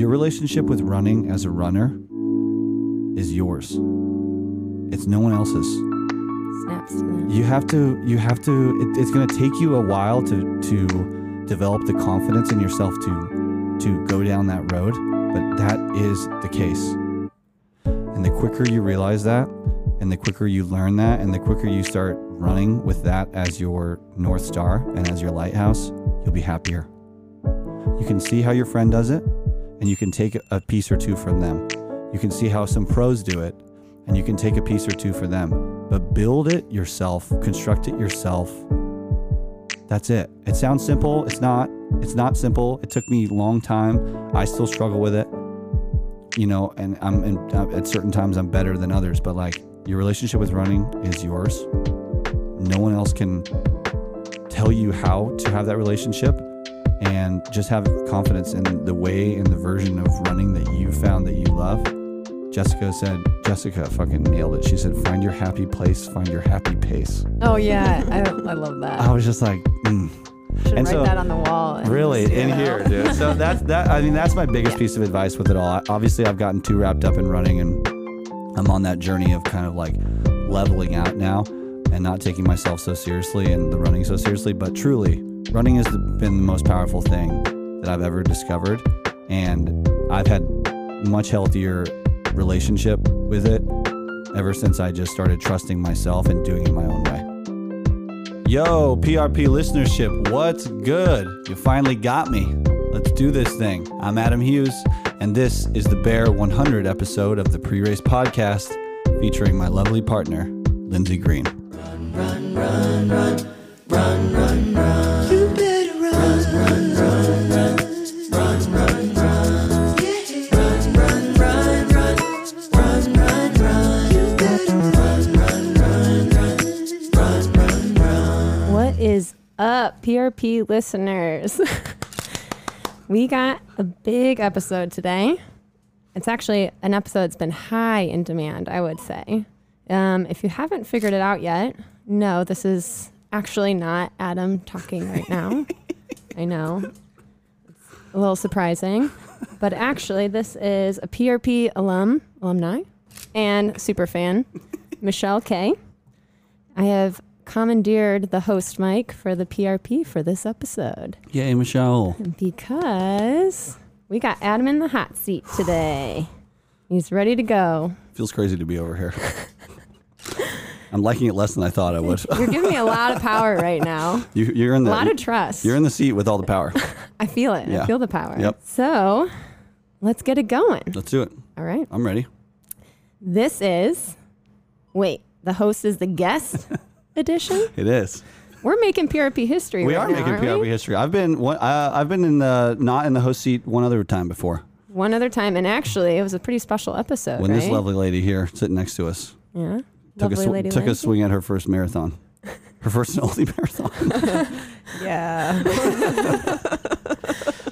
your relationship with running as a runner is yours. It's no one else's. Snaps. You have to. You have to. It, it's going to take you a while to to develop the confidence in yourself to to go down that road. But that is the case. And the quicker you realize that, and the quicker you learn that, and the quicker you start running with that as your north star and as your lighthouse, you'll be happier. You can see how your friend does it, and you can take a piece or two from them. You can see how some pros do it, and you can take a piece or two for them. But build it yourself, construct it yourself. That's it. It sounds simple. It's not. It's not simple. It took me a long time. I still struggle with it. You know, and I'm uh, at certain times I'm better than others, but like your relationship with running is yours. No one else can tell you how to have that relationship and just have confidence in the way and the version of running that you found that you love. Jessica said, Jessica fucking nailed it. She said, find your happy place, find your happy pace. Oh yeah, I, I love that. I was just like, mm. Should and write so- that on the wall. and really in here, dude. So that's that. I mean, that's my biggest Yeah. piece of advice with it all. I- Obviously, I've gotten too wrapped up in running, and I'm on that journey of kind of like leveling out now and not taking myself so seriously and the running so seriously. But truly, running has been the most powerful thing that I've ever discovered, and I've had much healthier relationship with it ever since I just started trusting myself and doing it my own way. Yo, PRP listenership, what's good? You finally got me. Let's do this thing. I'm Adam Hughes, and this is the Bear 100 episode of the Pre Race Podcast featuring my lovely partner, Lindsay Green. What up, PRP listeners? we got a big episode today. It's actually an episode that's been high in demand, I would say. Um, if you haven't figured it out yet, no, this is actually not Adam talking right now. I know. It's a little surprising. But actually, this is a PRP alum, alumni, and super fan, Michelle K. I have commandeered the host mic for the PRP for this episode Yay, Michelle. because we got Adam in the hot seat today. He's ready to go. Feels crazy to be over here. I'm liking it less than I thought I would. You're giving me a lot of power right now. You, you're in A the lot of trust. you're in the seat with all the power. I feel it. Yeah. I feel the power. Yep. So let's get it going. Let's do it. All right. I'm ready. This is, wait, the host is the guest edition? It is. We're making PRP history We right are now, making PRP we? history. I've been one, uh, I've been in the not in the host seat one other time before. One other time. And actually, it was a pretty special episode. when right? this lovely lady here sitting next to us Yeah. took, a, Lovely lady took a swing at her first marathon. Her first and only marathon. Yeah.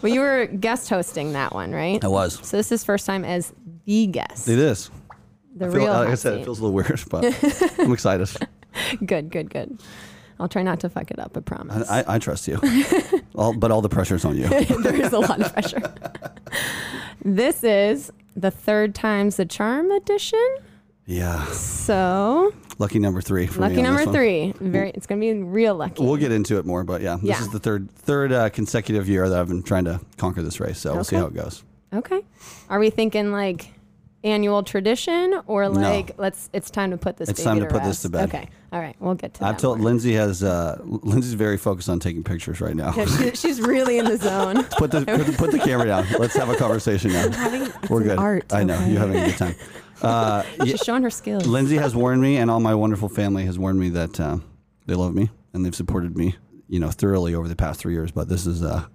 well, you were guest hosting that one, right? I was. So this is first time as the guest. It is. The I feel, real like I said, it feels a little weird, but I'm excited. good, good, good. I'll try not to fuck it up, I promise. I, I, I trust you. all, but all the pressure's on you. there is a lot of pressure. this is the third time's the charm edition. Yeah. So Lucky number three for me lucky number three. Very it's gonna be real lucky. We'll get into it more, but yeah, this Yeah. is the third third uh, consecutive year that I've been trying to conquer this race. So we'll see how it goes. Okay. Are we thinking like annual tradition or like let's it's time to put this It's baby time to to put this to bed. Okay. All right. We'll get to that. I've that. told more. Lindsay has uh, Lindsay's very focused on taking pictures right now. Yeah, she- she's really in the zone. put the put the, put the camera down. Let's have a conversation now. We're good. art, I know okay? you're having a good time. Uh, yeah, She's showing her skills. Lindsay has warned me, and all my wonderful family has warned me that uh, they love me and they've supported me, you know, thoroughly over the past three years. But this is, uh,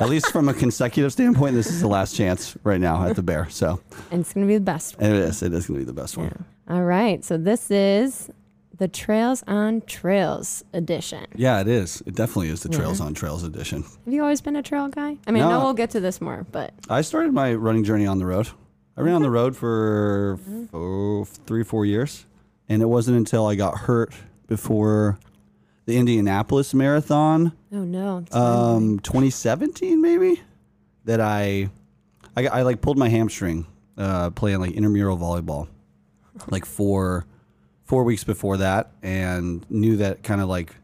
at least from a consecutive standpoint, this is the last chance right now at the Bear. So and it's gonna be the best. and it is. It is going to be the best one. All right. So this is the Trails on Trails edition. Yeah, it is. It definitely is the Trails on Trails edition. Have you always been a trail guy? I mean, I No. know we'll get to this more, but I started my running journey on the road. I ran on the road for oh, three, four years. And it wasn't until I got hurt before the Indianapolis Marathon, oh no. um, 2017 maybe, that I I I, I like pulled my hamstring uh, playing like intramural volleyball, like four four weeks before that, and knew that kind of like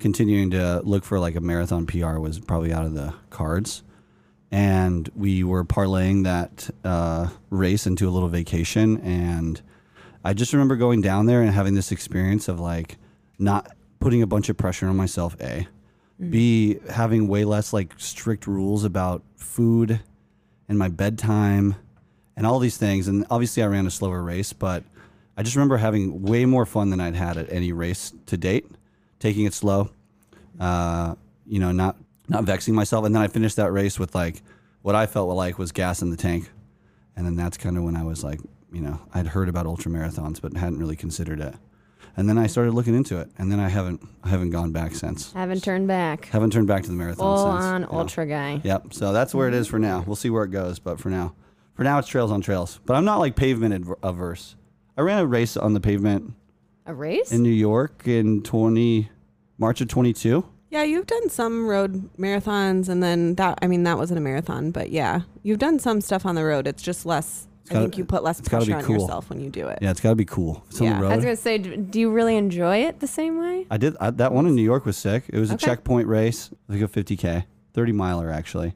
continuing to look for like a marathon PR was probably out of the cards. And we were parlaying that uh, race into a little vacation, and I just remember going down there and having this experience of like not putting a bunch of pressure on myself. A, B, having way less like strict rules about food and my bedtime and all these things. And obviously, I ran a slower race, but I just remember having way more fun than I'd had at any race to date, taking it slow, uh, you know, not not vexing myself. And then I finished that race with like what I felt like was gas in the tank. And then that's kind of when I was like, you know, I'd heard about ultra marathons, but hadn't really considered it. And then I started looking into it, and then I haven't I haven't gone back since. Haven't turned back. Haven't turned back to the marathon Full since. on you know. ultra guy. Yep. So that's where it is for now. We'll see where it goes, but for now, for now it's trails on trails. But I'm not like pavement adver- averse. I ran a race on the pavement A race? in New York in 20 March of 22. Yeah, you've done some road marathons, and then that. I mean, that wasn't a marathon, but yeah, you've done some stuff on the road. It's just less. I gotta- think you put less pressure be on cool. yourself when you do it. Yeah, it's got to be cool. It's on Yeah. the I was gonna say, do you really enjoy it the same way? I did I, that one in New York was sick. It was a checkpoint race, like a 50k, 30 miler actually.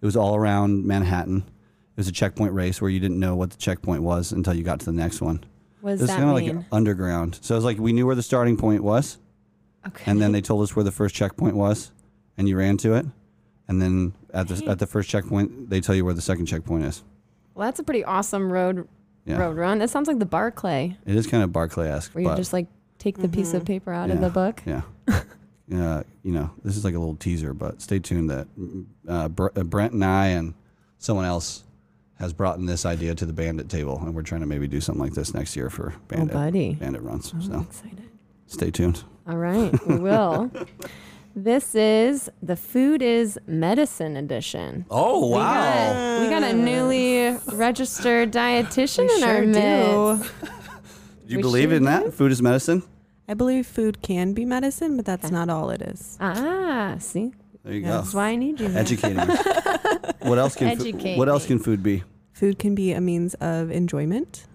It was all around Manhattan. It was a checkpoint race where you didn't know what the checkpoint was until you got to the next one. It was that kind of mean? like underground. So it was like we knew where the starting point was, okay. and then they told us where the first checkpoint was, and you ran to it, and then at the at the first checkpoint they tell you where the second checkpoint is. Well, that's a pretty awesome road Yeah, road run. That sounds like the Barkley, it is kind of Barkley-esque, where you just like take the piece of paper out of the book. yeah. Uh, you know, this is like a little teaser, but stay tuned. That uh, Br- uh, Brent and I and someone else has brought in this idea to the Bandit table, and we're trying to maybe do something like this next year for Bandit Oh, buddy. Bandit runs. I'm So excited. stay tuned. All right, we will. this is the Food is Medicine edition. Oh We got, we got a newly registered dietitian We in our sure midst. do. Do you We believe in that? do. Food is medicine. I believe food can be medicine, but that's not all it is. Ah, see, There you that's go. why I need you. here. Educating us. what else can fo- Educate what else me. can food be? Food can be a means of enjoyment.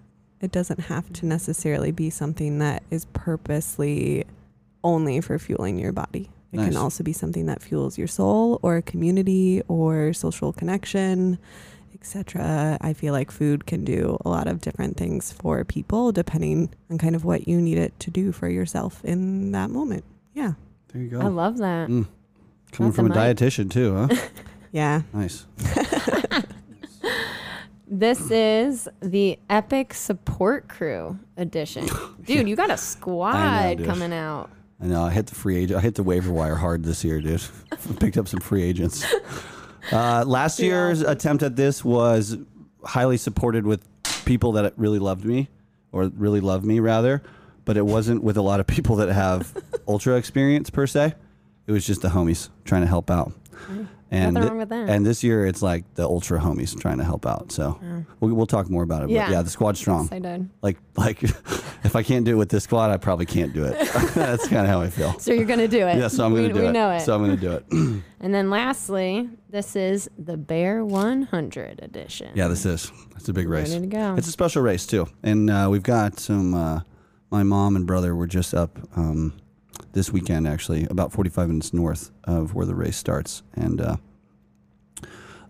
It doesn't have to necessarily be something that is purposely only for fueling your body. It Nice. can also be something that fuels your soul or community or social connection, etc. I feel like food can do a lot of different things for people depending on kind of what you need it to do for yourself in that moment. Yeah. There you go. I love that. Mm. Coming That's from a a mic. dietitian too, huh? Yeah. nice. This is the Epic Support Crew edition. Dude, you got a squad dude. coming out. I know. I hit the free agent. I hit the waiver wire hard this year, dude. Picked up some free agents. Uh, last year's attempt at this was highly supported with people that really loved me, or really love me rather, but it wasn't with a lot of people that have ultra experience per se. It was just the homies trying to help out. And Nothing wrong with that. and this year it's like the ultra homies trying to help out. So we'll, we'll talk more about it. Yeah. But yeah, the squad's strong. Yes, I did. Like like if I can't do it with this squad, I probably can't do it. That's kind of how I feel. So you're gonna do it. Yeah, so I'm we, to do we it. know it. So I'm going to do it. and then lastly, this is the Bear 100 edition. yeah, this is. It's a big race. Ready to go. It's a special race too, and uh, we've got some. Uh, my mom and brother were just up um, this weekend, actually, about 45 minutes north of where the race starts, and uh,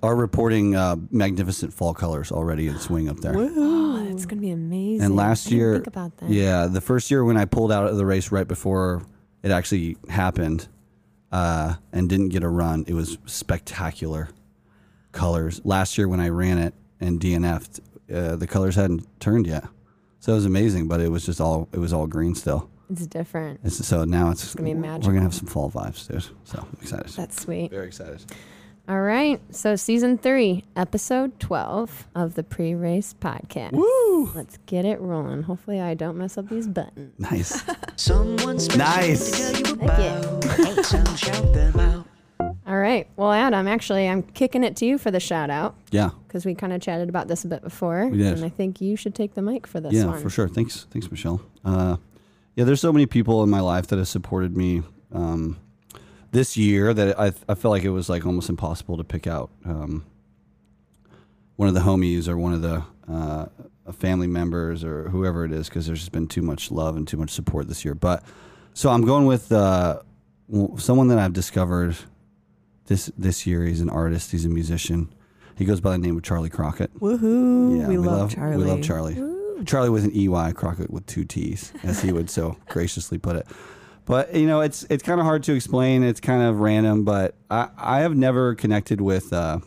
are reporting uh, magnificent fall colors already in swing up there. Oh, that's gonna be amazing. And last year, think about that. yeah, the first year when I pulled out of the race right before it actually happened, uh, and didn't get a run, it was spectacular colors. Last year when I ran it and DNF'd, uh, the colors hadn't turned yet, so it was amazing. But it was just all it was all green still. It's different. It's, so now it's, gonna be magical. We're gonna have some fall vibes, dude. So I'm excited. That's sweet. Very excited. All right. So season three, episode 12 of the pre-race podcast. Woo! Let's get it rolling. Hopefully I don't mess up these buttons. Nice. Someone special Nice. to tell you Thank you. shout them out. All right. Well, Adam, actually, I'm kicking it to you for the shout out Yeah. because we kind of chatted about this a bit before. We did. And I think you should take the mic for this yeah, one. for sure. Thanks, thanks, Michelle. Uh, yeah, there's so many people in my life that have supported me um, this year that I I felt like it was like almost impossible to pick out. Um, one of the homies or one of the uh, family members or whoever it is because there's just been too much love and too much support this year. But so I'm going with uh, someone that I've discovered this this year. He's an artist. He's a musician. He goes by the name of Charley Crockett. Woohoo! Yeah, we, love, Charley. We love Charley. Charley with an EY, Crockett with two T's, as he would so graciously put it. But you know, it's it's kind of hard to explain. It's kind of random, but I I have never connected with uh,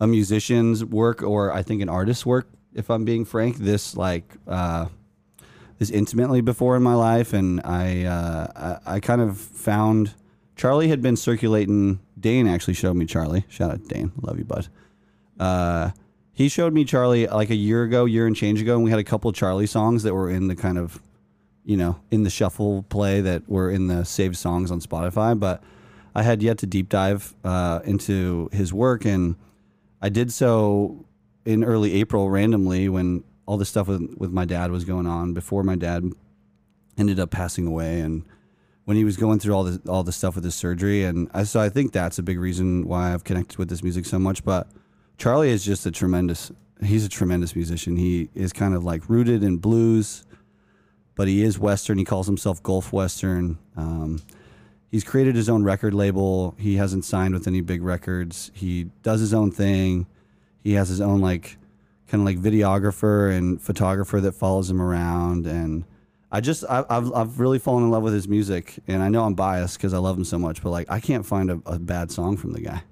a musician's work or I think an artist's work. If I'm being frank, this like uh, this intimately before in my life, and I uh, I, I kind of found Charley had been circulating. Dane actually showed me Charley. Shout out Dane, love you, bud. Uh, he showed me Charley like a year ago, year and change ago, and we had a couple Charley songs that were in the kind of, you know, in the shuffle play that were in the saved songs on Spotify. But I had yet to deep dive uh, into his work, and I did so in early April randomly when all this stuff with with my dad was going on before my dad ended up passing away, and when he was going through all the all the stuff with his surgery, and I, so I think that's a big reason why I've connected with this music so much, but. Charley is just a tremendous. He's a tremendous musician. He is kind of like rooted in blues, but he is Western. He calls himself Gulf Western. Um, he's created his own record label. He hasn't signed with any big records. He does his own thing. He has his own like kind of like videographer and photographer that follows him around. And I just I, I've I've really fallen in love with his music. And I know I'm biased because I love him so much, but like I can't find a, a bad song from the guy.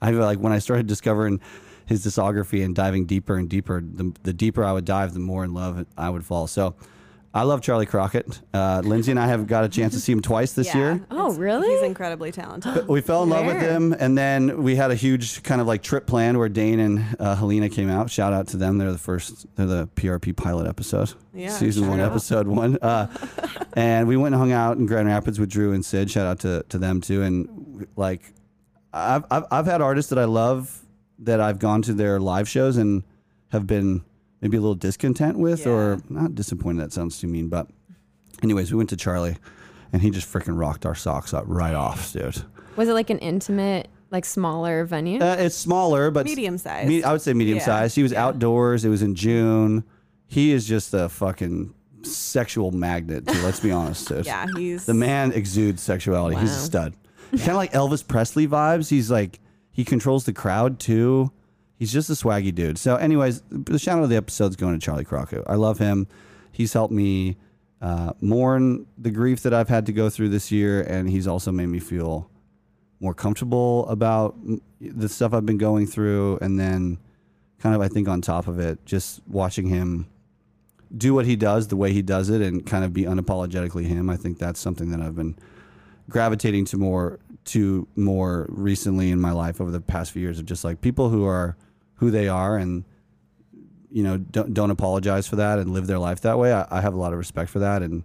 I like when I started discovering his discography and diving deeper and deeper, the, the deeper I would dive, the more in love I would fall. So I love Charley Crockett. Uh, Lindsay and I have got a chance to see him twice this Yeah, year. Oh, it's- really? He's incredibly talented. We fell in love with him, and then we had a huge kind of like trip planned where Dane and uh, Helena came out. Shout out to them; they're the first, they're the PRP pilot episode, Yeah, season one, out. episode one. Uh, and we went and hung out in Grand Rapids with Drew and Sid. Shout out to to them too. And like, I've I've, I've had artists that I love that I've gone to their live shows and have been maybe a little discontent with, or not disappointed. That sounds too mean, but anyways, we went to Charley, and he just freaking rocked our socks up right off, dude. Was it like an intimate, like smaller venue? Uh, it's smaller, but Medium sized. Me, I would say medium Yeah. sized. He was Yeah. outdoors. It was in June. He is just a fucking sexual magnet. Dude, let's be honest, dude. yeah, he's The man exudes sexuality. He's a Wow. stud. Kind of like Elvis Presley vibes. He's like he controls the crowd too. He's just a swaggy dude. So, anyways, the shout out of the episode's going to Charley Crockett. I love him. He's helped me uh, mourn the grief that I've had to go through this year, and he's also made me feel more comfortable about the stuff I've been going through. And then, kind of, I think on top of it, just watching him do what he does the way he does it and kind of be unapologetically him. I think that's something that I've been gravitating to more to more recently in my life over the past few years of just like people who are who they are and you know don't don't apologize for that and live their life that way. I, I have a lot of respect for that and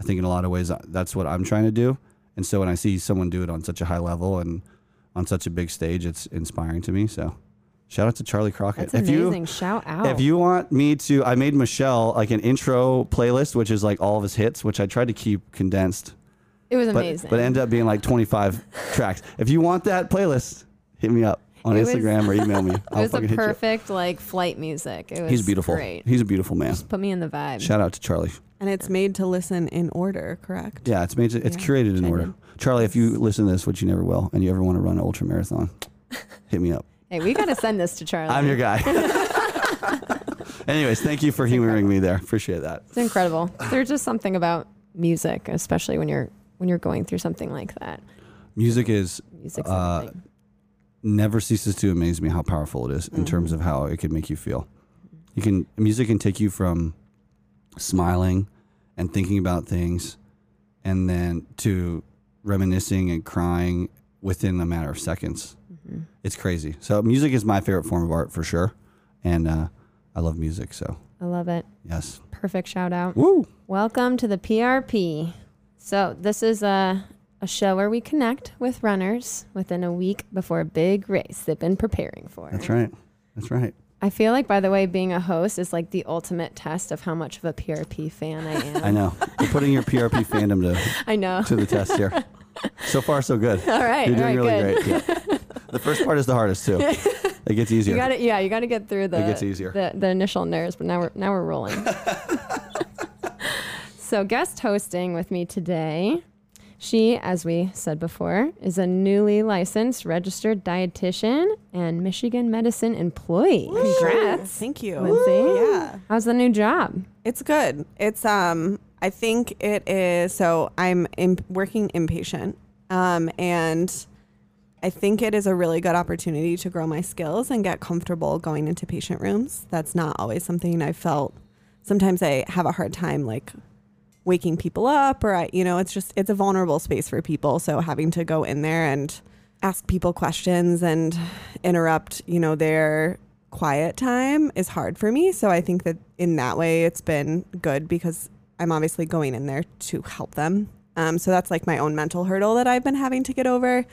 I think in a lot of ways uh, that's what I'm trying to do. And so when I see someone do it on such a high level and on such a big stage, it's inspiring to me. So shout out to Charley Crockett. That's if you. Shout out. if you want me to, I made Michelle like an intro playlist, which is like all of his hits, which I tried to keep condensed, it was amazing. but it ended up being like 25 tracks. If you want that playlist, hit me up on It was- Instagram or email me. it I'll was fucking a perfect like flight music. It was He's beautiful. Great. He's a beautiful man. Just put me in the vibe. Shout out to Charley. and it's made to listen in order, correct? Yeah, it's made. to, It's Yeah, curated in order. Charley, if you listen to this, which you never will, and you ever want to run an ultra marathon, hit me up. Hey, we got to send this to Charley. I'm your guy. Anyways, thank you for humoring me there. Appreciate that. It's incredible. There's just something about music, especially when you're when you're going through something like that. Music is Music's Uh, everything. never ceases to amaze me how powerful it is in terms of how it can make you feel. You can music can take you from smiling and thinking about things and then to reminiscing and crying within a matter of seconds. It's crazy. So music is my favorite form of art for sure. And uh, I love music, so I love it. yes. Perfect shout out. Woo! Welcome to the PRP. So this is a a show where we connect with runners within a week before a big race they've been preparing for. That's right. That's right. I feel like, by the way, being a host is like the ultimate test of how much of a PRP fan I am. I know. You're putting your PRP fandom to I know. to the test here. So far, so good. All right. You're doing all right, really good. great. Yeah. The first part is the hardest too. It gets easier. You got to yeah, you got to get through the It gets easier. The, the initial nerves, but now we're now we're rolling. So guest hosting with me today. She, as we said before, is a newly licensed registered dietitian and Michigan medicine employee. Congrats. Thank you. Lindsay. Yeah. How's the new job? It's good. It's um I think it is so I'm in, working inpatient. Um and I think it is a really good opportunity to grow my skills and get comfortable going into patient rooms. That's not always something I felt. Sometimes I have a hard time like waking people up or I, you know, it's just it's a vulnerable space for people, so having to go in there and ask people questions and interrupt, you know, their quiet time is hard for me. So I think that in that way it's been good because I'm obviously going in there to help them. Um, so that's like my own mental hurdle that I've been having to get over.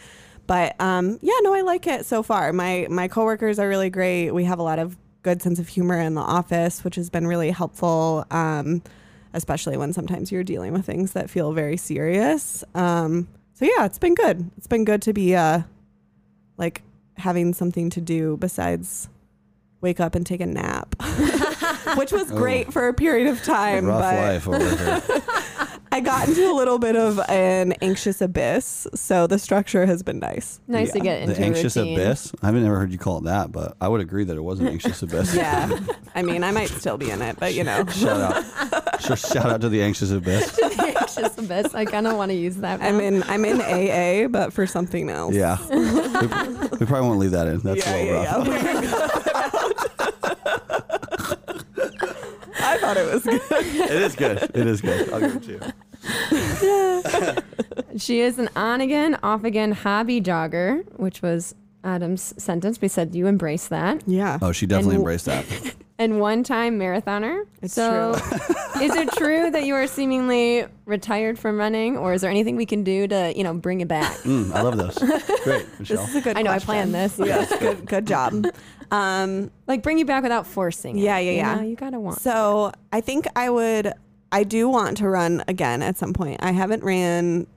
But um, yeah, no, I like it so far. My my coworkers are really great. We have a lot of good sense of humor in the office, which has been really helpful. Um, especially when sometimes you're dealing with things that feel very serious. Um, so yeah, it's been good. It's been good to be uh, like having something to do besides wake up and take a nap, which was great for a period of time. Rough but life over here. I got into a little bit of an anxious abyss, so the structure has been nice. Nice to get into the anxious routine. abyss. I haven't ever heard you call it that, but I would agree that it was an anxious abyss. Yeah, I mean, I might still be in it, but you know, Shout out. Sure, shout out to the anxious abyss. the anxious abyss. I kind of want to use that. I'm in I'm in AA, but for something else. Yeah. we, we probably won't leave that in. That's yeah, a little yeah, rough. yeah. I thought it was good. It is good. It is good. I'll give it to you. She is an on again, off again hobby jogger, which was Adam's sentence. We said you embrace that. Yeah. Oh, she definitely And- embraced that. And one time marathoner. It's so is it true that you are seemingly retired from running, or is there anything we can do to, you know, bring it back? Mm, I love those. Great, Michelle. This is a good I know I question. planned this. Yes, good good job. Um Like bring you back without forcing. it, Yeah, yeah, you yeah. know? You gotta want. so I think I would I do want to run again at some point. I haven't ran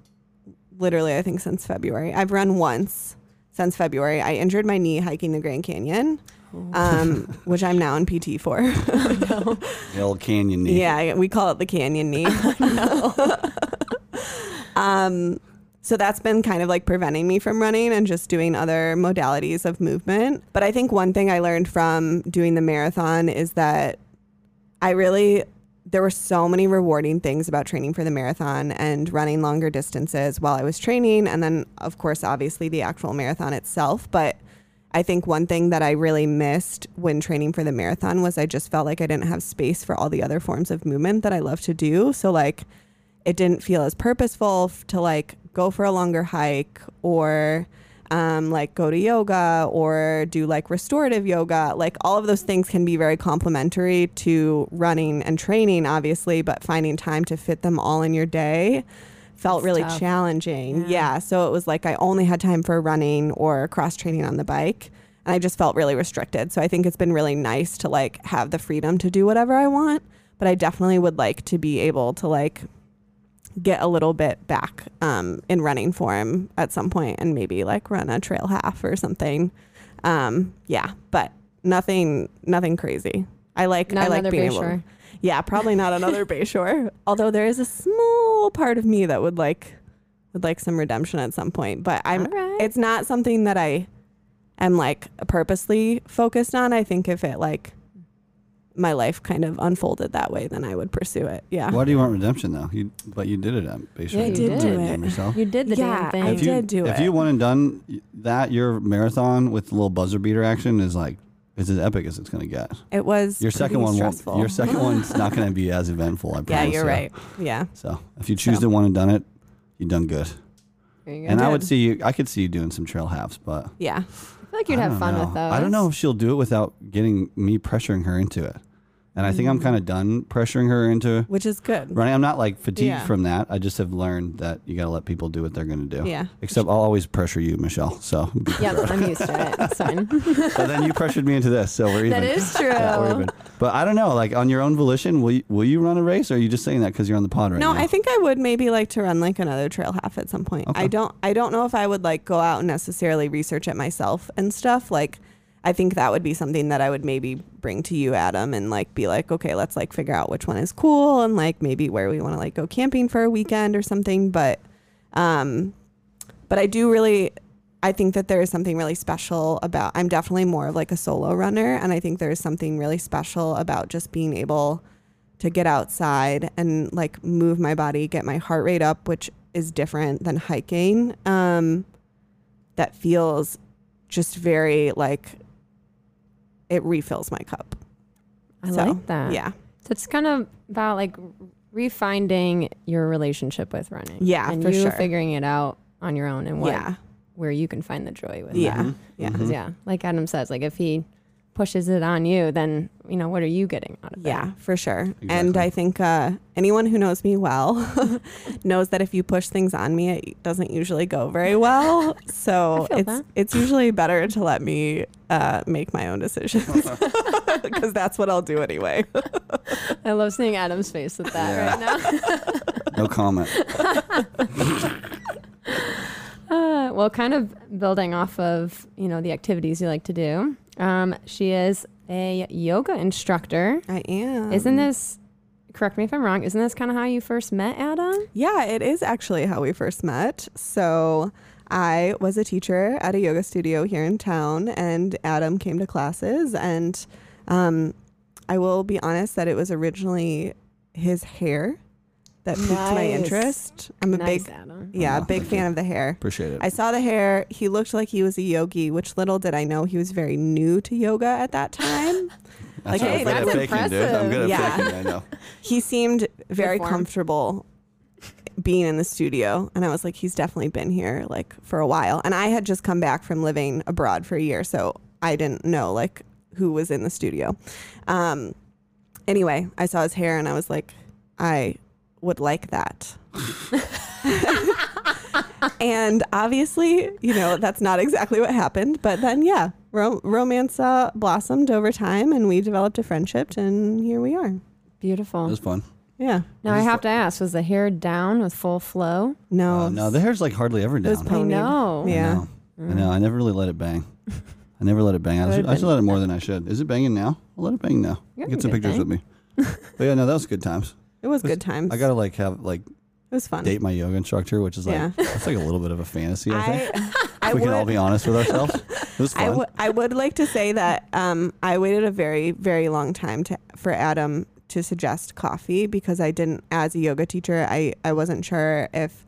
literally I think since February. I've run once since February. I injured my knee hiking the Grand Canyon. Um, which I'm now in PT for. the old canyon knee. Yeah, we call it the canyon knee. um, so that's been kind of like preventing me from running and just doing other modalities of movement. But I think one thing I learned from doing the marathon is that I really there were so many rewarding things about training for the marathon and running longer distances while I was training and then of course obviously the actual marathon itself, but I think one thing that I really missed when training for the marathon was I just felt like I didn't have space for all the other forms of movement that I love to do. So like it didn't feel as purposeful to like go for a longer hike or um, like go to yoga or do like restorative yoga. Like all of those things can be very complementary to running and training, obviously, but finding time to fit them all in your day felt really tough. challenging. Yeah. Yeah. So it was like I only had time for running or cross training on the bike. And I just felt really restricted. So I think it's been really nice to like have the freedom to do whatever I want. But I definitely would like to be able to like get a little bit back um, in running form at some point and maybe like run a trail half or something. Um, yeah, but nothing, nothing crazy. I like, Not I like being Bayshore. able. Yeah, probably not another Bayshore. Although there is a small part of me that would like, would like some redemption at some point. But I'm, right. it's not something that I am like purposely focused on. I think if it like my life kind of unfolded that way, then I would pursue it. Yeah. Why do you want redemption though? You, but you did it uh, at Bayshore. Yeah, you did do it. damn yourself. You did the Yeah, damn thing. I if you, did do if it. If you went and done that, your marathon with the little buzzer beater action is like is as epic as it's gonna get. It was Your second one stressful. won't. Your second one's not gonna be as eventful. I promise. yeah, you're you. right. Yeah. So if you choose So. to want to done it, you done good. You go. And I would see you. I could see you doing some trail halves, but Yeah. I feel like you'd I have don't fun know. with those. I don't know if she'll do it without getting me pressuring her into it. And I think I'm kind of done pressuring her into Which is good. running. I'm not like fatigued Yeah. from that. I just have learned that you got to let people do what they're going to do. Yeah. Except I'll always pressure you, Michelle. So, Yeah. I'm used to it. It's fine. but then you pressured me into this, so we're even. that is true. Yeah, we're even. But I don't know. Like on your own volition, will you, will you run a race, or are you just saying that because you're on the pod right now? no, now? I think I would maybe like to run like another trail half at some point. Okay. I don't I don't know if I would like go out and necessarily research it myself and stuff. Like I think that would be something that I would maybe bring to you, Adam, and like be like, okay, let's like figure out which one is cool and like maybe where we want to like go camping for a weekend or something. But, um, but I do really, I think that there is something really special about. I'm definitely more of like a solo runner, and I think there is something really special about just being able to get outside and like move my body, get my heart rate up, which is different than hiking. Um, that feels just very like it refills my cup. I So, like that. Yeah. So it's kind of about like refinding your relationship with running. Yeah, and for you sure. figuring it out on your own and what Yeah. where you can find the joy with Yeah. that. Yeah. 'Cause, yeah, like Adam says, like if he pushes it on you, then you know what are you getting out of it? Yeah, for sure. And I think uh, anyone who knows me well knows that if you push things on me, it doesn't usually go very well. So it's that. it's usually better to let me uh, make my own decisions because that's what I'll do anyway. I love seeing Adam's face with that Yeah. right now. No comment. Uh, well, kind of building off of you know the activities you like to do. Um, she is a yoga instructor. I am. Isn't this? Correct me if I'm wrong. Isn't this kind of how you first met Adam? Yeah, it is actually how we first met. So I was a teacher at a yoga studio here in town, and Adam came to classes. And um, I will be honest that it was originally his hair that piqued my Nice. interest. I'm a nice, big, Adam. yeah, Oh, big thank fan you. of the hair. Appreciate it. I saw the hair. He looked like he was a yogi, which little did I know he was very new to yoga at that time. That's like, what hey, I'm good at that's faking, dude. I'm good at impressive. faking. I know. he seemed very form. comfortable being in the studio and i was like he's definitely been here like for a while and i had just come back from living abroad for a year so i didn't know like who was in the studio um anyway i saw his hair and i was like i would like that and obviously you know that's not exactly what happened but then yeah ro- romance uh, blossomed over time and we developed a friendship and here we are It Beautiful. was fun. yeah Now I have to ask: Was the hair down with full flow? no Uh, no, the hair's like hardly ever It was down. I know. Yeah. I know. I know. I never really let it bang. I never let it bang. I Would've should, I should let it more than I should. Is it banging now? I'll let it bang now. You're Get some pictures good with me. But yeah, no, that was good times. It was good times. I gotta like have like it was fun. date my yoga instructor, which is like Yeah. that's like a little bit of a fantasy. I think. I, I If we would, can all be honest with ourselves. It was I fun. would, would like to say that um, I waited a very, very long time to for Adam to suggest coffee because I didn't, as a yoga teacher, I, I wasn't sure if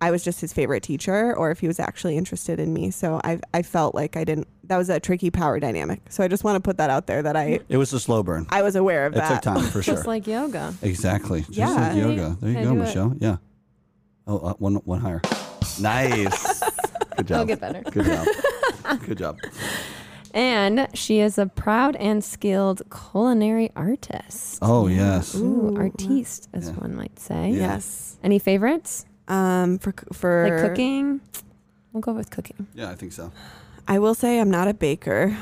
I was just his favorite teacher or if he was actually interested in me. So I, I felt like I didn't. That was a tricky power dynamic. So I just want to put that out there that I, it was a slow burn. I was aware of that. It took time for sure. Just like yoga. exactly. Just Yeah. like yoga. There you Can I go, do it? Michelle. Yeah. Oh, uh, one one higher. Nice. Good job. I'll get better. Good job. Good job. And she is a proud and skilled culinary artist. Oh yes. Ooh, Ooh. artiste, as Yeah. one might say. Yeah. Yes. Any favorites? Um, for for Like cooking? We'll go with cooking. Yeah, I think so. I will say I'm not a baker.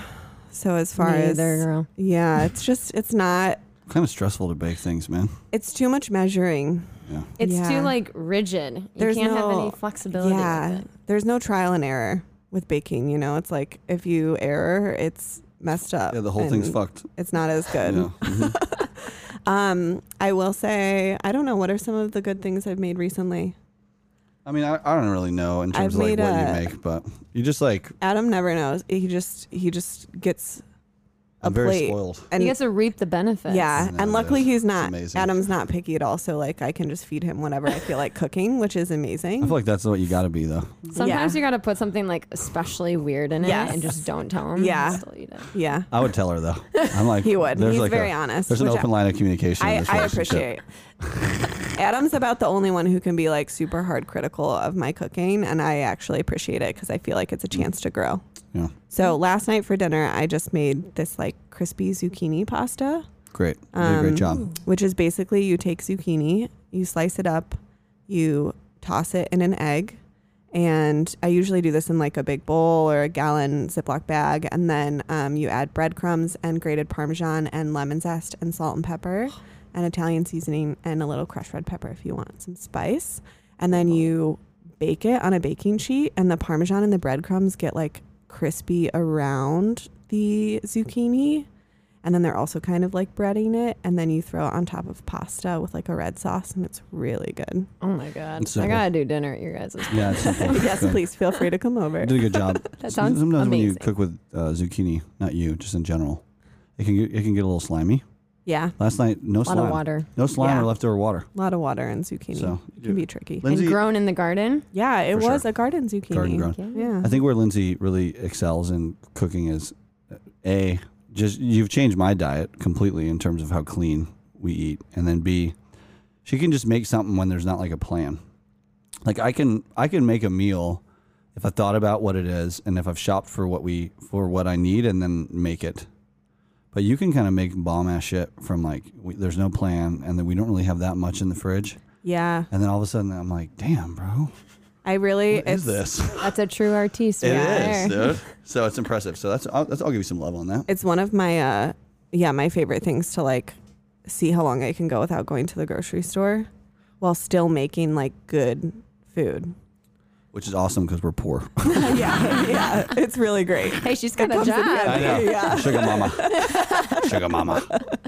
So as far Neither, as girl. yeah, it's just it's not Kind of stressful to bake things, man. it's too much measuring. Yeah. It's Yeah. too like rigid. You There's can't have no- any flexibility. yeah. With it. There's no trial and error with baking, you know. It's like if you error, it's messed up. Yeah, the whole thing's and fucked. It's not as good. Yeah. Mhm. Um, I will say I don't know what are some of the good things I've made recently. I mean, I, I don't really know in terms I've of like made what a- you make, but you just like Adam never knows. He just he just gets a I'm very plate. spoiled. and he gets to reap the benefits. Yeah, I know and luckily is. he's It's not. amazing. Adam's not picky at all, so like I can just feed him whenever I feel like cooking, which is amazing. I feel like that's what you got to be though. Sometimes Yeah. you got to put something like especially weird in Yes. it and just don't tell him. Yeah. Still eat it. yeah, I would tell her though. I'm like he would. There's He's like very a, honest. There's an which I- open line of communication. in I, this I relationship. appreciate. Adam's about the only one who can be like super hard critical of my cooking, and I actually appreciate it because I feel like it's a chance to grow. Yeah. So last night for dinner, I just made this like crispy zucchini pasta, Great. You did a great Um, job. which is basically you take zucchini, you slice it up, you toss it in an egg, and I usually do this in like a big bowl or a gallon Ziploc bag, and then um, you add breadcrumbs and grated Parmesan and lemon zest and salt and pepper, and Italian seasoning and a little crushed red pepper if you want some spice, and then you bake it on a baking sheet, and the Parmesan and the breadcrumbs get like crispy around the zucchini, and then they're also kind of like breading it, and then you throw it on top of pasta with like a red sauce, and it's really good. Oh my god. It's I simple. gotta do dinner at your guys'. Yeah, it's simple. yes, Good. please feel free to come over. You did a good job. That sounds Sometimes when you amazing. cook with uh, zucchini, not you, just in general, it can get, it can get a little slimy. Yeah, Last night, no A lot slime, of water. no slime Yeah. or leftover water. a lot of water and zucchini. So it can be tricky. Lindsay, and grown in the garden. Yeah, it For was sure. a garden zucchini. garden grown. Yeah. I think where Lindsay really excels in cooking is uh, a just you've changed my diet completely in terms of how clean we eat, and then b she can just make something when there's not like a plan. Like I can I can make a meal if I thought about what it is and if I've shopped for what we for what I need and then make it. But you can kind of make bomb ass shit from like we, there's no plan and then we don't really have that much in the fridge, yeah, and then all of a sudden I'm like, damn, bro, I really. what is it's, this? That's a true artiste. It right is, there. dude. So it's impressive. So that's I'll, that's I'll give you some love on that. It's one of my, uh, yeah, my favorite things to like see how long I can go without going to the grocery store while still making like good food. Which is awesome because we're poor. yeah, yeah, it's really great. Hey, she's got a job. handy. I know. Yeah. Sugar mama. Sugar mama.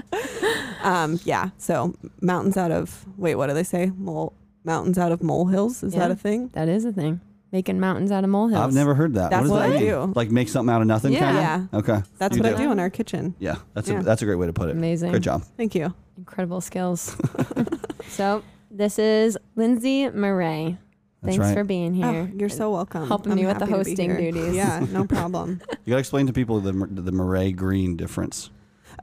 Um, yeah. So mountains out of wait, what do they say? Mole mountains out of molehills. Is Yeah. that a thing? That is a thing. Making mountains out of molehills. I've never heard that. That's what does what that I mean? do. Like make something out of nothing, Yeah. kind of. Yeah. Okay. That's You what do. I do in our kitchen. Yeah, that's Yeah. a that's a great way to put it. Amazing. Good job. Thank you. Incredible skills. so this is Lindsay Murray. That's Thanks right. for being here. Oh, you're so welcome. helping I'm me with the happy to be hosting duties. Yeah, no problem. You gotta explain to people the the Murray green difference.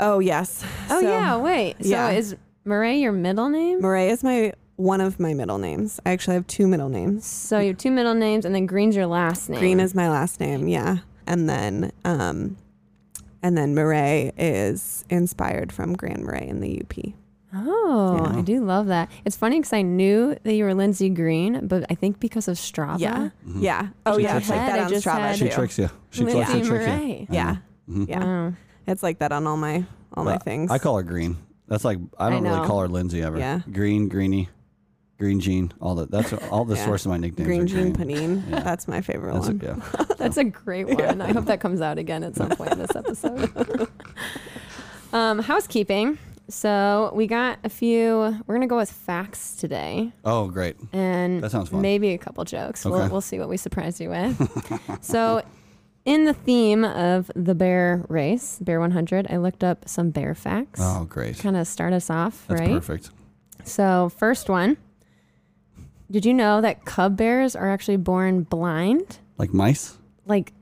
oh yes. Oh So, yeah, wait. So yeah. is Murray your middle name? Murray is my one of my middle names. I actually have two middle names. So you have two middle names, and then Green's your last name. Green is my last name, yeah. And then um and then Murray is inspired from Grand Marais in the UP. Oh, Yeah. I do love that. It's funny because I knew that you were Lindsay Green, but I think because of Strava. Yeah. Mhm. Yeah. Oh She yeah, tricks it's like you. that I on just Strava had- She tricks you. She Lindsay totally tricks you. Murray. Yeah. Mhm. Yeah. Wow. It's like that on all my all my things. I call her green. That's like I I don't really call her Lindsay ever. Yeah. Green, greeny, green jean. All that. That's all the Yeah. source of my nicknames. green are jean green. panine. Yeah. That's my favorite That's a, one. yeah. That's a great one. I hope that comes out again at some point in this episode. um, housekeeping. So we got a few. We're gonna go with facts today, Oh, great. and That sounds fun. maybe a couple jokes. We'll, Okay. we'll see what we surprise you with. so, in the theme of the bear race, Bear 100, I looked up some bear facts. Oh, great. Kind of start us off, That's right? perfect. So, first one. Did you know that cub bears are actually born blind? Like mice. Like,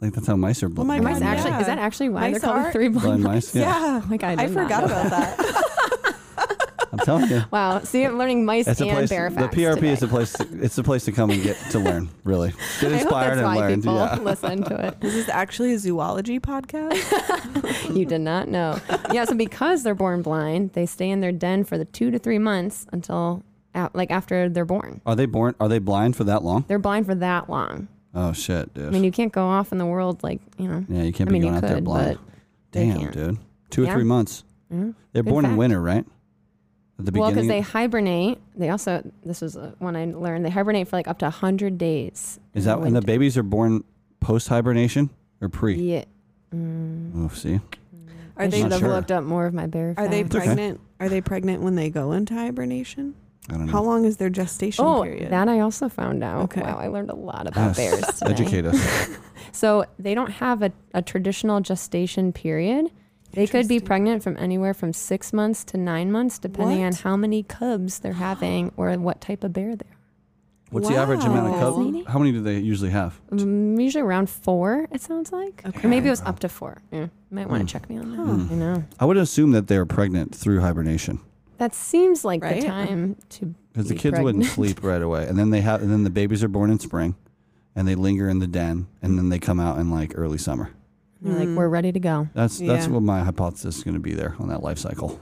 Like that's how mice are. Oh my am blind. I God, actually, yeah. is that actually why Mice they're called are three blind, Blind mice? mice. Yeah. Yeah. Oh my God, I, I did not forgot know about that. I'm telling you. Wow. See, I'm learning mice It's and place. bear The. PRP today. is a place. To, it's a place to come and get to learn. Really, get I hope inspired that's and why learn. people Yeah. listen to it. This is actually a zoology podcast. You did not know. Yeah. So because they're born blind, they stay in their den for the two to three months until, like, after they're born. Are they born? Are they blind for that long? They're blind for that long. Oh shit, dude. I mean, you can't go off in the world like you know. yeah, you can't I be mean, going you out there blind. Damn, dude. Two or Yeah. three months. Mhm. They're Good born in winter, right? At the Well, because they hibernate. They also this was uh, one I learned. They hibernate for like up to hundred days. is that when the babies are born post hibernation or pre? Yeah. Mm, Oh, see. Are I they should have sure. looked up more of my bear. are they facts. okay. pregnant? Are they pregnant when they go into hibernation? I don't know. How long is their gestation Oh, period? that I also found out. Okay. Wow, I learned a lot about bears today. Educate us. So they don't have a, a traditional gestation period. They could be pregnant from anywhere from six months to nine months, depending on how many cubs they're having or what type of bear they're. What's the average amount of cubs? How many do they usually have? Um, usually around four, it sounds like. Okay. Or maybe it was up to four. Yeah. You might want to check me on that. Huh. I know. I would assume that they're pregnant through hibernation That seems like Right? the time to because the Be kids wouldn't sleep right away, and then they have, and then the babies are born in spring, and they linger in the den, and then they come out in like early summer. You're like, Mm. we're ready to go. That's that's Yeah. what my hypothesis is going to be there on that life cycle.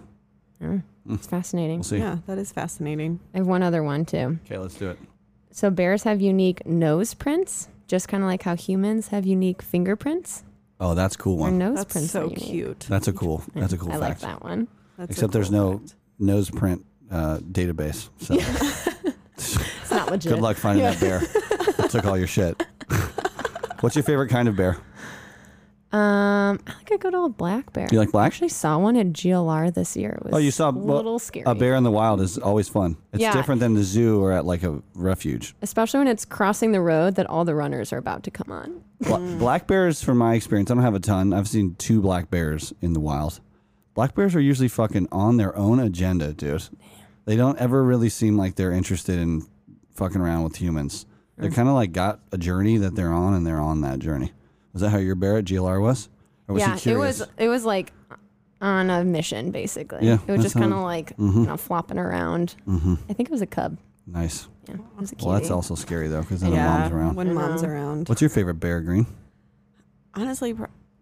Yeah. It's fascinating. We'll see. Yeah, that is fascinating. I have one other one too. Okay, let's do it. So bears have unique nose prints, just kind of like how humans have unique fingerprints. Oh, that's a cool Their one. nose That's prints are so unique. cute. That's a cool. That's a cool I like fact. that one. That's a Except there's cool no fact. Nose print uh, database. So It's not legit. good luck finding Yeah. that bear. that took all your shit. What's your favorite kind of bear? Um, I like a good old black bear. You like black? I actually saw one at GLR this year. It was Oh, you saw a well, little scary. A bear in the wild is always fun. It's Yeah. different than the zoo or at like a refuge. Especially when it's crossing the road that all the runners are about to come on. Bla- black bears, from my experience, I don't have a ton. I've seen two black bears in the wild. Black bears are usually fucking on their own agenda, dude. They don't ever really seem like they're interested in fucking around with humans. They're mm. kind of like got a journey that they're on, and they're on that journey. Was that how your bear at GLR was? Or was yeah, he it was it was like on a mission basically. Yeah, it was just kind of like mm-hmm. you know flopping around. Mm-hmm. I think it was a cub. Nice. Yeah, it was a Well, that's also scary though, because then yeah, the mom's around. when I mom's mm-hmm. around. What's your favorite bear, Green? Honestly,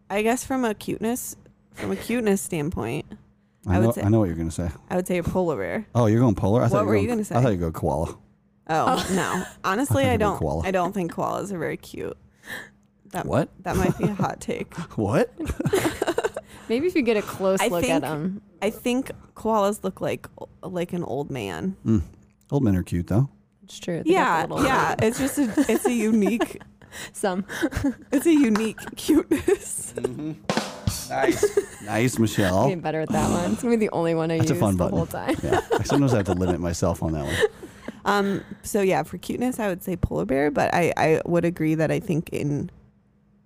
I guess from a cuteness, from a cuteness standpoint, I, I would know. say- I know what you're gonna say. I would say a polar bear. Oh, you're going polar. I thought What you were you going- gonna say? I thought you go koala. Oh, no, honestly, I I don't. koala. I don't think koalas are very cute. That, What? That might be a hot take. What? Maybe if you get a close I look at them. I think koalas look like like an old man. Mm. Old men are cute though. It's true. They got Yeah, the yeah. It's just a it's a unique Some. it's a unique cuteness. Nice. nice, Michelle. Getting better at that one. It's gonna be the only one I That's a use fun the button. whole time. Yeah. I sometimes have to limit myself on that one. Um. So yeah, for cuteness, I would say polar bear, but I I would agree that I think in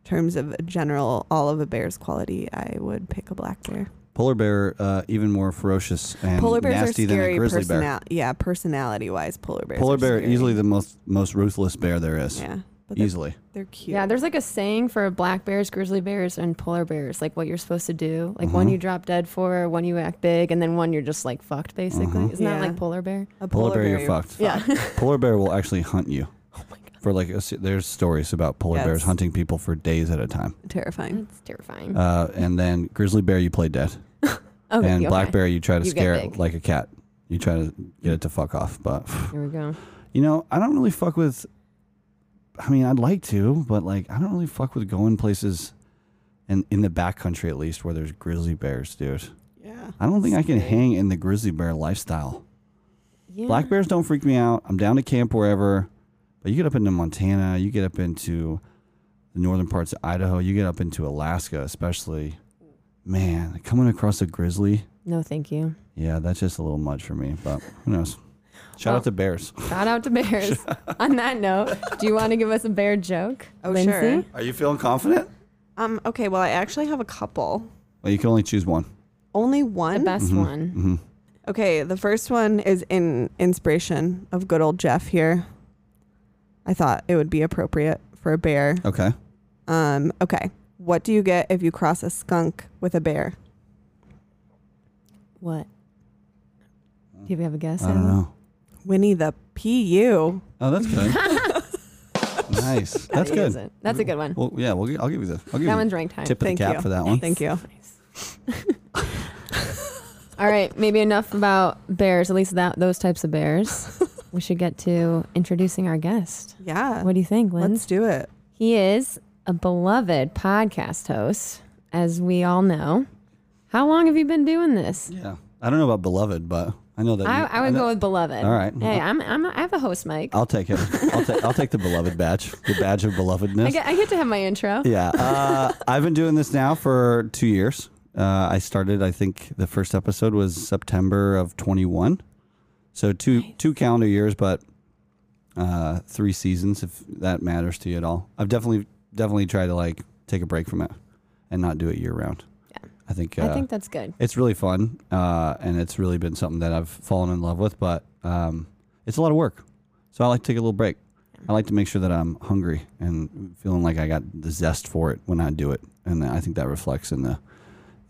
terms of general all of a bear's quality, I would pick a black bear. Polar bear, uh, even more ferocious and polar bears nasty are than a scary. grizzly bear. Personal, yeah, personality wise, polar bears. Polar are bear, scary. easily the most most ruthless bear there is. Yeah, but they're, Easily. they're cute. Yeah, there's like a saying for black bears, grizzly bears, and polar bears, like what you're supposed to do. Like one Mhm. you drop dead for, one you act big, and then one you're just like fucked, basically. Mhm. Isn't that Yeah. like polar bear? a Polar bear, you're fucked. Yeah. Polar bear will actually hunt you. oh my god, For like, a se- there's stories about polar Yeah, bears it's- hunting people for days at a time. Terrifying. that's terrifying. Uh, and then grizzly bear, you play dead. okay, and okay. black bear, you try to You get scare it big. like a cat. You try to get it to fuck off. But, Here we go. you know, I don't really fuck with, I mean, I'd like to, but like, I don't really fuck with going places and in the backcountry at least where there's grizzly bears, dude. Yeah. I don't think I can hang in the grizzly bear lifestyle. Yeah. Black bears don't freak me out. I'm down to camp wherever. But you get up into Montana, you get up into the northern parts of Idaho, you get up into Alaska, especially. Man, coming across a grizzly, No, thank you. yeah, that's just a little much for me. But who knows? Shout Well- out to bears. Shout out to bears. On that note, do you want to give us a bear joke? Oh, Lindsay? sure. Are you feeling confident? Um. Okay. Well, I actually have a couple. Well, you can only choose one. Only one? The one. best Mhm, one. Okay, the first one is in inspiration of good old Jeff here. I thought it would be appropriate for a bear. Okay. Um, okay. What do you get if you cross a skunk with a bear? What? Do you have a guess? I don't Adam? know. Winnie the PU. Oh, that's good. nice. That's good. isn't. That's a good one. Well, yeah, we'll, I'll give you the I'll give That you one's ranked high. tip of Thank the cap you. for that one. Thank you. All right, maybe enough about bears. At least that those types of bears. we should get to introducing our guest. Yeah. What do you think, Lynn? Let's do it. He is a beloved podcast host, as we all know. How long have you been doing this? Yeah. I don't know about beloved, but I know that. I, you- I would know- go with beloved. All right. Hey, I'm, I'm I have a host mic. I'll take it. I'll take I'll take the beloved badge, the badge of belovedness. I get I get to have my intro. yeah, uh, I've been doing this now for two years. Uh, I started. I think the first episode was September of 21, so two two calendar years, but uh, three seasons if that matters to you at all. I've definitely definitely tried to like take a break from it and not do it year round. I think. Uh, I think that's good. it's really fun, uh, and it's really been something that I've fallen in love with. But um, it's a lot of work, so I like to take a little break. I like to make sure that I'm hungry and feeling like I got the zest for it when I do it, and I think that reflects in the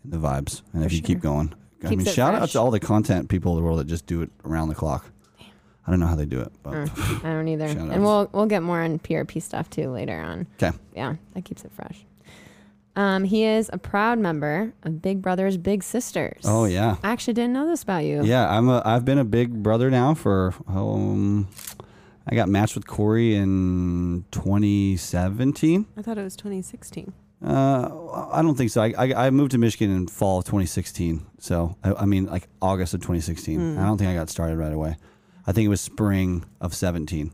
in the vibes. And if you keep going, I Keeps mean, it shout out fresh. to all the content people in the world that just do it around the clock. I don't know how they do it, but Mm, I don't either. Shout outs. And we'll we'll get more on PRP stuff too later on. 'Kay. Yeah, that keeps it fresh. Um, he is a proud member of Big Brothers Big Sisters. oh yeah, I actually didn't know this about you. yeah. I'm a I've been a big brother now for um. I got matched with Corey in 2017. I thought it was 2016. Uh, I don't think so. I, I, I moved to Michigan in fall of 2016. So, I, I mean, like August of 2016. Hmm. I don't think I got started right away. I think it was spring of 17.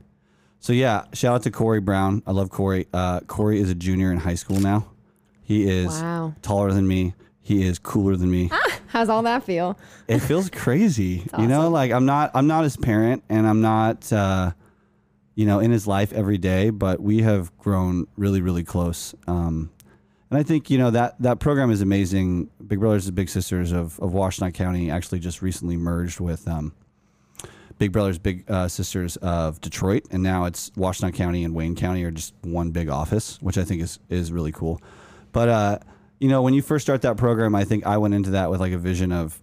So, yeah, shout out to Corey Brown. I love Corey. Uh, Corey is a junior in high school now. He is Wow. taller than me. He is cooler than me. How's all that feel? it feels crazy. It's You know, like I'm not I'm not his parent and I'm not uh you know, in his life every day, but we have grown really, really close. Um and I think, you know, that that program is amazing. Big Brothers and Big Sisters of, of Washtenaw County actually just recently merged with um Big Brothers Big uh, Sisters of Detroit and now it's Washtenaw County and Wayne County are just one big office, which I think is is really cool. But uh you know, when you first start that program, I think I went into that with like a vision of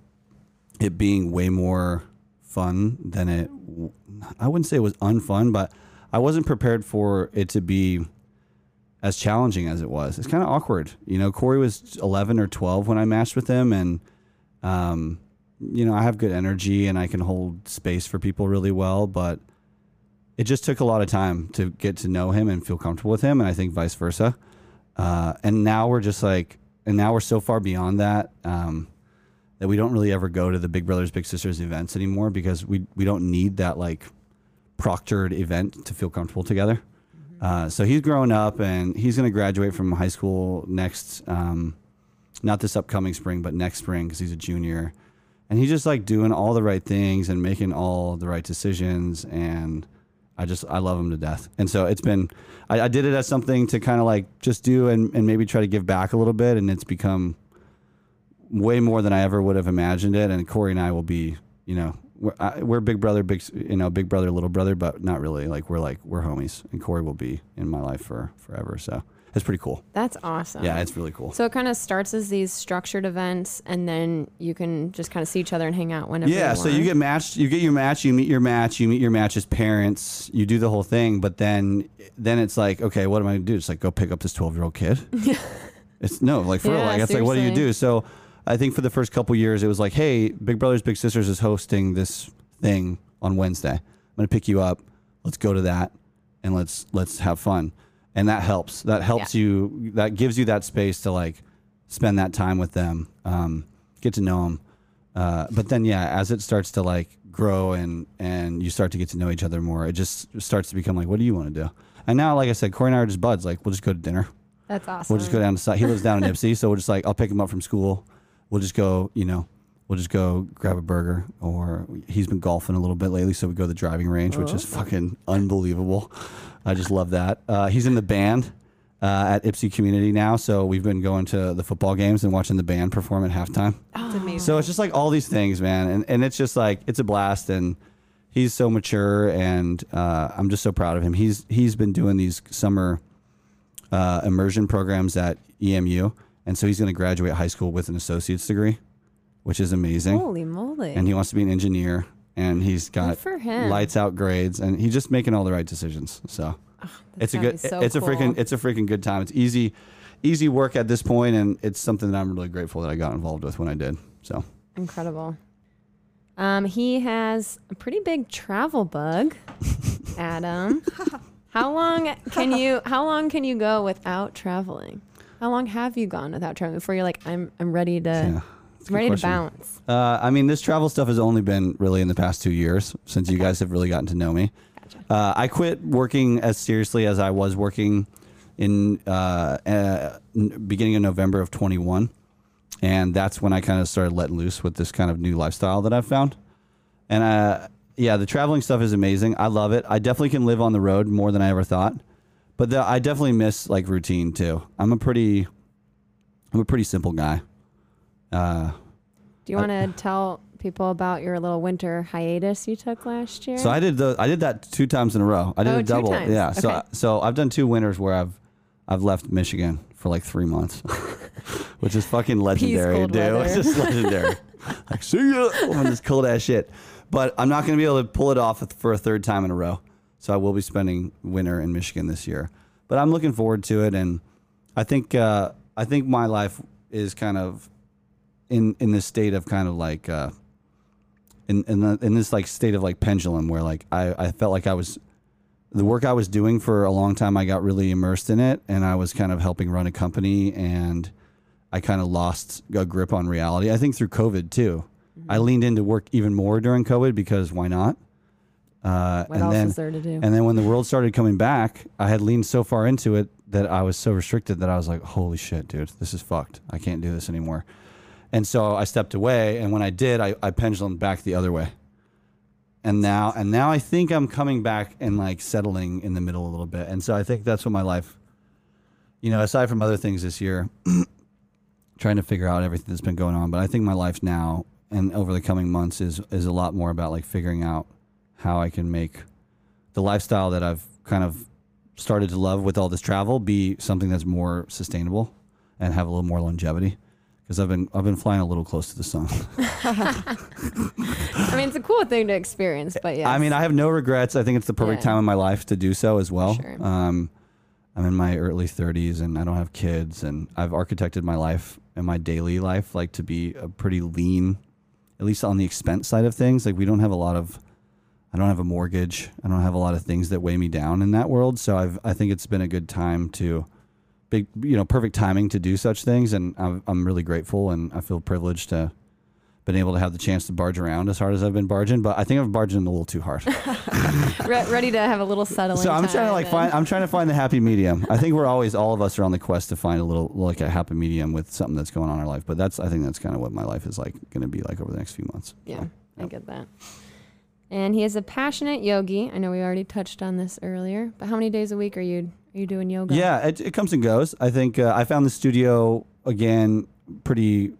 it being way more fun than it I wouldn't say it was unfun, but I wasn't prepared for it to be as challenging as it was. It's kind of awkward. You know, Corey was 11 or 12 when I matched with him and um you know, I have good energy and I can hold space for people really well, but it just took a lot of time to get to know him and feel comfortable with him and I think vice versa. Uh, and now we're just like and now we're so far beyond that um, that we don't really ever go to the Big Brothers Big Sisters events anymore because we we don't need that like proctored event to feel comfortable together. Uh, so he's grown up and he's going to graduate from high school next, um, not this upcoming spring, but next spring because he's a junior. And he's just like doing all the right things and making all the right decisions. And I just, I love him to death. And so it's been, I, I did it as something to kind of like just do and, and maybe try to give back a little bit. And it's become way more than I ever would have imagined it. And Corey and I will be, you know, we're, I, we're big brother, big, you know, big brother, little brother, but not really. Like we're like we're homies, and Corey will be in my life for forever. So it's pretty cool. That's awesome. Yeah, it's really cool. So it kind of starts as these structured events, and then you can just kind of see each other and hang out whenever. Yeah, you so you get matched, you get your match, you meet your match, you meet your match's parents, you do the whole thing, but then then it's like, okay, what am I gonna do? It's like go pick up this twelve year old kid. it's no, like for real, Yeah, like it's like what do you do? So I think for the first couple years, it was like, hey, Big Brothers Big Sisters is hosting this thing on Wednesday. I'm gonna pick you up. Let's go to that, and let's let's have fun. And that helps. That helps you. That gives you that space to like spend that time with them, um, get to know them. Uh, but then, yeah, as it starts to like grow and and you start to get to know each other more, it just starts to become like, what do you want to do? And now, like I said, Corey and I are just buds. Like, we'll just go to dinner. That's awesome. We'll just go down to side. He lives down in Ypsi, so we'll just like I'll pick him up from school. We'll just go, you know, we'll just go grab a burger. Or he's been golfing a little bit lately, so we go to the driving range, which is fucking unbelievable. I just love that. Uh, he's in the band uh, at Ypsi Community now, so we've been going to the football games and watching the band perform at halftime. It's amazing. So it's just like all these things, man, and and it's just like it's a blast, and he's so mature, and uh, I'm just so proud of him. He's he's been doing these summer uh, immersion programs at EMU, and so he's going to graduate high school with an associate's degree, which is amazing. Holy moly! And he wants to be an engineer, and he's got lights out grades, and he's just making all the right decisions. So it's a good, so it's a freaking, it's a freaking good time. It's easy, easy work at this point, and it's something that I'm really grateful that I got involved with when I did. So. Incredible. Um, he has a pretty big travel bug, Adam. how long can you how long can you go without traveling? How long have you gone without traveling before you're like I'm I'm ready to Yeah, that's a good ready to bounce? Uh, I mean, this travel stuff has only been really in the past two years since you guys have really gotten to know me. Gotcha. Uh, I quit working as seriously as I was working in uh, uh, beginning of November of 21, and that's when I kind of started letting loose with this kind of new lifestyle that I've found. And uh, yeah, the traveling stuff is amazing. I love it. I definitely can live on the road more than I ever thought, but the, I definitely miss like routine too. I'm a pretty, I'm a pretty simple guy. Uh, Do you want to tell people about your little winter hiatus you took last year? So I did the I did that two times in a row. I did Oh, a double. times. Yeah. So Okay. so I've done two winters where I've I've left Michigan for like three months, which is fucking legendary, cold dude. weather. It's just legendary. like see ya on this cold ass shit. But I'm not gonna be able to pull it off for a third time in a row. So I will be spending winter in Michigan this year. But I'm looking forward to it, and I think uh, I think my life is kind of in in this state of kind of like. Uh, in in, the, in this like state of like pendulum where like I, I felt like I was the work I was doing for a long time I got really immersed in it and I was kind of helping run a company and I kind of lost a grip on reality. I think through COVID too. I leaned into work even more during COVID because why not? Uh, What and else then is there to do? and then when the world started coming back, I had leaned so far into it that I was so restricted that I was like, holy shit, dude, this is fucked. I can't do this anymore. And so I stepped away. And when I did, I, I pendulum back the other way. And now, and now I think I'm coming back and like settling in the middle a little bit. And so I think that's what my life, you know, aside from other things this year, trying to figure out everything that's been going on. But I think my life now and over the coming months is is a lot more about like figuring out how I can make the lifestyle that I've kind of started to love with all this travel be something that's more sustainable and have a little more longevity. Because I've been I've been flying a little close to the sun. I mean, it's a cool thing to experience, but yeah. I mean, I have no regrets. I think it's the perfect Yeah. time in my life to do so as well. Sure. Um, I'm in my early 30s and I don't have kids, and I've architected my life and my daily life like to be a pretty lean, at least on the expense side of things. Like we don't have a lot of, I don't have a mortgage. I don't have a lot of things that weigh me down in that world. So I've I think it's been a good time to, big you know perfect timing to do such things, and I'm I'm really grateful and I feel privileged to. Been able to have the chance to barge around as hard as I've been barging, but I think I've barging a little too hard. Re- ready to have a little settling. So I'm trying to time like and- find. I'm trying to find the happy medium. I think we're always all of us are on the quest to find a little like a happy medium with something that's going on in our life. But that's I think that's kind of what my life is like going to be like over the next few months. Yeah, I Yep. get that. And he is a passionate yogi. I know we already touched on this earlier, but how many days a week are you are you doing yoga? Yeah, it, it comes and goes. I think uh, I found the studio again pretty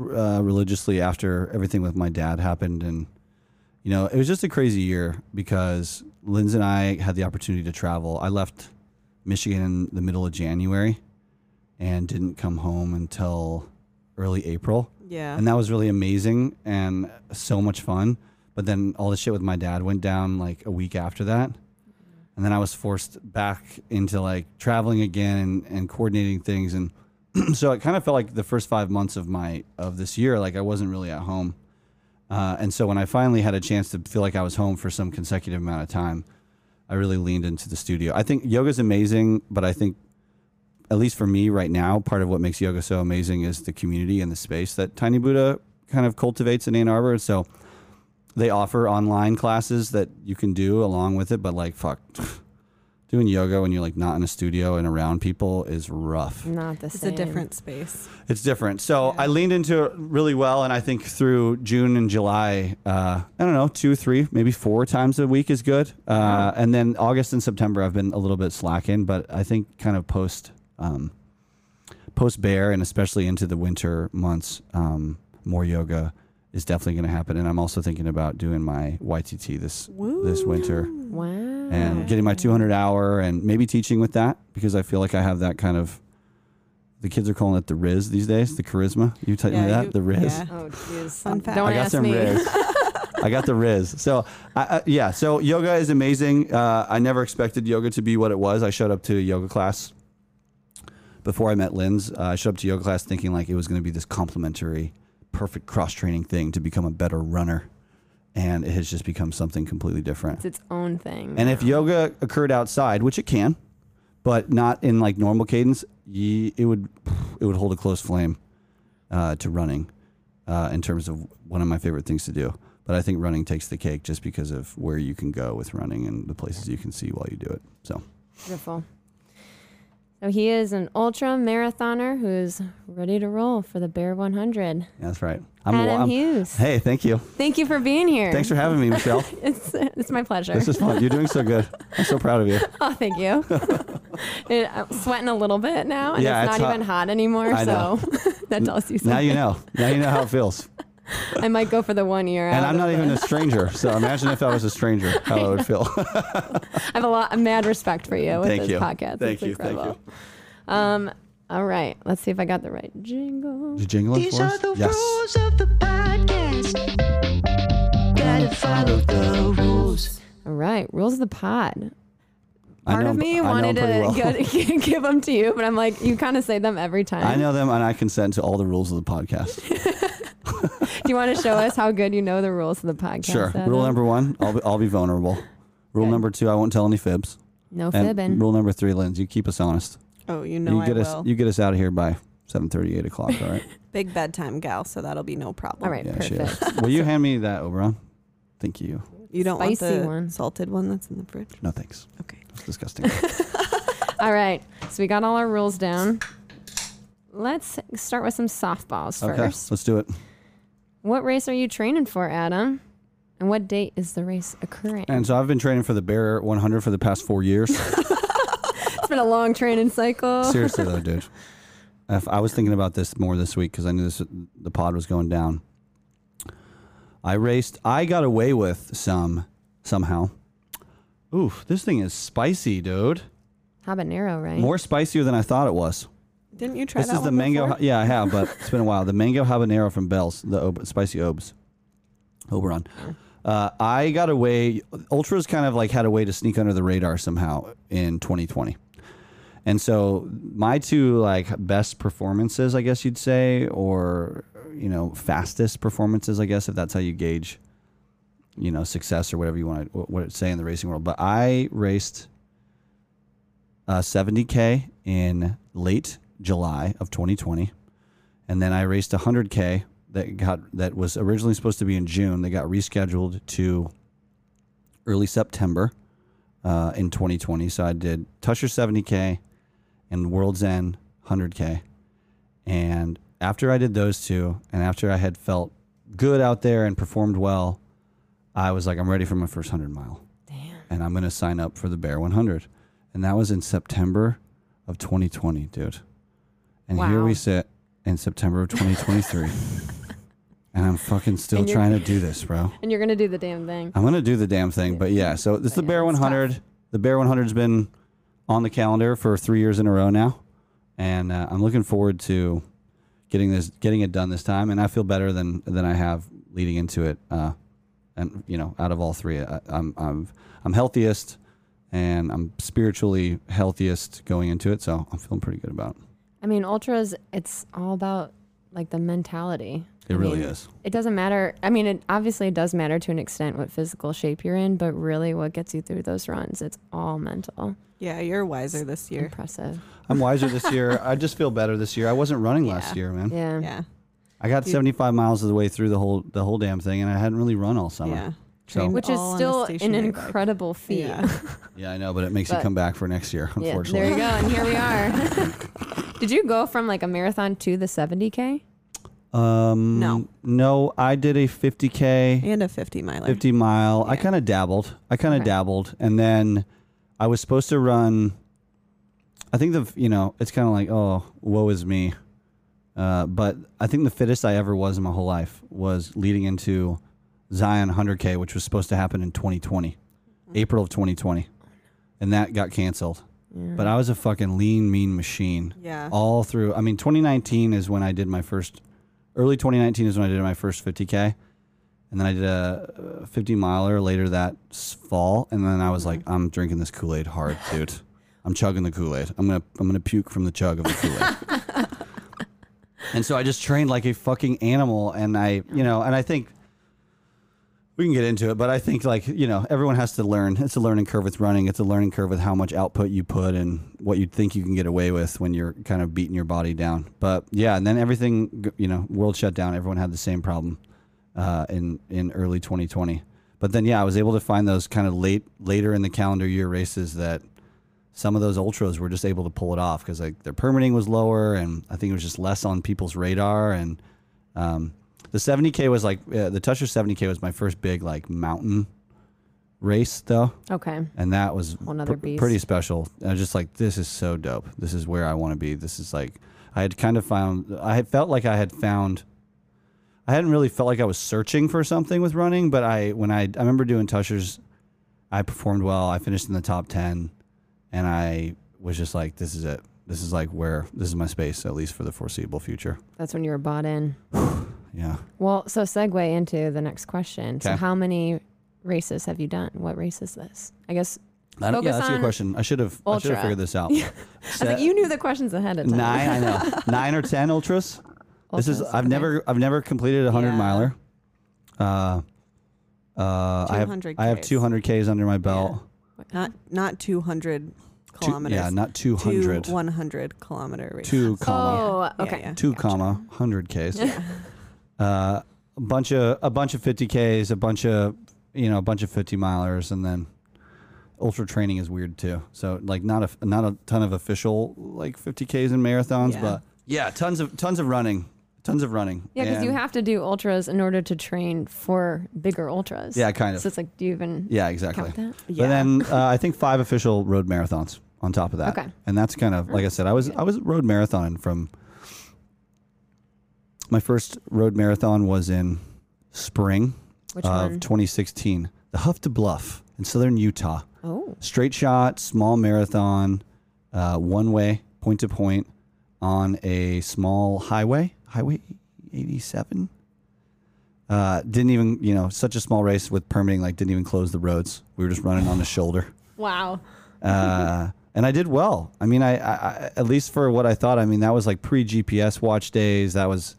uh, religiously after everything with my dad happened, and you know it was just a crazy year because Linz and I had the opportunity to travel. I left Michigan in the middle of January and didn't come home until early April. Yeah. and that was really amazing and so much fun. But then all the shit with my dad went down like a week after that, and then I was forced back into like traveling again and, and coordinating things, and so it kind of felt like the first five months of my of this year, like I wasn't really at home. Uh, and so when I finally had a chance to feel like I was home for some consecutive amount of time, I really leaned into the studio. I think yoga's amazing, but I think at least for me right now, part of what makes yoga so amazing is the community and the space that Tiny Buddha kind of cultivates in Ann Arbor. So they offer online classes that you can do along with it, but like fuck, doing yoga when you're like not in a studio and around people is rough. not the It's same. a different space. It's different. So Yeah. I leaned into it really well, and I think through June and July, uh, I don't know, two, three, maybe four times a week is good. Uh, and then August and September, I've been a little bit slacking, but I think kind of post um, post bear and especially into the winter months, um, more yoga is definitely going to happen. And I'm also thinking about doing my YTT this this winter Wow. and getting my 200 hour and maybe teaching with that because I feel like I have that kind of. The kids are calling it the Riz these days, the charisma. You tell me Yeah, that you- the Riz. yeah. Oh, jeez. Fun fact. Don't I got ask some me. Riz. I got the Riz. So, I, I, yeah. So yoga is amazing. Uh, I never expected yoga to be what it was. I showed up to a yoga class before I met Linz. Uh, I showed up to yoga class thinking like it was going to be this complementary, perfect cross training thing to become a better runner, and it has just become something completely different. It's its own thing. And if yoga occurred outside, which it can, but not in like normal cadence, ye, it would it would hold a close flame uh, to running uh, in terms of one of my favorite things to do. But I think running takes the cake just because of where you can go with running and the places you can see while you do it. So Beautiful. So he is an ultra marathoner who's ready to roll for the Bear 100. that's right. I'm, Adam I'm- Hughes. Hey, thank you. Thank you for being here. Thanks for having me, Michelle. It's it's my pleasure. this is fun. You're doing so good. I'm so proud of you. oh, thank you. it, I'm sweating a little bit now, and Yeah, it's not even hot anymore. I so that tells you something. Now you know. Now you know how it feels. I might go for the one year. And I'm not even a stranger. So imagine if I was a stranger, how I would feel. I have a lot, a mad respect for you with Thank this you. podcast. Thank it's you. Thank incredible. Um. All right. Let's see if I got the right jingle. Did you jingle it These for are us? the yes. rules of the podcast. Gotta follow the rules. All right. Rules of the pod. Part know of 'em- me I wanted to well. get, give them to you, but I'm like, you kind of say them every time. I know them and I consent to all the rules of the podcast. Do you want to show us how good you know the rules of the podcast? sure. Adam? Rule number one, I'll be, I'll be vulnerable. Rule Good. number two, I won't tell any fibs. No And fibbing. rule number three, Linz, you keep us honest. Oh, you know you I get us will. you get us out of here by 7.30, 8 o'clock, all right? Big bedtime gal, so that'll be no problem. All right. yeah, she perfect. is. Will you hand me that Oberon? Thank you. You don't Spicy want the one. salted one that's in the fridge. No thanks. Okay. It's disgusting. All right. So we got all our rules down. Let's start with some softballs okay, first. let's do it. What race are you training for, Adam? And what date is the race occurring? And so I've been training for the Bear 100 for the past four years. it's been a long training cycle. Seriously though, dude. If I was thinking about this more this week because I knew this the pod was going down. I raced. I got away with some somehow. Oof, this thing is spicy, dude. Habanero, right? More spicier than I thought it was. Didn't you try this is the mango. before? Yeah, I have, but it's been a while. The mango habanero from Bell's, the ob- spicy obes, Oberon. Uh, I got away. Ultras kind of like had a way to sneak under the radar somehow in 2020, and so my two like best performances, I guess you'd say, or you know, fastest performances, I guess if that's how you gauge, you know, success or whatever you want to what it say in the racing world. But I raced uh, 70k in late July of 2020, and then I raced 100k that got that was originally supposed to be in June. They got rescheduled to early September uh, in 2020. So I did Tushar 70k and World's End 100k, and after I did those two, and after I had felt good out there and performed well, I was like, I'm ready for my first 100 mile Damn. and I'm going to sign up for the Bear 100. And that was in September of 2020, dude. And here we sit in September of 2023. and I'm fucking still trying to do this, bro. And you're gonna do the damn thing. I'm going to do the damn thing. But yeah, so this is the Yeah, Bear it's 100. The Bear 100's been on the calendar for three years in a row now. And uh, I'm looking forward to getting this, getting it done this time. And I feel better than, than I have leading into it. Uh, and you know, out of all three, I, I'm, I'm, I'm healthiest and I'm spiritually healthiest going into it. So I'm feeling pretty good about it. I mean, ultras. It's all about like the mentality. It I really mean, is. It doesn't matter. I mean, it obviously it does matter to an extent what physical shape you're in, but really, what gets you through those runs, it's all mental. Yeah, you're wiser this year. Impressive. I'm wiser this year. I just feel better this year. I wasn't running last year, man. Yeah. Yeah. I got Dude. 75 miles of the way through the whole the whole damn thing, and I hadn't really run all summer. Yeah. So- Which is all on a still an stationary bike. incredible feat. Yeah. Yeah, I know, but it makes you come back for next year, Yeah, unfortunately. there you go. And here we are. Did you go from like a marathon to the 70K? Um, No. no, I did a 50k, And a 50 mile. 50 mile. I kind of dabbled. I kind of Okay. dabbled, and then I was supposed to run. I think the you know it's kind of like oh woe is me, uh, but I think the fittest I ever was in my whole life was leading into Zion 100k, which was supposed to happen in 2020, April of 2020, and that got canceled. But I was a fucking lean, mean machine Yeah. all through. I mean, 2019 is when I did my first. Early 2019 is when I did my first 50k, and then I did a uh, 50 miler later that s- fall, and then I was like, I'm drinking this Kool Aid hard, dude. I'm chugging the Kool Aid. I'm gonna I'm gonna puke from the chug of the Kool Aid. and so I just trained like a fucking animal, and I you know, and I think we can get into it, but I think like you know everyone has to learn. It's a learning curve with running. It's a learning curve with how much output you put and what you think you can get away with when you're kind of beating your body down. But yeah, and then everything you know, world shut down. Everyone had the same problem uh, in in early 2020. But then yeah, I was able to find those kind of late later in the calendar year races that some of those ultras were just able to pull it off because like their permitting was lower and I think it was just less on people's radar and um, the 70k was like uh, the Tushar 70k was my first big like mountain race though Okay. and that was Whole nother pr- beast. pretty special. I was just like, this is so dope. This is where I want to be. This is like, I had kind of found, I had felt like I had found, I hadn't really felt like I was searching for something with running, but I, when I, I remember doing Tushars, I performed well. I finished in the top 10 and I was just like, this is it. This is like where, this is my space, at least for the foreseeable future. That's when you were bought in. Yeah. Well, so segue into the next question. So, Okay. how many races have you done? What race is this? I guess. I don't, yeah, Focus that's a good question. I should have, I should have figured this out. I was like, you knew the questions ahead of time. Nine, I know. Nine or 10 ultras. This is Ultras, I've okay. never I've never completed a hundred Yeah. miler. Uh, uh, I have 200 I have Ks. two hundred k's under my belt. Not not 200 Two- kilometers. yeah, not two hundred. Two 100 kilometer race. Two comma Oh, okay. Yeah, yeah. two comma hundred k's. Uh, a bunch of a bunch of fifty k's, a bunch of you know a bunch of 50 milers, and then ultra training is weird too. So like not a not a ton of official like 50ks and marathons, Yeah. but yeah, tons of tons of running, tons of running. Yeah, because you have to do ultras in order to train for bigger ultras. Yeah, kind of. So it's like, do you even Yeah, exactly. that? But then uh, I think five official road marathons on top of that. Okay. And that's kind of like I said, I was I was road marathoning from my first road marathon was in spring Which of one? 2016, the Huff to Bluff in southern Utah. Oh, Straight shot, small marathon, uh, one way, point to point on a small highway, Highway 87. Uh, didn't even, you know, such a small race with permitting, like didn't even close the roads. We were just running on the shoulder. wow. Uh, and I did well. I mean, I, I, I at least for what I thought. I mean, that was like pre GPS watch days. That was,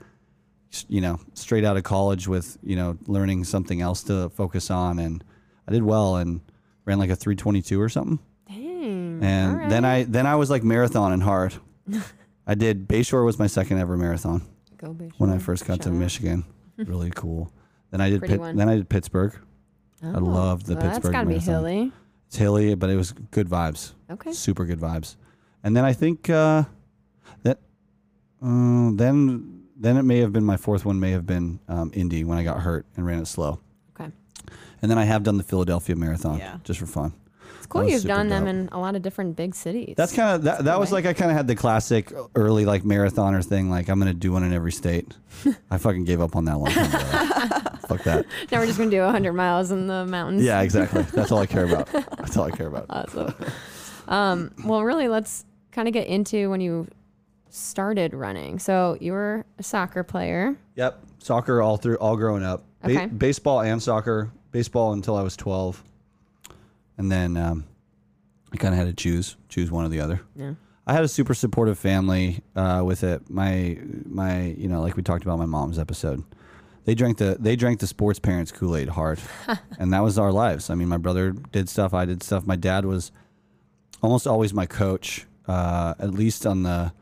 you know, straight out of college with you know learning something else to focus on, and I did well and ran like a three twenty two or something. Dang. And All then. I then I was like marathon and hard. I did Bayshore was my second ever marathon Go Bay when I first got to. Michigan. Really cool. Then I did then I did Pittsburgh. Oh, loved the well, Pittsburgh That's gotta be hilly. It's hilly, but it was good vibes. Okay. super good vibes. And then I think uh, that uh, then then it may have been my fourth one may have been um, Indy when I got hurt and ran it slow. Okay. And then I have done the Philadelphia Marathon Yeah. just for fun. It's cool you've done them in a lot of different big cities. That's kind of that. That was like I kind of had the classic early like marathoner thing. Like I'm gonna do one in every state. I fucking gave up on that long time ago. Fuck that. now we're just gonna do 100 miles in the mountains. Yeah, exactly. That's all I care about. That's all I care about. Awesome. um, well, really, let's kind of get into when you started running. So you were a soccer player. Yep, soccer all through all growing up. Ba- Okay. baseball and soccer. Baseball until I was 12, and then um, I kind of had to choose choose one or the other. Yeah. I had a super supportive family uh, with it. My my you know like we talked about my mom's episode. They drank the they drank the sports parents Kool Aid hard, and that was our lives. I mean, my brother did stuff, I did stuff. My dad was almost always my coach, uh, at least on the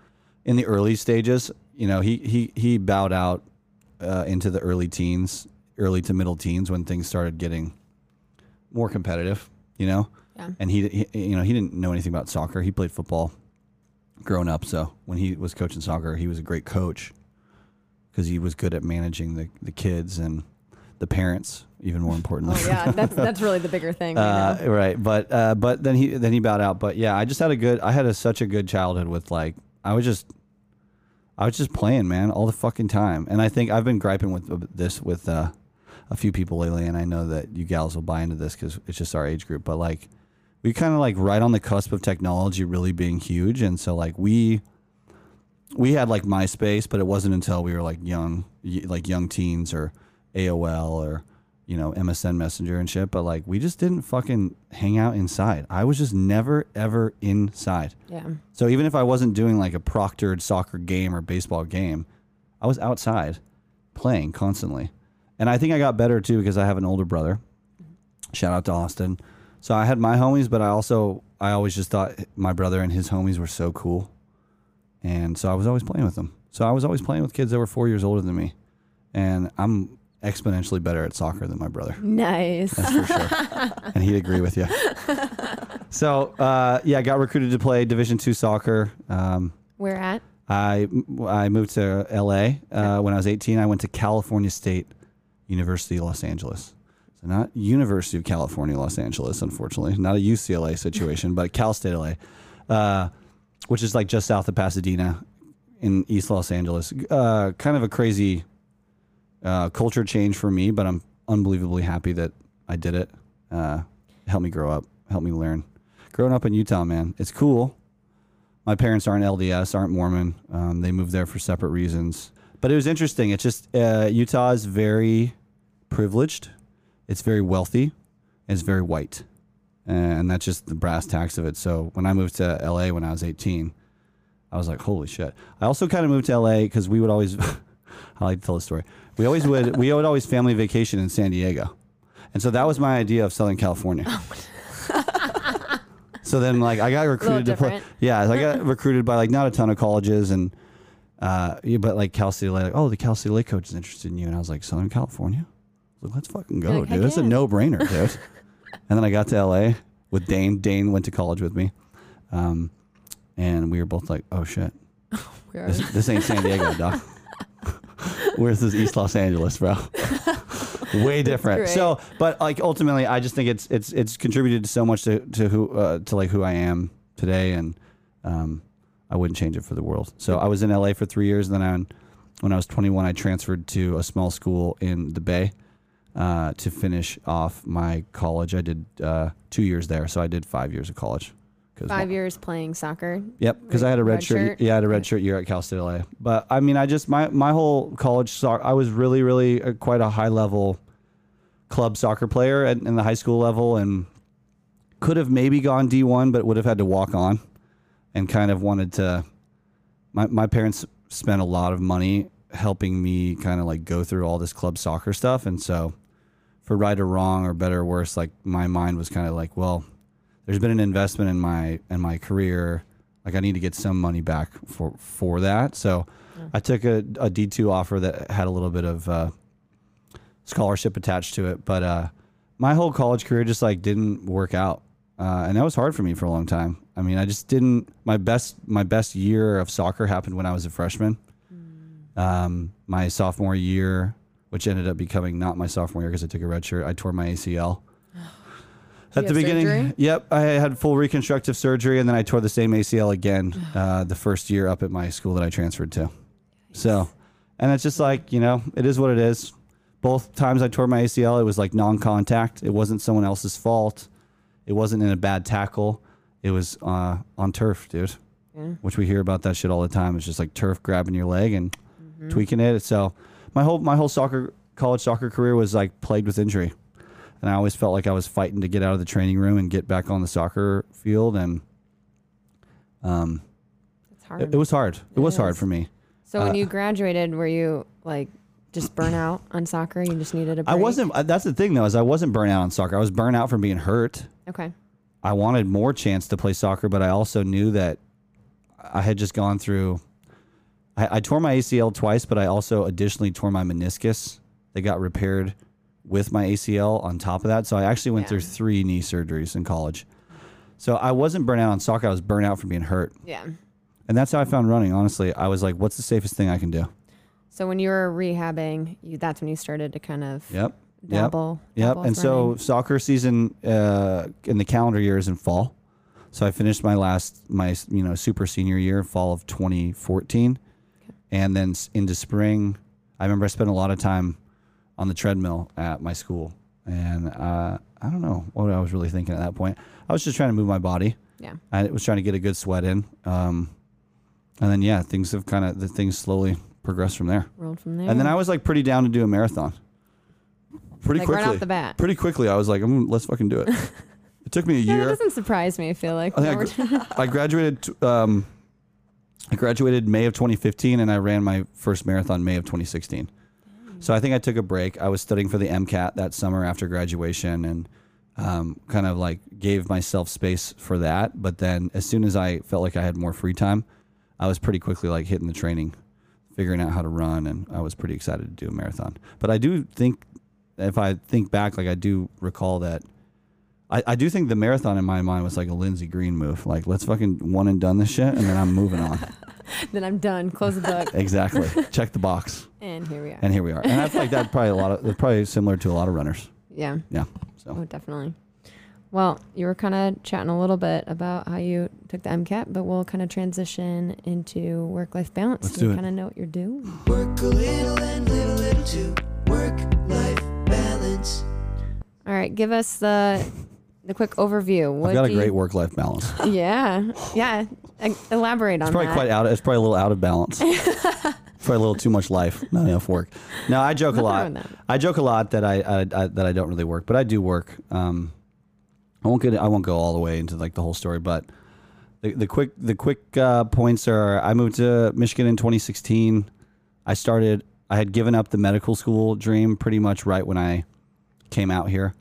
in the early stages. You know, he he he bowed out uh, into the early teens, early to middle teens when things started getting more competitive. You know, Yeah. and he, he you know he didn't know anything about soccer. He played football growing up, so when he was coaching soccer, he was a great coach because he was good at managing the the kids and the parents. Even more importantly, Oh yeah, that's that's really the bigger thing. Right uh, right. But uh, but then he then he bowed out. But yeah, I just had a good. I had a, such a good childhood with like I was just I was just playing, man, all the fucking time. And I think I've been griping with this with uh, a few people lately, and I know that you gals will buy into this because it's just our age group. But like we kind of like right on the cusp of technology really being huge, and so like we we had like MySpace, but it wasn't until we were like young, like young teens or AOL or you know MSN Messenger and shit. But like we just didn't fucking hang out inside. I was just never ever inside. Yeah. So even if I wasn't doing like a proctored soccer game or baseball game, I was outside playing constantly. And I think I got better too because I have an older brother. Shout out to Austin. So I had my homies, but I also I always just thought my brother and his homies were so cool. And so I was always playing with them. So I was always playing with kids that were 4 years older than me. And I'm exponentially better at soccer than my brother. Nice. That's for sure. and he'd agree with you. So uh, yeah, I got recruited to play Division two soccer. Um, Where at? I I moved to LA uh, when I was 18. I went to California State University, Los Angeles. So not University of California, Los Angeles, unfortunately, not a UCLA situation, but Cal State LA, uh, which is like just south of Pasadena in East Los Angeles. Uh, kind of a crazy uh, culture change for me, but I'm unbelievably happy that I did it. Uh, helped me grow up, helped me learn. Growing up in Utah, man, it's cool my parents aren't LDS, aren't Mormon. Um, they moved there for separate reasons. But it was interesting. It's just uh, Utah is very privileged. It's very wealthy. It's very white, and that's just the brass tacks of it. So when I moved to LA when I was 18, I was like, holy shit. I also kind of moved to LA because we would always. I like to tell the story. We always would. we would always family vacation in San Diego, and so that was my idea of Southern California. So then, like, I got recruited to play. different. Yeah, so I got recruited by like not a ton of colleges, and uh, yeah, but like Cal State LA, like, oh, the Cal State LA coach is interested in you, and I was like, Southern California. I was like, let's fucking go, like, dude. "Heck It's a yeah." no brainer, dude. and then I got to LA with Dane. Dane went to college with me. Um, and we were both like, oh shit, We are- this, this ain't San Diego, dog. Where's this East Los Angeles, bro? Way different. So, but like ultimately, I just think it's it's it's contributed so much to to who uh, to like who I am today, and um, I wouldn't change it for the world. So I was in LA for three years, and then I, when I was 21, I transferred to a small school in the Bay uh, to finish off my college. I did uh, two years there, so I did five years of college. Five years playing soccer. Yep, because I had a red, red shirt. shirt? Yeah, I had a red shirt year at Cal State LA. But I mean, I just my my whole college soccer. I was really really uh, quite a high level club soccer player at, in the high school level, and could have maybe gone D one, but would have had to walk on, and kind of wanted to. My my parents spent a lot of money helping me kind of like go through all this club soccer stuff, and so for right or wrong or better or worse, like my mind was kind of like, well, there's been an investment in my in my career. Like I need to get some money back for for that. So I took a, a D two offer that had a little bit of uh, scholarship attached to it, but uh, my whole college career just like didn't work out, uh, and that was hard for me for a long time. I mean, I just didn't. My best my best year of soccer happened when I was a freshman. Um, my sophomore year, which ended up becoming not my sophomore year because I took a red shirt, I tore my ACL. At the beginning, surgery? yep, I had full reconstructive surgery, and then I tore the same ACL again uh, the first year up at my school that I transferred to. So, and it's just like you know, it is what it is. Both times I tore my ACL, it was like non-contact. It wasn't someone else's fault. It wasn't in a bad tackle. It was uh, on turf, dude. Yeah. Which we hear about that shit all the time. It's just like turf grabbing your leg and Mm-hmm. tweaking it. So my whole my whole soccer college soccer career was like plagued with injury, and I always felt like I was fighting to get out of the training room and get back on the soccer field. And um, It's hard. it, it was hard. It, It was hard for me. so when uh, you graduated, were you like just burn out on soccer? You just needed a break? I wasn't. uh, That's the thing though, is I wasn't burnt out on soccer. I was burnt out from being hurt. Okay. I wanted more chance to play soccer, but I also knew that I had just gone through. I, I tore my ACL twice, but I also additionally tore my meniscus. They got repaired with my ACL on top of that. So I actually went Yeah. through three knee surgeries in college. So I wasn't burnt out on soccer. I was burnt out from being hurt, Yeah. and that's how I found running. Honestly, I was like, "What's the safest thing I can do?" So when you were rehabbing, you, that's when you started to kind of Yep. Yep. dabble. Yep. dabble And with so soccer season uh, in the calendar year is in fall. So I finished my last my you know super senior year, fall of 2014, and then into spring. I remember I spent a lot of time on the treadmill at my school, and uh, I don't know what I was really thinking at that point. I was just trying to move my body. Yeah. I was trying to get a good sweat in, um, and then yeah, things have kind of the things slowly progressed from there. rolled from there. And then I was like pretty down to do a marathon. Pretty like quickly right off the bat. pretty quickly I was like, mm, let's fucking do it. it took me a Yeah, that year. doesn't surprise me. I feel like I I, I graduated. Um, I graduated May of 2015, and I ran my first marathon May of 2016. So I think I took a break. I was studying for the MCAT that summer after graduation, and um, kind of like gave myself space for that. But then, as soon as I felt like I had more free time, I was pretty quickly like hitting the training, figuring out how to run, and I was pretty excited to do a marathon. But I do think, if I think back, like I do recall that I, I do think the marathon in my mind was like a Lindsay Green move. Like, let's fucking one and done this shit, and then I'm moving on. then I'm done. Close the book. exactly. Check the box, and here we are. and here we are. And I feel like that probably a lot of that's probably similar to a lot of runners. yeah. Yeah. So Oh, definitely. Well, you were kind of chatting a little bit about how you took the MCAT, but we'll kind of transition into work-life balance. Let's you do it. kind of know what you're doing. Work a little and live a little too. Work life balance. All right, give us the the quick overview. What I've got a great work-life balance. Yeah, yeah. E- Elaborate on it's probably that. quite out. It's probably a little out of balance. probably a little too much life, not enough work. No, I joke a lot. wrong with that. I joke a lot that I, I, I that I don't really work, but I do work. Um, I won't get I won't go all the way into like the whole story, but the, the quick the quick uh, points are: I moved to Michigan in 2016. I started. I had given up the medical school dream pretty much right when I came out here.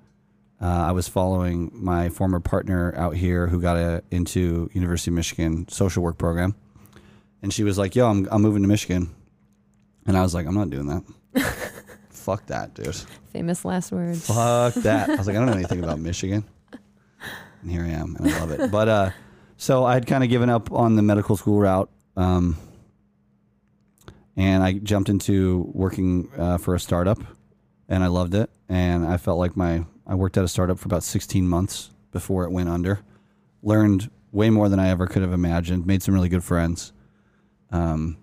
Uh, I was following my former partner out here who got a, into University of Michigan social work program, and she was like, "Yo, I'm I'm moving to Michigan," and I was like, "I'm not doing that." fuck that, dude. Famous last words. Fuck that. I was like, I don't know anything about Michigan. And here I am, and I love it. But uh, so I had kind of given up on the medical school route, um, and I jumped into working uh, for a startup, and I loved it. And I felt like my I worked at a startup for about 16 months before it went under. Learned way more than I ever could have imagined. Made some really good friends. Um,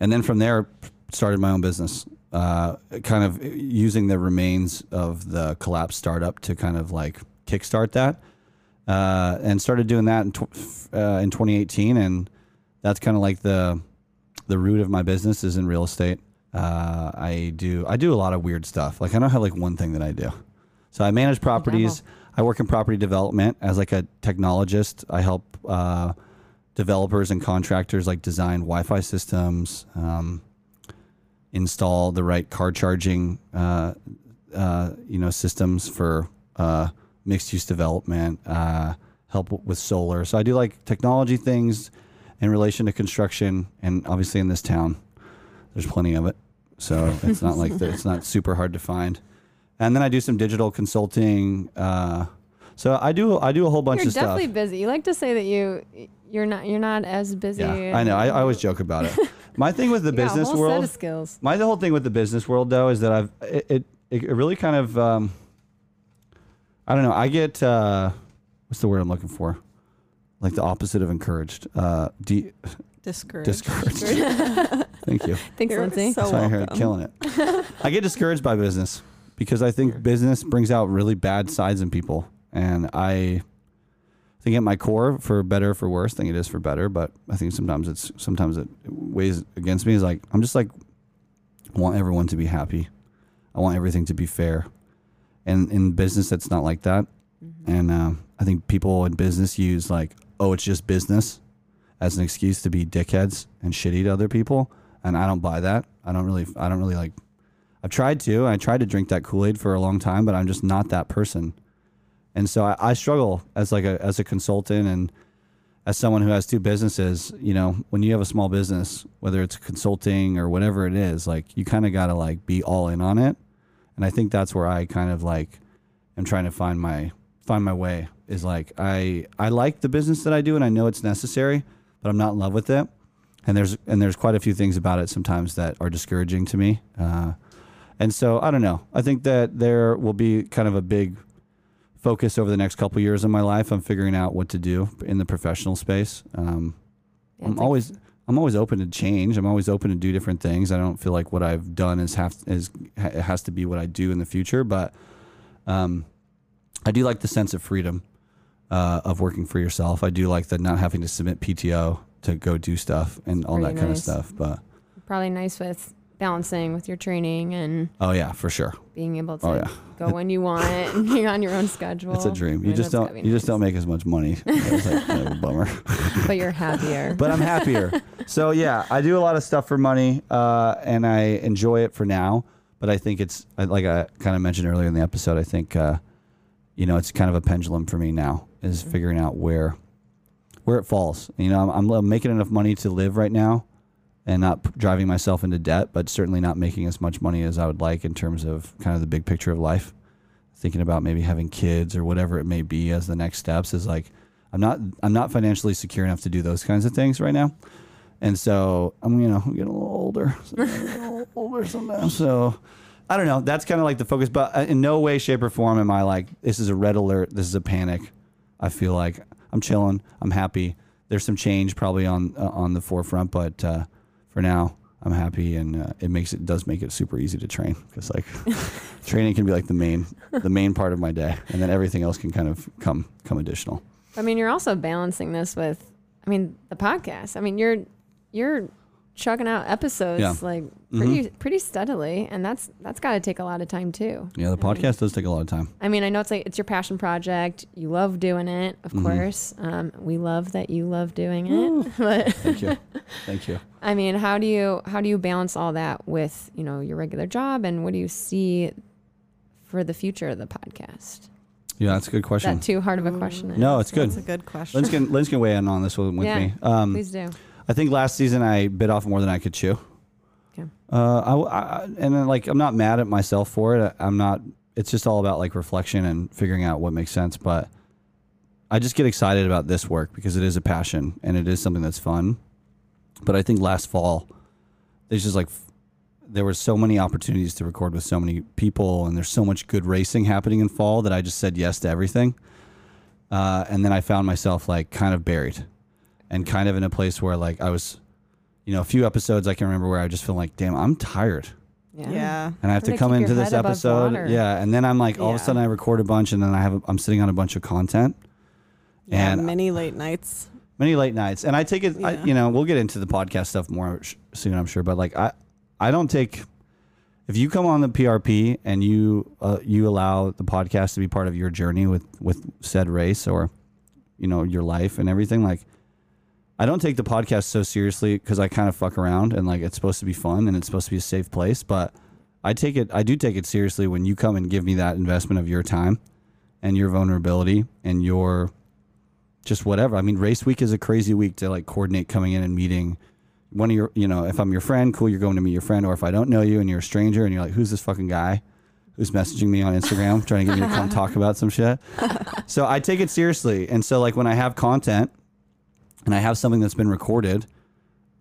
and then from there, started my own business. Uh, kind of using the remains of the collapsed startup to kind of like kickstart that, uh, and started doing that in, tw- uh, in 2018. And that's kind of like the the root of my business is in real estate. Uh, I do I do a lot of weird stuff. Like I don't have like one thing that I do. So I manage properties. I work in property development as like a technologist. I help uh, developers and contractors like design Wi-Fi systems, um, install the right car charging, uh, uh, you know, systems for uh, mixed-use development. Uh, help with solar. So I do like technology things in relation to construction, and obviously in this town, there's plenty of it. So it's not like the, it's not super hard to find. And then I do some digital consulting. Uh, so I do I do a whole bunch You're of stuff. You're definitely busy. You like to say that you you're not you're not as busy. Yeah, I know. I, I always joke about it. My thing with the You got a business whole set world, of skills. my the whole thing with the business world though is that I've it it, it really kind of um, I don't know. I get uh, what's the word I'm looking for? Like the opposite of encouraged. Uh, de- Discouraged. discouraged. Thank you. Thanks, You're Lindsay. so Sorry, here, welcome. killing it. I get discouraged by business because I think business brings out really bad sides in people, and I think at my core, for better or for worse, I think it is for better. But I think sometimes it's sometimes it weighs against me. Is like I'm just like want everyone to be happy. I want everything to be fair, and in business, that's not like that. And uh, I think people in business use like, oh, it's just business as an excuse to be dickheads and shitty to other people. And I don't buy that. I don't really, I don't really like, I've tried to, I tried to drink that Kool-Aid for a long time, but I'm just not that person. And so I, I struggle as like a, as a consultant and as someone who has two businesses, you know, when you have a small business, whether it's consulting or whatever it is, like you kind of got to like be all in on it. And I think that's where I kind of like am trying to find my find my way is like I I like the business that I do and I know it's necessary, but I'm not in love with it. And there's and there's quite a few things about it sometimes that are discouraging to me. Uh, and so I don't know. I think that there will be kind of a big focus over the next couple years in my life on figuring out what to do in the professional space. Um, Yeah, I'm always I'm always open to change. I'm always open to do different things. I don't feel like what I've done is have is ha- it has to be what I do in the future, but um, I do like the sense of freedom uh, of working for yourself. I do like the not having to submit PTO to go do stuff and all Pretty that kind of stuff. But probably nice with balancing with your training and oh yeah, for sure, being able to Oh, yeah. go when you want and you're on your own schedule. it's a dream. I You mean, just don't you just don't make as much money. It's like kind of a bummer. But you're happier. but I'm happier. so yeah, I do a lot of stuff for money, uh, and I enjoy it for now. But I think it's like I kind of mentioned earlier in the episode. I think uh, you know it's kind of a pendulum for me now is figuring out where where it falls. You know, I'm, I'm making enough money to live right now, and not driving myself into debt, but certainly not making as much money as I would like in terms of kind of the big picture of life. Thinking about maybe having kids or whatever it may be as the next steps is like I'm not I'm not financially secure enough to do those kinds of things right now. And so I'm you know I'm getting a little older, so little older sometimes. So I don't know. That's kind of like the focus, but in no way, shape, or form am I like this is a red alert. This is a panic. I feel like I'm chilling. I'm happy. There's some change probably on uh, on the forefront, but uh, for now, I'm happy, and uh, it makes it does make it super easy to train because like training can be like the main the main part of my day, and then everything else can kind of come come additional. I mean, you're also balancing this with, I mean, the podcast. I mean, you're you're chugging out episodes Yeah. Mm-hmm. like pretty pretty steadily, and that's that's got to take a lot of time too. Yeah, the podcast does take a lot of time. I mean, I know it's like it's your passion project. You love doing it, of Mm-hmm. course. Um, we love that you love doing it. but Thank you, thank you. I mean, how do you how do you balance all that with you know your regular job, and what do you see for the future of the podcast? Yeah, that's a good Is question. that too hard of a question? to No, it's good. That's a good question. Linz can Linz can weigh in on this one with Yeah, me. Um, Please do. I think last season I bit off more than I could chew. Okay. Uh, I, I and then like I'm not mad at myself for it. I'm not. It's just all about like reflection and figuring out what makes sense. But I just get excited about this work because it is a passion and it is something that's fun. But I think last fall, there's just like there were so many opportunities to record with so many people, and there's so much good racing happening in fall that I just said yes to everything. Uh, and then I found myself like kind of buried, and kind of in a place where like I was, you know, a few episodes I can remember where I just feel like, damn, I'm tired Yeah. Yeah. and I have to come into this episode. water. Yeah, and then I'm like, all of a sudden, I record a bunch, and then I have a, I'm sitting on a bunch of content, Yeah, And- many late nights. many late nights, and I take it. I, you know, we'll get into the podcast stuff more sh- soon, I'm sure. But like, I I don't take. If you come on the PRP and you uh, you allow the podcast to be part of your journey with with said race or, you know, your life and everything, like. I don't take the podcast so seriously because I kind of fuck around and like it's supposed to be fun and it's supposed to be a safe place. But I take it, I do take it seriously when you come and give me that investment of your time and your vulnerability and your just whatever. I mean, race week is a crazy week to like coordinate coming in and meeting one of your, you know, if I'm your friend, cool, you're going to meet your friend. Or if I don't know you and you're a stranger and you're like, who's this fucking guy who's messaging me on Instagram trying to get me to come talk about some shit? So I take it seriously. And so, like, when I have content and I have something that's been recorded,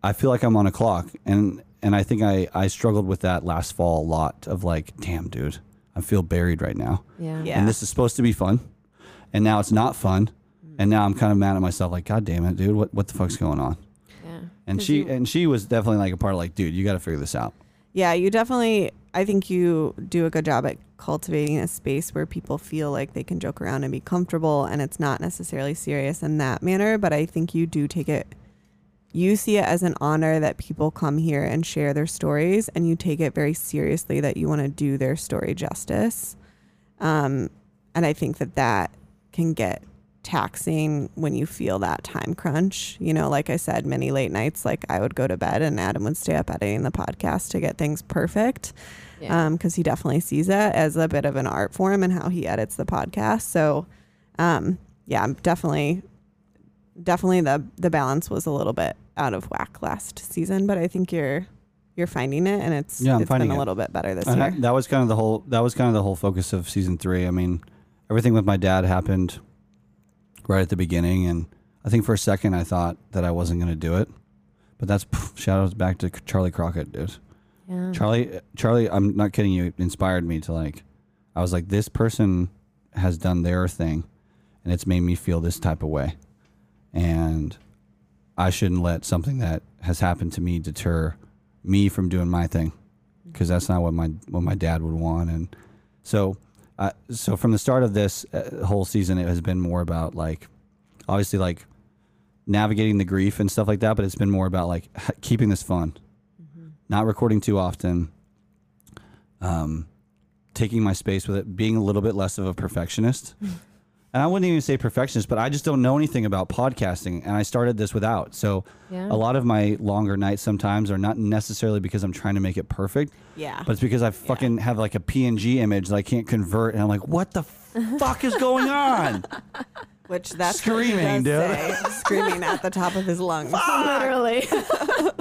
I feel like I'm on a clock. And, and I think I, I struggled with that last fall a lot of like, damn, dude, I feel buried right now Yeah. Yeah. and this is supposed to be fun, and now it's not fun, mm. and now I'm kind of mad at myself, like, God damn it, dude, what what the fuck's going on? Yeah. And she you- and she was definitely like a part of like, dude, you got to figure this out. Yeah, you definitely. I think you do a good job at cultivating a space where people feel like they can joke around and be comfortable, and it's not necessarily serious in that manner. But I think you do take it. You see it as an honor that people come here and share their stories, and you take it very seriously that you want to do their story justice. Um, and I think that that can get taxing when you feel that time crunch. You know, like I said, many late nights, like I would go to bed and Adam would stay up editing the podcast to get things perfect Yeah. because he definitely sees that as a bit of an art form and how he edits the podcast. So, um, yeah, I'm definitely, definitely the the balance was a little bit out of whack last season, but I think you're you're finding it, and it's Yeah, I'm it's finding been a it. little bit better this And I- year. that was kind of the whole that was kind of the whole focus of season three. I mean, everything with my dad happened right at the beginning, and I think for a second I thought that I wasn't going to do it, but that's pff, shout outs back to Charley Crockett, dude. Charley, Charley, I'm not kidding you. Inspired me to like, I was like, this person has done their thing, and it's made me feel this type of way, and I shouldn't let something that has happened to me deter me from doing my thing, because that's not what my what my dad would want, and so, uh, so from the start of this uh, whole season, it has been more about like, obviously like navigating the grief and stuff like that, but it's been more about like keeping this fun not recording too often, um, taking my space with it, being a little bit less of a perfectionist. and I wouldn't even say perfectionist, but I just don't know anything about podcasting, and I started this without. So Yeah. a lot of my longer nights sometimes are not necessarily because I'm trying to make it perfect, yeah, but it's because I fucking have like a PNG image that I can't convert, and I'm like, what the fuck is going on? which that's Screaming, what he does dude. say, screaming at the top of his lungs. Literally.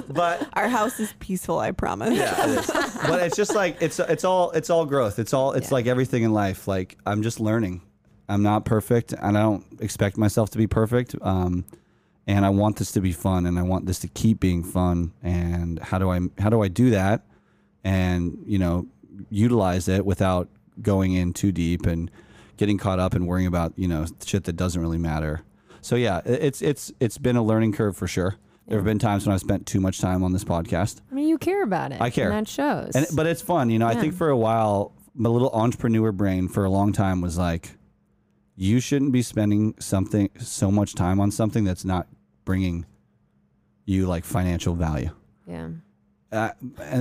But Our house is peaceful, I promise. Yeah, it is. but it's just like it's it's all it's all growth. It's all it's Yeah. like everything in life. Like I'm just learning. I'm not perfect, and I don't expect myself to be perfect. Um, and I want this to be fun, and I want this to keep being fun. And how do I how do I do that? And you know, utilize it without going in too deep and getting caught up and worrying about you know shit that doesn't really matter. So yeah, it- it's it's it's been a learning curve for sure. There have been times when I've spent too much time on this podcast. I mean, you care about it. I care. And that shows. And but it's fun, you know. I think for a while, my little entrepreneur brain for a long time was like, you shouldn't be spending something so much time on something that's not bringing you like financial value. yeah. Uh,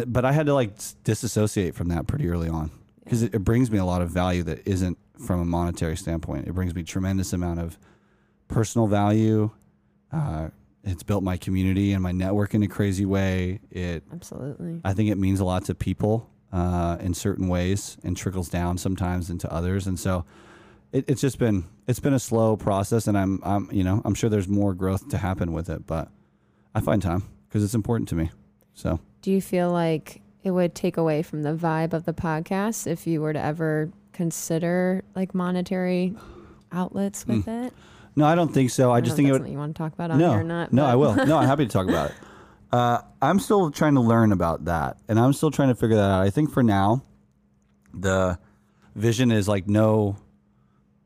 but I had to like disassociate from that pretty early on because it, it brings me a lot of value that isn't from a monetary standpoint. It brings me tremendous amount of personal value. Uh, it's built my community and my network in a crazy way. It Absolutely. I think it means a lot to people uh, in certain ways and trickles down sometimes into others. And so it, it's just been it's been a slow process, and I'm I'm you know I'm sure there's more growth to happen with it, but I find time because it's important to me. So do you feel like it would take away from the vibe of the podcast if you were to ever consider like monetary outlets with it? No, I don't think so. I don't just think it would. you want to talk about on no, here or not. no, but- I will. No, I'm happy to talk about it. Uh, I'm still trying to learn about that, and I'm still trying to figure that out. I think for now, the vision is like no,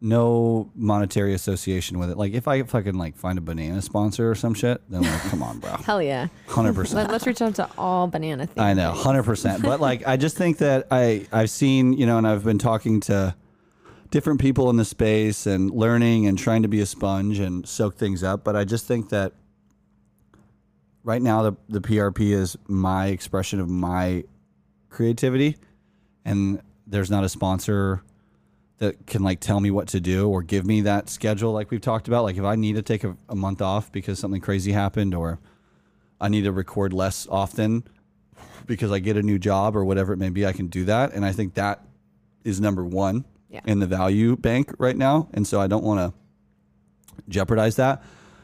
no monetary association with it. Like if I fucking like find a banana sponsor or some shit, then like, come on, bro, Hell yeah. hundred percent. let's reach out to all banana things. I know, hundred percent. But like, I just think that I I've seen you know, and I've been talking to different people in the space and learning and trying to be a sponge and soak things up. But I just think that right now the the PRP is my expression of my creativity, and there's not a sponsor that can like tell me what to do or give me that schedule like we've talked about. Like if I need to take a, a month off because something crazy happened or I need to record less often because I get a new job or whatever it may be, I can do that. And I think that is number one Yeah. in the value bank right now. And so I don't want to jeopardize that.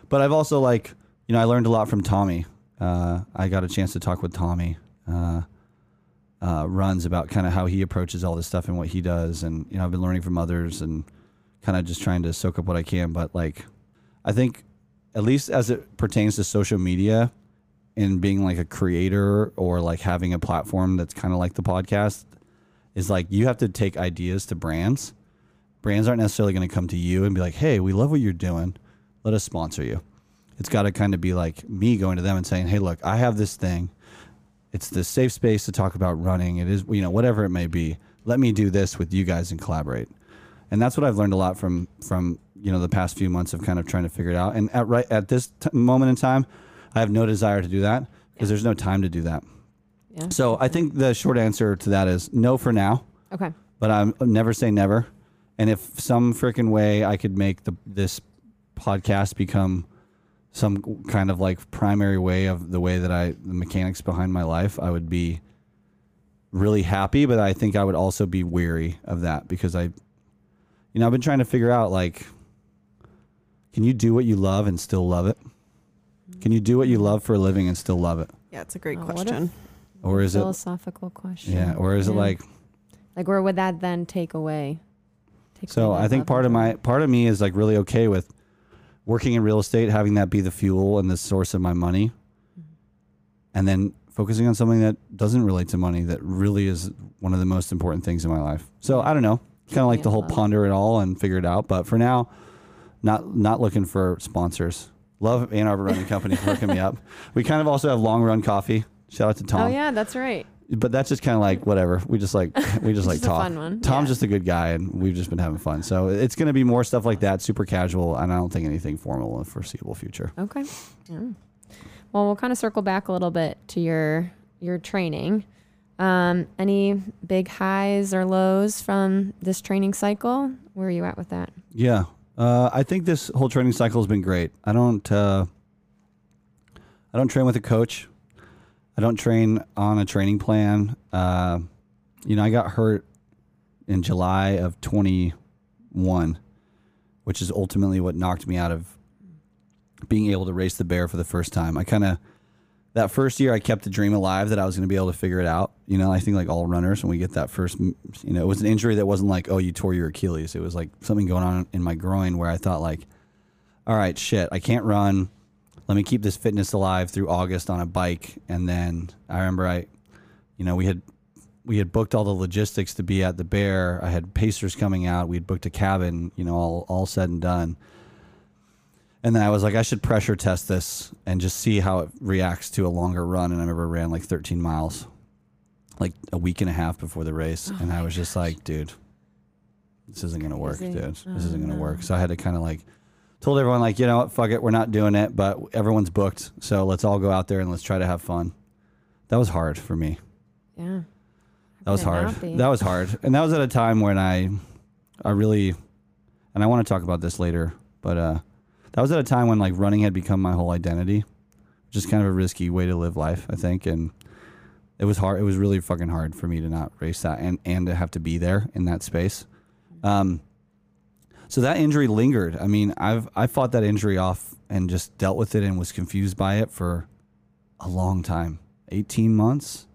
But I've also like, you know, I learned a lot from Tommy. Uh, I got a chance to talk with Tommy. Uh, uh, runs about kind of how he approaches all this stuff and what he does, and you know I've been learning from others and kind of just trying to soak up what I can. But like, I think at least as it pertains to social media and being like a creator or like having a platform that's kind of like the podcast is like you have to take ideas to brands. Brands aren't necessarily going to come to you and be like, "Hey, we love what you're doing. Let us sponsor you." It's got to kind of be like me going to them and saying, "Hey, look, I have this thing. It's the safe space to talk about running. It is, you know, whatever it may be. Let me do this with you guys and collaborate." And that's what I've learned a lot from from you know the past few months of kind of trying to figure it out. And at right at this t- moment in time, I have no desire to do that because there's no time to do that. Yeah. So I think the short answer to that is no for now Okay. but I'm never say never. And if some freaking way I could make the this podcast become some kind of like primary way of the way that I the mechanics behind my life, I would be really happy, but I think I would also be weary of that because I you know, I've been trying to figure out like can you do what you love and still love it? Can you do what you love for a living and still love it? Yeah, it's a great Oh, what if- question. Or is it a philosophical question? yeah, or is it like like where would that then take away? Take So away I think part of my part of me is like really okay with working in real estate, having that be the fuel and the source of my money, Mm-hmm. and then focusing on something that doesn't relate to money that really is one of the most important things in my life. So I don't know, kind of like the whole ponder it all and figure it out. But for now, not not looking for sponsors. Love Ann Arbor Running Company for hooking me up. We kind of also have Long Run Coffee. Shout out to Tom Oh yeah, that's right. But that's just kind of like whatever. We just like we just like talk. Tom's Yeah. just a good guy, and we've just been having fun. So it's going to be more stuff like that, super casual, and I don't think anything formal in the foreseeable future. Okay. Yeah. Well, we'll kind of circle back a little bit to your your training. Um, any big highs or lows from this training cycle? Where are you at with that? Yeah, uh, I think this whole training cycle has been great. I don't uh, I don't train with a coach. I don't train on a training plan. Uh, you know, I got hurt in July of 21, which is ultimately what knocked me out of being able to race the bear for the first time. I kind of that first year I kept the dream alive that I was going to be able to figure it out. You know, I think like all runners when we get that first, you know, it was an injury that wasn't like, oh, you tore your Achilles. It was like something going on in my groin where I thought like, all right, shit, I can't run. Let me keep this fitness alive through August on a bike. And then I remember I, you know, we had we had booked all the logistics to be at the bear. I had pacers coming out. We had booked a cabin, you know, all all said and done. And then I was like, I should pressure test this and just see how it reacts to a longer run. And I remember I ran like 13 miles, like a week and a half before the race. and I was just like, dude, this isn't going to work, dude. This Oh, isn't going to work. So I had to kind of like, told everyone, like, you know what, fuck it. We're not doing it, but everyone's booked. So let's all go out there and let's try to have fun. That was hard for me. Yeah. That was hard. That was hard. And that was at a time when I I really and I want to talk about this later, but uh that was at a time when like running had become my whole identity. Just kind of a risky way to live life, I think, and it was hard. It was really fucking hard for me to not race that and and to have to be there in that space. Um so that injury lingered. I mean, I've I fought that injury off and just dealt with it and was confused by it for a long time. 18 months,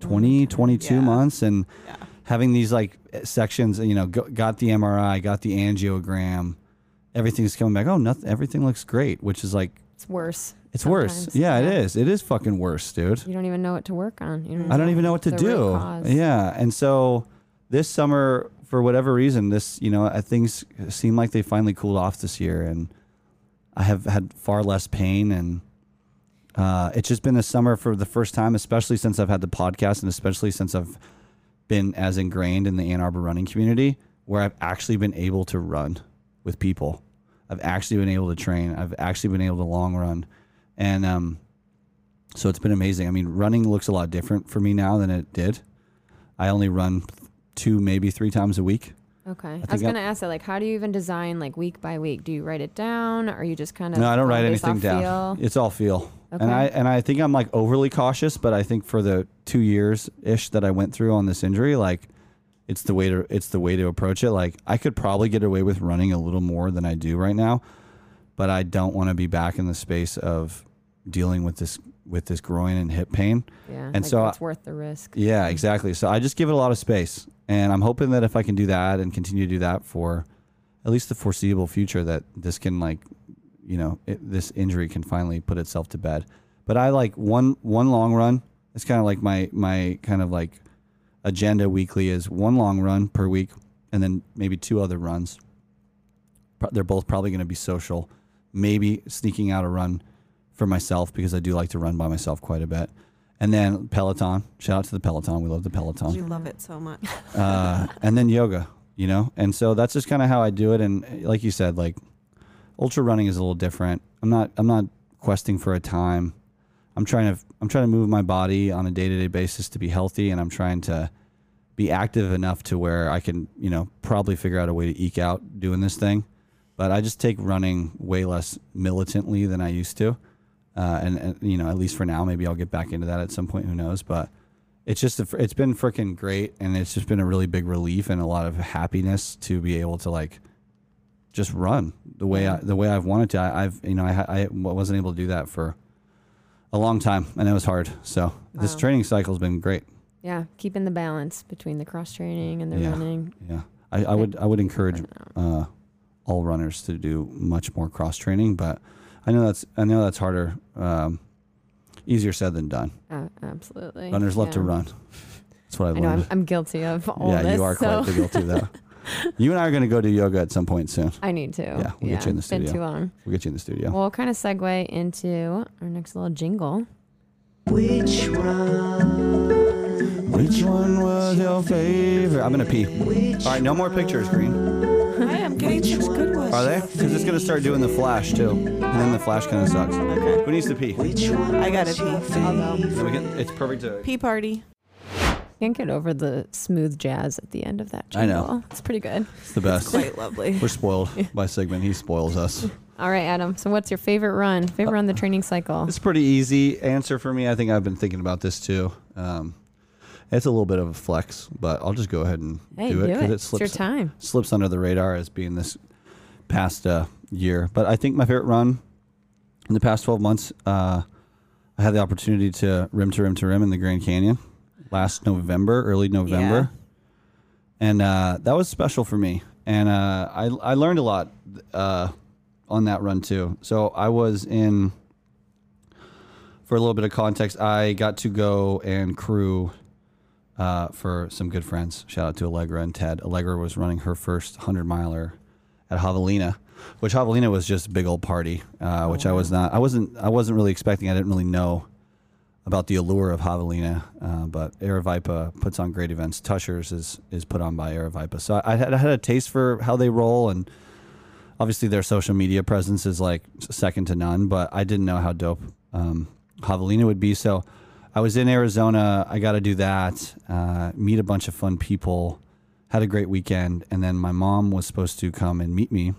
20, mm, 22 Yeah. months, and Yeah. having these like sections. You know, got the MRI, got the angiogram, everything's coming back. Oh, nothing. Everything looks great, which is like It's worse. it's worse. sometimes. Yeah, it is. It is fucking worse, dude. You don't even know what to work on. You I don't even know what to do. Yeah, and so this summer, for whatever reason, this you know things seem like they finally cooled off this year, and I have had far less pain, and uh, it's just been a summer for the first time, especially since I've had the podcast, and especially since I've been as ingrained in the Ann Arbor running community, where I've actually been able to run with people. I've actually been able to train. I've actually been able to long run, and um, so it's been amazing. I mean, running looks a lot different for me now than it did. I only run two, maybe three times a week. Okay. I, think was gonna ask that. Like, how do you even design like week by week? Do you write it down, or you just kind of? No, I don't write anything down. feel? It's all feel. Okay. And I and I think I'm like overly cautious, but I think for the two years ish that I went through on this injury, like it's the way to it's the way to approach it. Like I could probably get away with running a little more than I do right now, but I don't want to be back in the space of dealing with this with this groin and hip pain. Yeah. And like, so it's worth the risk. Yeah, exactly. So I just give it a lot of space, and I'm hoping that if I can do that and continue to do that for at least the foreseeable future, that this can like, you know, it, this injury can finally put itself to bed. But I like one one long run. It's kind of like my my kind of like agenda weekly is one long run per week, and then maybe two other runs. They're both probably going to be social. Maybe sneaking out a run for myself because I do like to run by myself quite a bit. And then Peloton. Shout out to the Peloton. We love the Peloton. We love it so much. Uh, and then yoga, you know? And so that's just kind of how I do it. And uh, like you said, like ultra running is a little different. I'm not, I'm not questing for a time. I'm trying to, I'm trying to move my body on a day to day basis to be healthy. And I'm trying to be active enough to where I can, you know, probably figure out a way to eke out doing this thing. But I just take running way less militantly than I used to. Uh, and, and, you know, at least for now, maybe I'll get back into that at some point. Who knows? But it's just a, it's been freaking great. And it's just been a really big relief and a lot of happiness to be able to like just run the way I, the way I've wanted to. I, I've, you know, I, I wasn't able to do that for a long time and it was hard. So this training cycle has been great. Yeah, keeping the balance between the cross training and the Yeah. running. Yeah. I, I would, I would encourage Burn it out. uh, all runners to do much more cross training, but I know that's I know that's harder, um, easier said than done. Uh, absolutely. Runners love to run. That's what I've I know. I'm. I'm guilty of all yeah, this. you are so quite guilty of that. You and I are going to go do yoga at some point soon. I need to. Yeah, we'll get you in the it's been studio. too long. We'll get you in the studio. Well, we'll kind of segue into our next little jingle. Which one? Which one was your favorite? I'm going to pee. Which All right, no more pictures, Green. I am getting some good ones. Are they? Because it's going to start doing the flash too, and then the flash kind of sucks. Okay. Who needs to pee? Which one? I gotta was pee. your I'll go. Then we favorite? can, it's perfect to. Pee party. Can't get over the smooth jazz at the end of that I jingle. know. It's pretty good. It's the best. Quite lovely. We're spoiled by Sigmund. He spoils us. All right, Adam. So, what's your favorite run? Favorite run the training cycle? It's a pretty easy answer for me. I think I've been thinking about this too. Um, it's a little bit of a flex, but I'll just go ahead and Hey, do it because it It's your slips time. slips under the radar as being this past uh, year. But I think my favorite run in the past 12 months, uh, I had the opportunity to rim to rim to rim in the Grand Canyon last November, early November, and uh, that was special for me. And uh, I I learned a lot uh, on that run too. So I was in. For a little bit of context, I got to go and crew uh, for some good friends. Shout out to Allegra and Ted. Allegra was running her first 100 miler at Javelina, which Javelina was just a big old party, uh, which I was not, I wasn't, I wasn't really expecting. I didn't really know about the allure of Javelina, uh, but Aravaipa puts on great events. Tushars is, is put on by Aravaipa. So I had, I had a taste for how they roll and obviously their social media presence is like second to none, but I didn't know how dope um, Javelina would be. So I was in Arizona. I got to do that, uh, meet a bunch of fun people, had a great weekend. And then my mom was supposed to come and meet me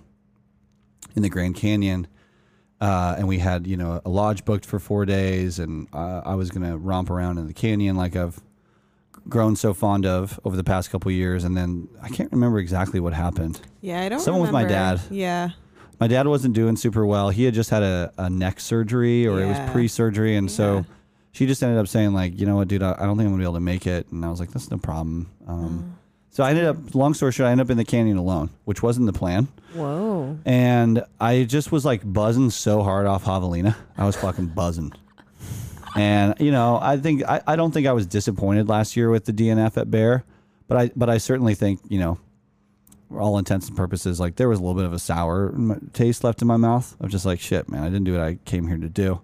in the Grand Canyon. Uh, and we had, you know, a lodge booked for four days, and uh, I was gonna romp around in the canyon like I've grown so fond of over the past couple years. And then I can't remember exactly what happened. Yeah, I don't. Someone with my remember. dad. Yeah. My dad wasn't doing super well. He had just had a, a neck surgery, or it was pre-surgery, and so Yeah. She just ended up saying like, you know what, dude, I, I don't think I'm gonna be able to make it. And I was like, that's no problem. Um, so I ended up, long story short, I ended up in the canyon alone, which wasn't the plan. Whoa. And I just was like buzzing so hard off Javelina. I was fucking buzzing. And you know, I think I, I don't think I was disappointed last year with the DNF at Bear, but I but I certainly think you know, for all intents and purposes, like there was a little bit of a sour m- taste left in my mouth of just like shit, man. I didn't do what I came here to do.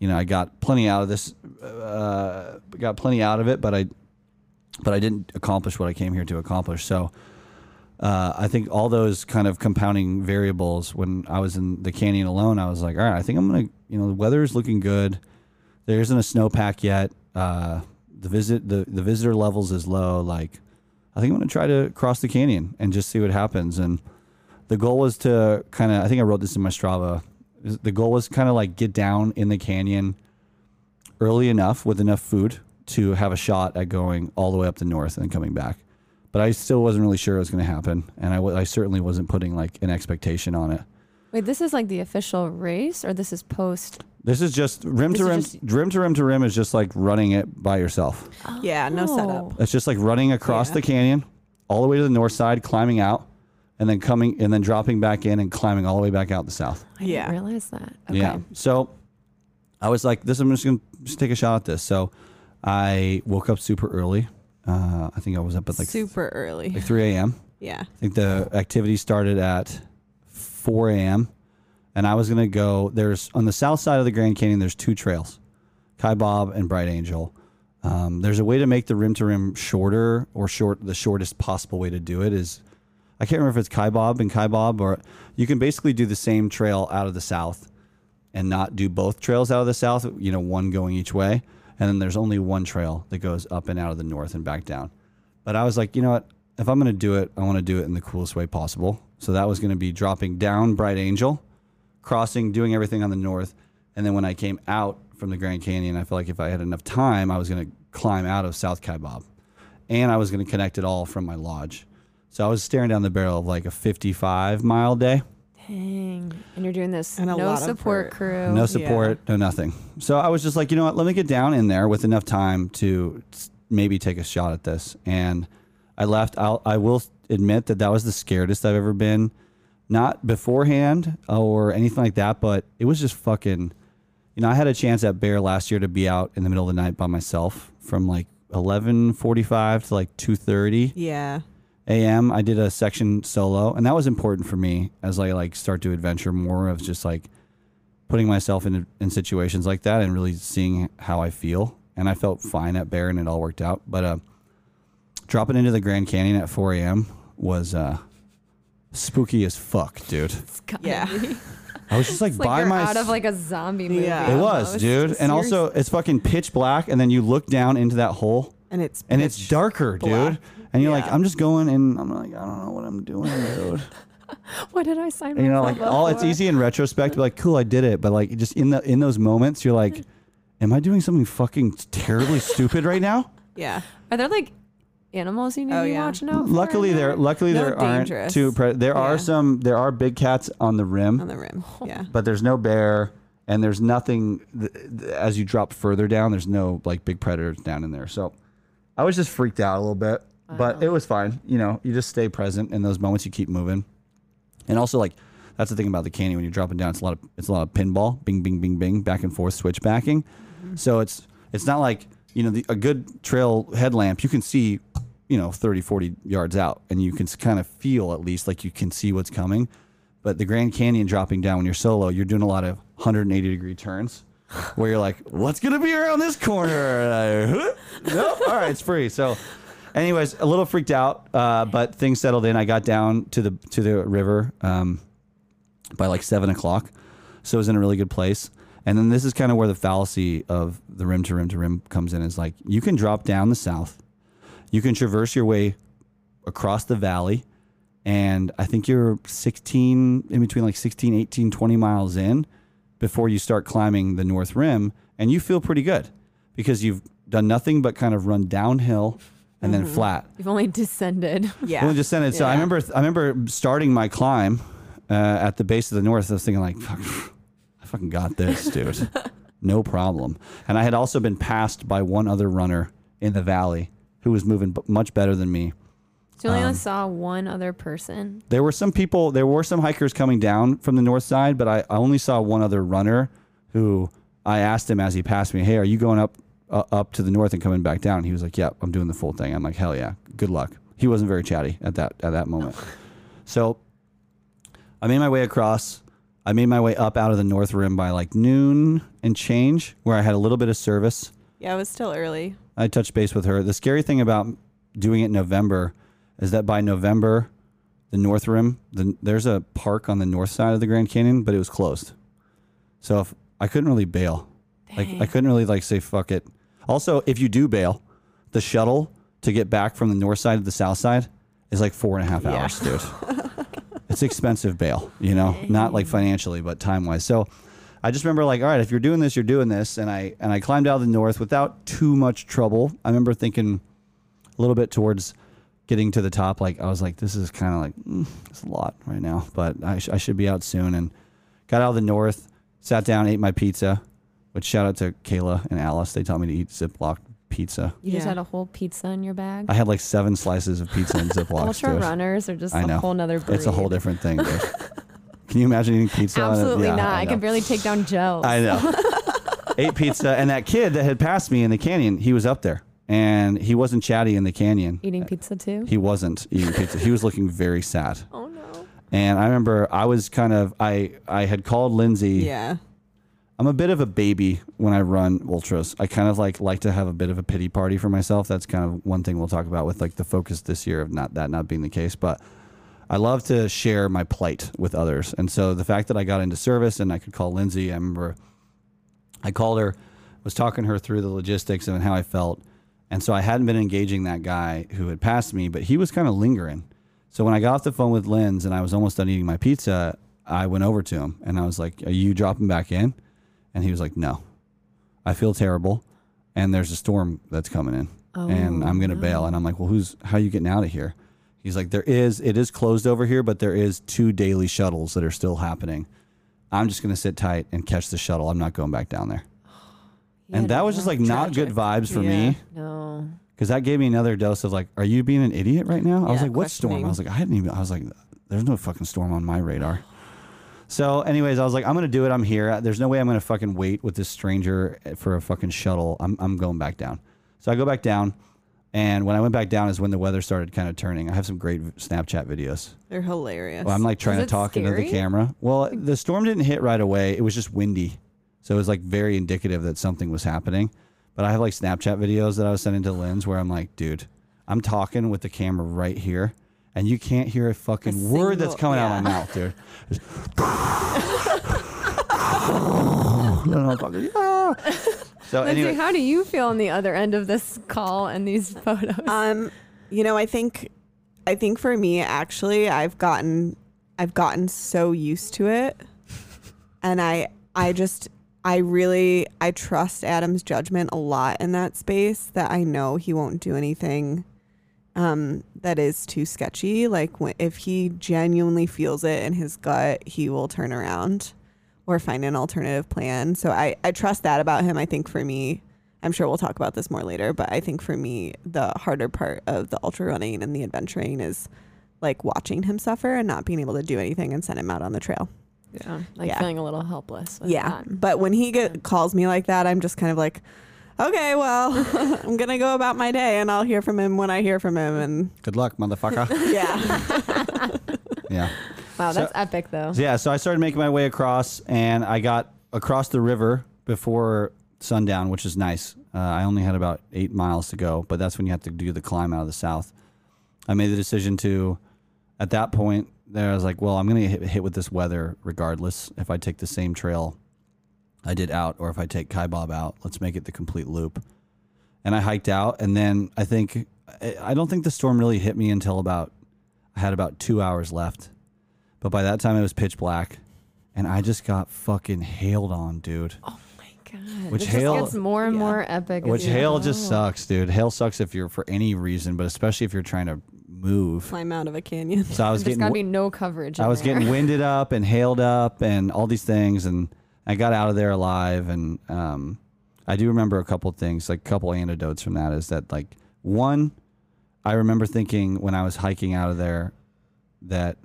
You know, I got plenty out of this, uh, got plenty out of it, but I, but I didn't accomplish what I came here to accomplish. So, uh, I think all those kind of compounding variables. When I was in the canyon alone, I was like, all right, I think I'm gonna, you know, the weather is looking good. There isn't a snowpack yet. Uh, the visit, the the visitor levels is low. Like, I think I'm gonna try to cross the canyon and just see what happens. And the goal was to kind of, I think I wrote this in my Strava. Is- The goal was kind of like get down in the canyon early enough with enough food to have a shot at going all the way up the north and coming back. But I still wasn't really sure it was going to happen, and I, w- I certainly wasn't putting like an expectation on it. Wait, this is like the official race, or this is post? This is just rim This to rim, just- rim to rim to rim is just like running it by yourself. Yeah, no Oh. setup. It's just like running across Yeah. the canyon, all the way to the north side, climbing out, and then coming and then dropping back in and climbing all the way back out the south. I Yeah. didn't realize that. Okay. Yeah. So I was like, this, I'm just going to take a shot at this. So I woke up super early. Uh, I think I was up at like, Super early. like 3 a.m. Yeah. I think the activity started at 4 a.m. And I was going to go, there's on the south side of the Grand Canyon, there's two trails, Kaibab and Bright Angel. Um, there's a way to make the rim to rim shorter or short, the shortest possible way to do it is, I can't remember if it's Kaibab and Kaibab, or you can basically do the same trail out of the south and not do both trails out of the south, you know, one going each way. And then there's only one trail that goes up and out of the north and back down. But I was like, you know what? If I'm going to do it, I want to do it in the coolest way possible. So that was going to be dropping down Bright Angel, crossing, doing everything on the north. And then when I came out from the Grand Canyon, I felt like if I had enough time, I was going to climb out of South Kaibab. And I was going to connect it all from my lodge. So I was staring down the barrel of like a 55 mile day. Dang. And you're doing this And a no lot support work. crew. No support, no nothing. So I was just like, you know what? Let me get down in there with enough time to maybe take a shot at this. And I left. I'll, I will admit that that was the scaredest I've ever been. Not beforehand or anything like that, but it was just fucking. You know, I had a chance at Bear last year to be out in the middle of the night by myself from like eleven forty five to like two thirty Yeah. a.m. I did a section solo, and that was important for me as I like start to adventure more of just like putting myself in in situations like that and really seeing how I feel. And I felt fine at Bear, and it all worked out. But uh, dropping into the Grand Canyon at 4 a.m. was uh, spooky as fuck, dude. It's Yeah. be. I was just like It's by you're my out of like a zombie movie. Yeah. it was, almost. dude. And also, it's fucking pitch black, and then you look down into that hole, And it's and it's pitch darker, dude. Black. And you're like, I'm just going, and I'm like, I don't know what I'm doing, dude. what did I sign And, you know, like up all it's easy in retrospect, to be like, cool, I did it. But like, just in the in those moments, you're like, am I doing something fucking terribly stupid right now? Yeah. Are there like animals you need Oh, to be yeah. watching out? Luckily, in there luckily No there aren't dangerous. too. Pre- there are some. There are big cats on the rim, On the rim. Yeah. but there's no bear, and there's nothing. Th- th- as you drop further down, there's no like big predators down in there. So, I was just freaked out a little bit, but it was fine. You know, you just stay present in those moments. You keep moving, and also like that's the thing about the canyon when you're dropping down. It's a lot of it's a lot of pinball, bing, bing, bing, bing, back and forth, switch backing. Mm-hmm. So it's it's not like you know the, a good trail headlamp. You can see you know 30, 40 yards out, and you can kind of feel at least like you can see what's coming. But the Grand Canyon dropping down when you're solo, you're doing a lot of 180 degree turns. Where you're like, what's gonna be around this corner? I, nope. All right, it's free. So, anyways, a little freaked out, uh, but things settled in. I got down to the to the river um, by like seven o'clock, so it was in a really good place. And then this is kind of where the fallacy of the rim to rim to rim comes in. Is like you can drop down the south, you can traverse your way across the valley, and I think you're 16 in between like 16, 18, 20 miles in before you start climbing the north rim, and you feel pretty good because you've done nothing but kind of run downhill and then flat. You've only descended. Yeah. Well, descended. So I Yeah. remember, I remember starting my climb uh, at the base of the north. I was thinking like, Fuck, I fucking got this, dude. no problem. And I had also been passed by one other runner in the valley who was moving b- much better than me. So you only Um, saw one other person. There were some people, there were some hikers coming down from the north side, but I, I only saw one other runner who I asked him as he passed me, "Hey, are you going up uh, up to the north and coming back down?" He was like, "Yep, I'm doing the full thing." I'm like, "Hell yeah, good luck." He wasn't very chatty at that at that moment. So I made my way across. I made my way up out of the north rim by like noon and change, where I had a little bit of service. Yeah, it was still early. I touched base with her. The scary thing about doing it in November is that by November, the North Rim, the, there's a park on the north side of the Grand Canyon, but it was closed. So if I couldn't really bail, like I couldn't really like say fuck it. Also, if you do bail, the shuttle to get back from the north side to the south side is like four and a half Yeah. hours, dude. it's expensive bail, you know, not like financially, but time wise. So I just remember like, all right, if you're doing this, you're doing this, and I and I climbed out of the north without too much trouble. I remember thinking a little bit towards getting to the top. Like I was like, this is kind of like mm, it's a lot right now, but I, sh- I should be out soon. And got out of the north, sat down, ate my pizza. Which shout out to Kayla and Alice. They taught me to eat Ziploc pizza. You just Yeah. had a whole pizza in your bag. I had like seven slices of pizza in Ziplocs. Ultra dude. runners are just I a know. whole nother breed. It's a whole different thing. Dude. Can you imagine eating pizza? on a- Absolutely Yeah, not. I, know. can barely take down gels. I know. Ate pizza, and that kid that had passed me in the canyon, he was up there, and he wasn't chatty in the canyon. Eating pizza too. He wasn't eating pizza. He was looking very sad. oh no. And I remember I was kind of I I had called Lindsay. Yeah. I'm a bit of a baby when I run ultras. I kind of like like to have a bit of a pity party for myself. That's kind of one thing we'll talk about with like the focus this year of not that not being the case, but I love to share my plight with others. And so the fact that I got into service and I could call Lindsay, I remember I called her, was talking her through the logistics and how I felt. And so I hadn't been engaging that guy who had passed me, but he was kind of lingering. So when I got off the phone with Linz and I was almost done eating my pizza, I went over to him and I was like, Are you dropping back in? And he was like, No. I feel terrible and there's a storm that's coming in. and I'm gonna bail. And I'm like, Well, who's how are you getting out of here? He's like, There is it is closed over here, but there is two daily shuttles that are still happening. I'm just gonna sit tight and catch the shuttle. I'm not going back down there. and that was just like not good vibes for me No. because that gave me another dose of like, are you being an idiot right now? I was like, what storm? I was like, I hadn't even. I was like, there's no fucking storm on my radar. So, anyways, I was like, I'm gonna do it. I'm here. There's no way I'm gonna fucking wait with this stranger for a fucking shuttle. I'm I'm going back down. So I go back down, and when I went back down is when the weather started kind of turning. I have some great Snapchat videos. They're hilarious. Well, I'm like trying to talk into the camera. Well, the storm didn't hit right away. It was just windy. So it was like very indicative that something was happening. But I have like Snapchat videos that I was sending to Linz where I'm like, dude, I'm talking with the camera right here. And you can't hear a fucking A word that's single- coming out of my mouth, dude. Just- And fucking, "Ah." So Lindsay, anyway, how do you feel on the other end of this call and these photos? Um, you know, I think, I think for me, actually, I've gotten, I've gotten so used to it, and I, I just, I really, I trust Adam's judgment a lot in that space. That I know he won't do anything, um, that is too sketchy. Like when, if he genuinely feels it in his gut, he will turn around or find an alternative plan. So I, I trust that about him. I think for me, I'm sure we'll talk about this more later, but I think for me, the harder part of the ultra running and the adventuring is like watching him suffer and not being able to do anything and send him out on the trail. yeah, like yeah. feeling a little helpless. Yeah. that. But when he get, calls me like that, I'm just kind of like, okay, well, I'm going to go about my day and I'll hear from him when I hear from him. And good luck, motherfucker. yeah. yeah. Wow, So- that's epic though. So, yeah, so I started making my way across, and I got across the river before sundown, which is nice. Uh, I only had about eight miles to go, but that's when you have to do the climb out of the south. I made the decision to, at that point, there I was like, well, I'm gonna get hit, hit with this weather regardless. If I take the same trail I did out, or if I take Kaibab out, let's make it the complete loop. And I hiked out, and then I think I I don't think the storm really hit me until about I had about two hours left. But by that time, it was pitch black, and I just got fucking hailed on, dude. Oh my god. Which it hail- just gets more and Yeah. more epic. Which hail go. just sucks, dude. Hail sucks if you're for any reason, but especially if you're trying to move. Climb out of a canyon. So I was There's getting gotta be no coverage. I was there. getting winded up and hailed up and all these things, and I got out of there alive, and um, I do remember a couple things, like a couple anecdotes from that. Is that like one, I remember thinking when I was hiking out of there that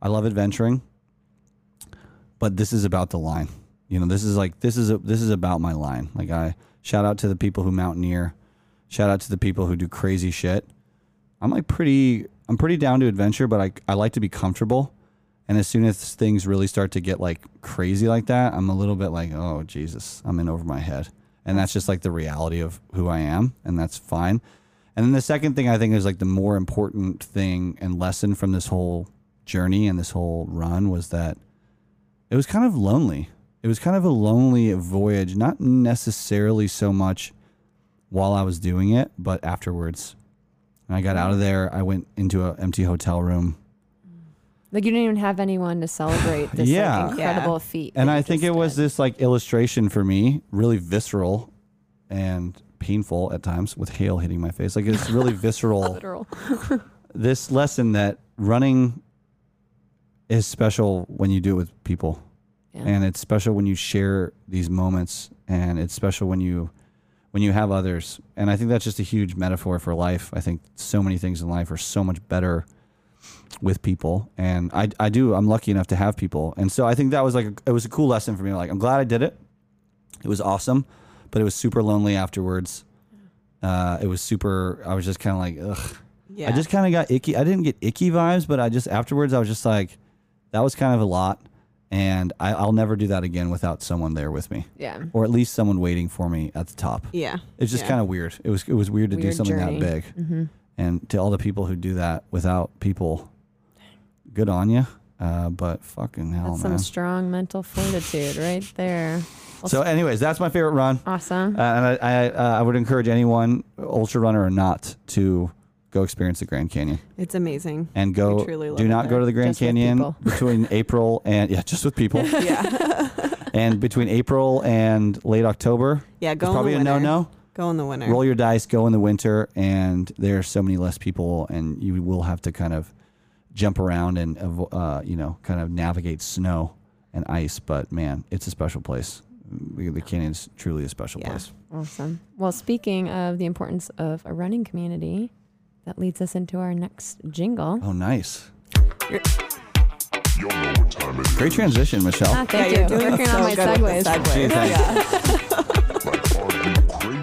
I love adventuring, but this is about the line. You know, this is like this is a, this is about my line. Like I shout out to the people who mountaineer, shout out to the people who do crazy shit. I'm like pretty I'm pretty down to adventure, but I I like to be comfortable. And as soon as things really start to get like crazy like that, I'm a little bit like, oh Jesus, I'm in over my head. And that's just like the reality of who I am, and that's fine. And then the second thing I think is like the more important thing and lesson from this whole journey and this whole run was that it was kind of lonely. It was kind of a lonely voyage, not necessarily so much while I was doing it, but afterwards. When I got out of there, I went into an empty hotel room. Like you didn't even have anyone to celebrate this Yeah. like, incredible Yeah. feat. And I think just it was this like illustration for me, really visceral and painful at times with hail hitting my face. Like it's really visceral. this lesson that running is special when you do it with people. Yeah. And it's special when you share these moments and it's special when you when you have others. And I think that's just a huge metaphor for life. I think so many things in life are so much better with people and I, I do I'm lucky enough to have people and so I think that was like a, it was a cool lesson for me like I'm glad I did it it was awesome but it was super lonely afterwards uh, it was super I was just kind of like ugh Yeah. I just kind of got icky. I didn't get icky vibes, but I just afterwards I was just like, that was kind of a lot, and I, I'll never do that again without someone there with me, Yeah. or at least someone waiting for me at the top. yeah. It's just Yeah. kind of weird. It was it was weird to do Weird something journey. that big, Mm-hmm. and to all the people who do that without people, good on you. Uh, but fucking hell, That's man. some strong mental fortitude right there. Well, so, anyways, that's my favorite run. awesome. Uh, and I, I, uh, I would encourage anyone, ultra runner or not, to go experience the Grand Canyon. It's amazing. and go. We truly Do not there. go to the Grand Just Canyon between April and yeah, just with people. Yeah. and between April and late October, yeah. Go probably in a the winter. no-no. Go in the winter. Roll your dice. Go in the winter, and there are so many less people, and you will have to kind of jump around and uh, you know kind of navigate snow and ice. But man, it's a special place. The the canyon's truly a special Yeah. place. Awesome. Well, speaking of the importance of a running community, that leads us into our next jingle. Oh, nice. You're- Great transition, Michelle. Ah, thank yeah, you. You're doing Working so on my good with the segues. Gee, segues. thanks. Yeah.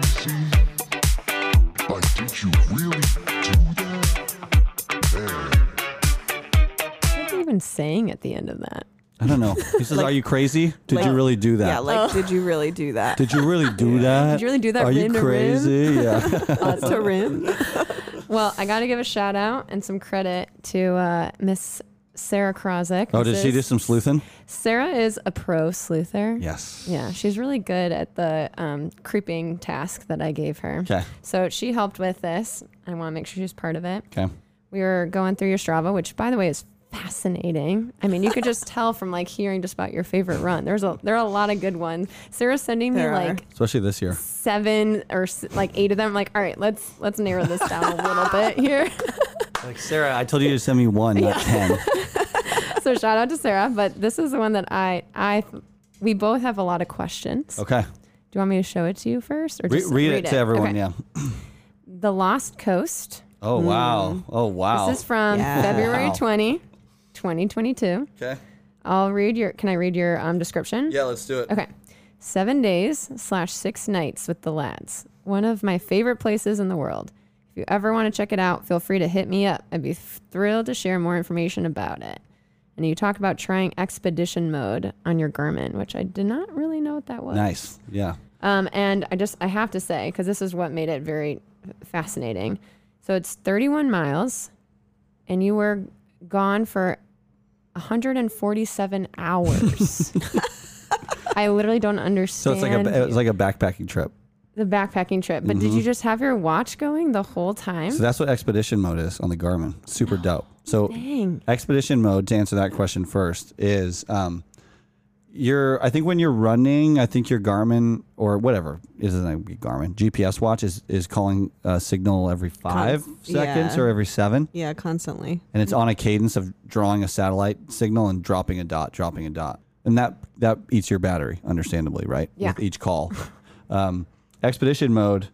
even saying at the end of that? I don't know. He says, Like- "Are you crazy? Did like- you really do that? Yeah. Like, did you really do that? Did you really do that? Did you really do that Are you rim to rim? crazy? Yeah. to rim? Well, I got to give a shout out and some credit to uh, Miss Sarah Krozek. oh, did This she do some sleuthing? Sarah is a pro sleuther. Yes. Yeah, she's really good at the um, creeping task that I gave her. Okay. So she helped with this. I want to make sure she's part of it. Okay. We were going through your Strava, which, by the way, is fascinating. I mean, you could just tell from like hearing just about your favorite run. There's a there are a lot of good ones. Sarah's sending me are. like Especially this year. seven or like eight of them. I'm like, all right, let's let's narrow this down a little bit here. Like Sarah, I told you to send me one, not ten. so shout out to Sarah, but this is the one that I I we both have a lot of questions. Okay. Do you want me to show it to you first, or Re- just read, it to everyone. Okay. Yeah. The Lost Coast. Oh wow. Mm. Oh wow. This is from Yeah. February Wow. 20, 2022. okay. I'll read your. Can I read your um, description? Yeah. Let's do it. Okay. Seven days slash six nights with the lads. One of my favorite places in the world. If you ever want to check it out, feel free to hit me up. I'd be thrilled to share more information about it. And you talk about trying expedition mode on your Garmin, which I did not really know what that was. Nice. Yeah. Um, and I just I have to say because this is what made it very fascinating. So it's 31 miles, and you were gone for 147 hours. I literally don't understand. So understand it's like a it was like a backpacking trip. the backpacking trip. But did you just have your watch going the whole time? So that's what expedition mode is on the Garmin. Super dope. So Dang. expedition mode to answer that question first is um you're I think when you're running, I think your Garmin or whatever it doesn't be Garmin GPS watch is is calling a signal every five Cons- seconds yeah. or every seven, Yeah. Constantly. and it's on a cadence of drawing a satellite signal and dropping a dot, dropping a dot. and that that eats your battery, understandably, right? Yeah. With each call. um, expedition mode,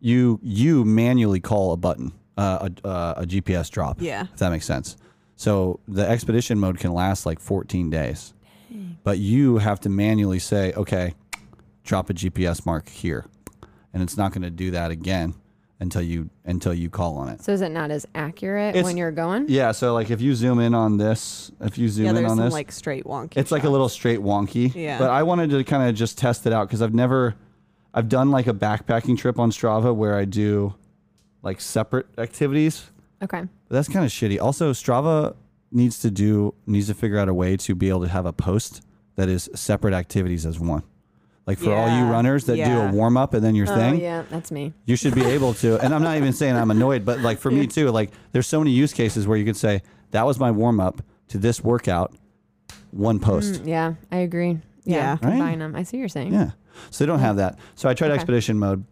you you manually call a button, uh, a, uh, a GPS drop. Yeah. If that makes sense. So the expedition mode can last like 14 days, but you have to manually say, okay, drop a GPS mark here, and it's not going to do that again until you until you call on it. So is it not as accurate It's- when you're going? Yeah. So like if you zoom in on this, if you zoom yeah, in there's on some this, like straight wonky. it's like a little straight wonky. Yeah. But I wanted to kind of just test it out because I've never, I've done like a backpacking trip on Strava where I do like separate activities. Okay. But that's kind of shitty. Also, Strava needs to do needs to figure out a way to be able to have a post that is separate activities as one. Like for all you runners that do a warm up and then your Oh thing, yeah, that's me. you should be able to. And I'm not even saying I'm annoyed, but like for me too, like there's so many use cases where you could say that was my warm up to this workout, one post. Mm, yeah, I agree. Yeah, Yeah. Right? combine them. I see what you're saying. Yeah. So they don't have that. So I tried Okay. expedition mode.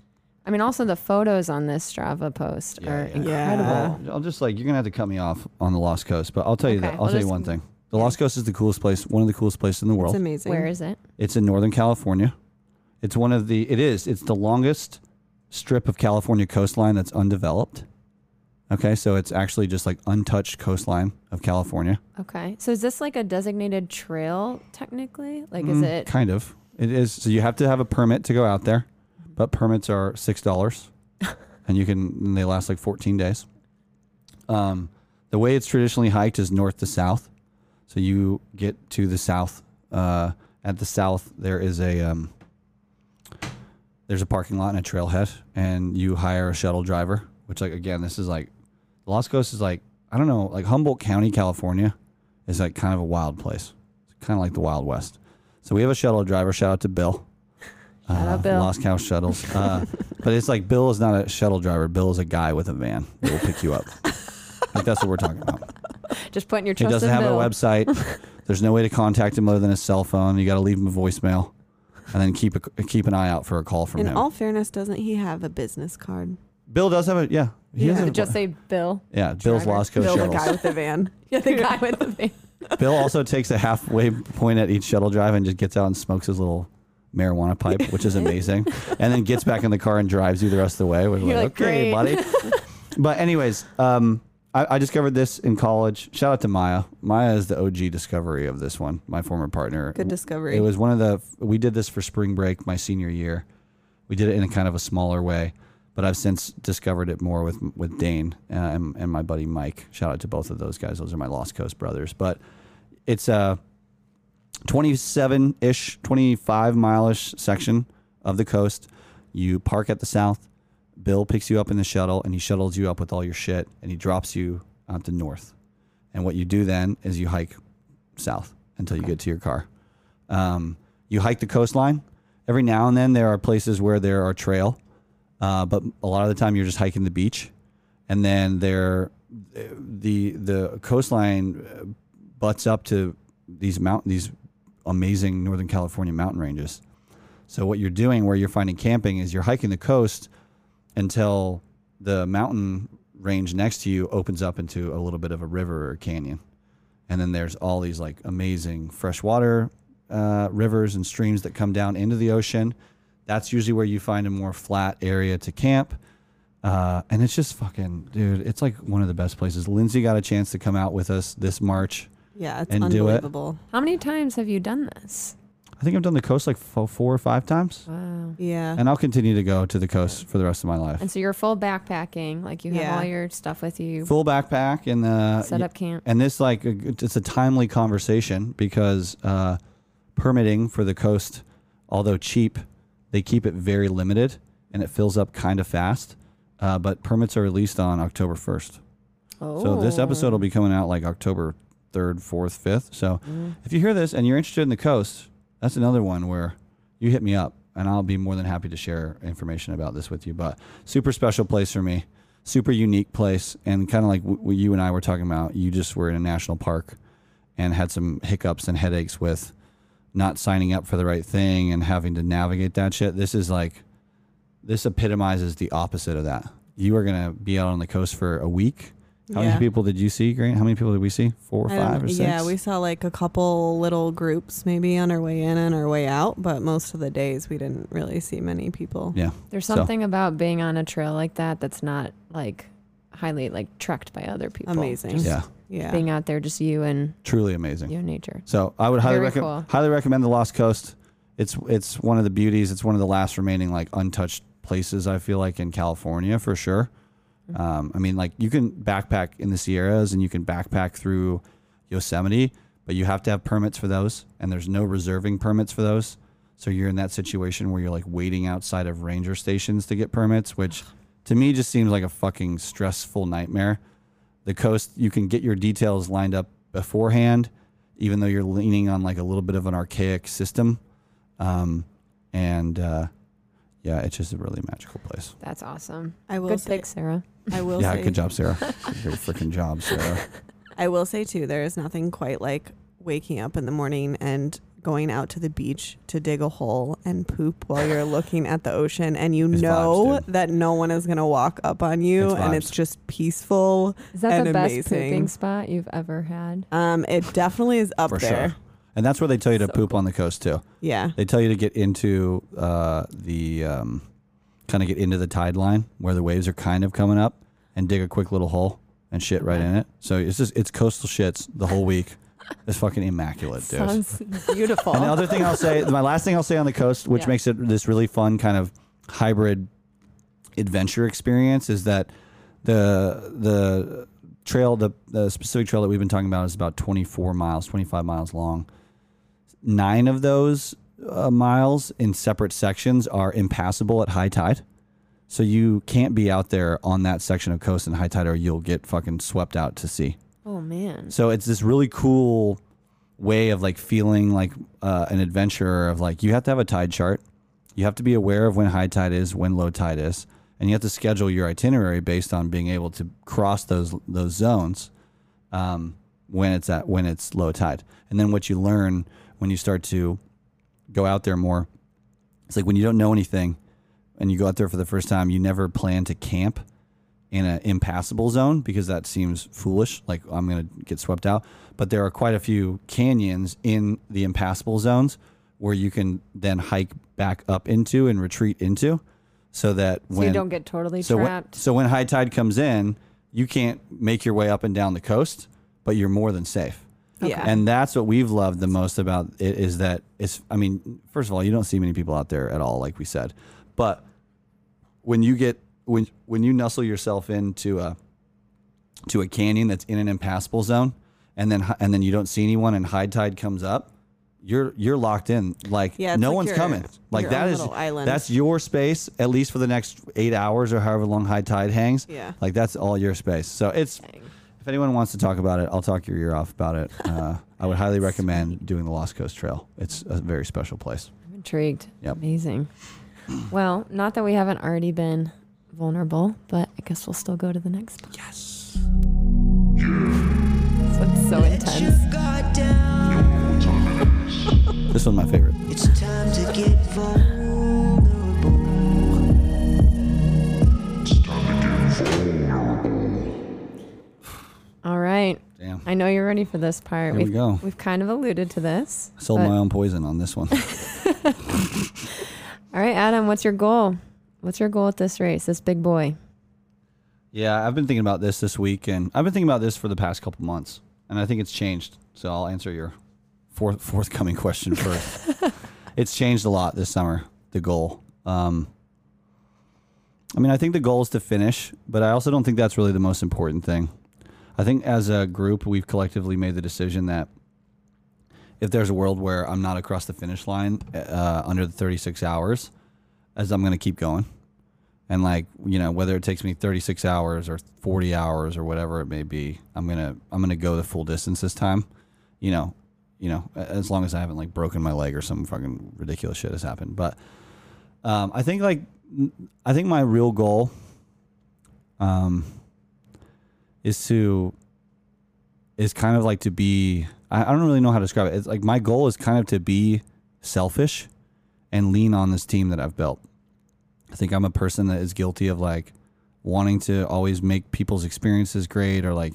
I mean, also the photos on this Strava post Yeah, are yeah. incredible. Yeah. I'll just like you're gonna have to cut me off on the Lost Coast, but I'll tell you Okay, that. I'll we'll tell you one thing. The Lost Coast is the coolest place, one of the coolest places in the world. It's amazing. Where is it? It's in Northern California. It's one of the. It is. It's the longest strip of California coastline that's undeveloped. Okay, so it's actually just like untouched coastline of California. Okay. So is this like a designated trail technically? Like, is Mm, it? Kind of. It is. So you have to have a permit to go out there, but permits are six dollars, and you can. And they last like fourteen days. Um, the way it's traditionally hiked is north to south. So you get to the south. Uh, at the south, there is a um, there's a parking lot and a trailhead, and you hire a shuttle driver. Which, like, again, this is like Lost Coast is like I don't know, like Humboldt County, California, is like kind of a wild place. It's kind of like the Wild West. So we have a shuttle driver. Shout out to Bill. Uh, Shout out, Bill. Lost Coast Shuttles. Uh, but it's like Bill is not a shuttle driver. Bill is a guy with a van that will pick you up. like that's what we're talking about. Just putting your He trust doesn't in have Bill. a website. There's no way to contact him other than his cell phone. You got to leave him a voicemail, and then keep a, keep an eye out for a call from him. In him. all fairness, doesn't he have a business card? Bill does have a yeah. He Yeah. has Does a, just say Bill? yeah. Bill's driver? Lost Coast Bill, the Shuttles. guy with the van. Yeah, the guy with the van. Bill also takes a halfway point at each shuttle drive and just gets out and smokes his little marijuana pipe, which is amazing, and then gets back in the car and drives you the rest of the way. We're like, like, okay, buddy. but anyways, um, I, I discovered this in college. Shout out to Maya. Maya is the OG discovery of this one. My former partner. Good discovery. It was one of the. We did this for spring break my senior year. We did it in a kind of a smaller way, but I've since discovered it more with with Dane uh, and, and my buddy Mike. Shout out to both of those guys. Those are my Lost Coast brothers. But it's a 27 ish, 25 mile ish section of the coast. You park at the south. Bill picks you up in the shuttle and he shuttles you up with all your shit and he drops you out to north. And what you do then is you hike south until you get to your car. Um, you hike the coastline. Every now and then there are places where there are trail, uh, but a lot of the time you're just hiking the beach. And then there, the the coastline uh, butts up to these mountain these amazing Northern California mountain ranges. So what you're doing where you're finding camping is you're hiking the coast until the mountain range next to you opens up into a little bit of a river or canyon. And then there's all these like amazing freshwater uh, rivers and streams that come down into the ocean. That's usually where you find a more flat area to camp. Uh, and it's just fucking, dude, it's like one of the best places. Lindsay got a chance to come out with us this March. Yeah, it's and do it. unbelievable. How many times have you done this? I think I've done the coast like fo- four or five times. Wow. Yeah. And I'll continue to go to the coast for the rest of my life. And so you're full backpacking, like you have Yeah. all your stuff with you, Full backpack and the set up camp. and this like it's a timely conversation because uh, permitting for the coast, although cheap, they keep it very limited and it fills up kind of fast. Uh, but permits are released on October first, Oh. so this episode will be coming out like October third, fourth, fifth. So Mm-hmm. if you hear this and you're interested in the coast, that's another one where you hit me up and I'll be more than happy to share information about this with you. But super special place for me, super unique place, and kind of like w- what you and I were talking about. You just were in a national park and had some hiccups and headaches with not signing up for the right thing and having to navigate that shit. This is like this epitomizes the opposite of that. You are gonna be out on the coast for a week How Yeah. many people did you see, Grant? How many people did we see? Four or five or six? Yeah, we saw like a couple little groups maybe on our way in and our way out, but most of the days we didn't really see many people. Yeah. There's So- something about being on a trail like that that's not like highly like trekked by other people. Amazing. Just Yeah. Yeah. Being out there, just you and Truly amazing. you nature. So I would highly recommend cool. highly recommend the Lost Coast. It's it's one of the beauties. It's one of the last remaining like untouched places I feel like in California for sure. Um, I mean, like you can backpack in the Sierras and you can backpack through Yosemite, but you have to have permits for those, and there's no reserving permits for those. So you're in that situation where you're like waiting outside of ranger stations to get permits, which to me just seems like a fucking stressful nightmare. The coast, you can get your details lined up beforehand, even though you're leaning on like a little bit of an archaic system. Um, and uh, yeah, it's just a really magical place. That's awesome. I will Good say, pick, Sarah. I will yeah, say, good job, Sarah. Great freaking job, Sarah. I will say too, there is nothing quite like waking up in the morning and going out to the beach to dig a hole and poop while you're looking at the ocean and you It's know vibes, that no one is going to walk up on you It's and it's just peaceful. Is that And the best amazing. pooping spot you've ever had? Um it definitely is up For there. sure. And that's where they tell you to So poop on the coast too. Yeah. They tell you to get into uh, the um, kind of get into the tide line where the waves are kind of coming up and dig a quick little hole and shit right in it. So it's just it's coastal shits the whole week. It's fucking immaculate, dude. Sounds beautiful. And the other thing I'll say, my last thing I'll say on the coast, which Yeah. makes it this really fun kind of hybrid adventure experience, is that the the trail, the, the specific trail that we've been talking about, is about 24 miles, 25 miles long. Nine of those uh, miles in separate sections are impassable at high tide. So you can't be out there on that section of coast in high tide, or you'll get fucking swept out to sea. oh man. So it's this really cool way of like feeling like uh, an adventurer of like you have to have a tide chart. You have to be aware of when high tide is, when low tide is, and you have to schedule your itinerary based on being able to cross those those zones um, when it's at when it's low tide. And then what you learn when you start to go out there more, it's like when you don't know anything and you go out there for the first time, you never plan to camp in an impassable zone because that seems foolish. Like I'm going to get swept out. But there are quite a few canyons in the impassable zones where you can then hike back up into and retreat into, so that So when you don't get totally so when, trapped. so when high tide comes in, you can't make your way up and down the coast, but you're more than safe. Yeah. And that's what we've loved the most about it is that it's I mean, first of all, you don't see many people out there at all, like we said. But when you get when when you nestle yourself into a to a canyon that's in an impassable zone and then and then you don't see anyone and high tide comes up, you're you're locked in. Like Yeah, no like one's your- coming. Like that is island. that's your space at least for the next 8 hours or however long high tide hangs. Yeah. Like that's all your space. So it's Dang. If anyone wants to talk about it, I'll talk your ear off about it. Uh, I would highly recommend doing the Lost Coast Trail. It's a very special place. I'm intrigued. Yep. Amazing. Well, not that we haven't already been vulnerable, but I guess we'll still go to the next one. Yes. This one's so Let intense. your down. This one's my favorite. It's time to get vulnerable. All right. Damn. I know you're ready for this part. Here we we've, go. We've kind of alluded to this. I sold but- my own poison on this one. All right, Adam, what's your goal? What's your goal at this race, this big boy? yeah, I've been thinking about this this week, and I've been thinking about this for the past couple months, and I think it's changed. So I'll answer your fourth, forthcoming question first. it's changed a lot this summer. The goal. Um, I mean, I think the goal is to finish, but I also don't think that's really the most important thing. I think as a group, we've collectively made the decision that if there's a world where I'm not across the finish line uh, under the 36 hours, as I'm going to keep going. And like, you know, whether it takes me 36 hours or 40 hours or whatever it may be, I'm going to I'm going to go the full distance this time. You know, you know, as long as I haven't like broken my leg or some fucking ridiculous shit has happened. But um, I think like I think my real goal um is to is kind of like to be I, I don't really know how to describe it. It's like my goal is kind of to be selfish and lean on this team that I've built. I think I'm a person that is guilty of like wanting to always make people's experiences great or like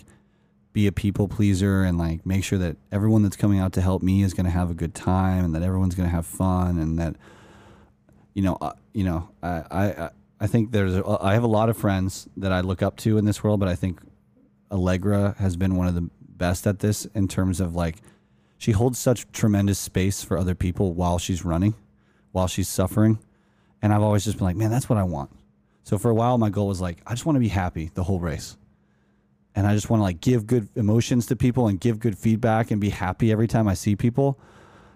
be a people pleaser and like make sure that everyone that's coming out to help me is going to have a good time and that everyone's going to have fun and that you know uh, you know I I I think there's a, I have a lot of friends that I look up to in this world but I think Allegra has been one of the best at this in terms of like she holds such tremendous space for other people while she's running while she's suffering and I've always just been like man that's what I want so for a while my goal was like I just want to be happy the whole race and I just want to like give good emotions to people and give good feedback and be happy every time I see people.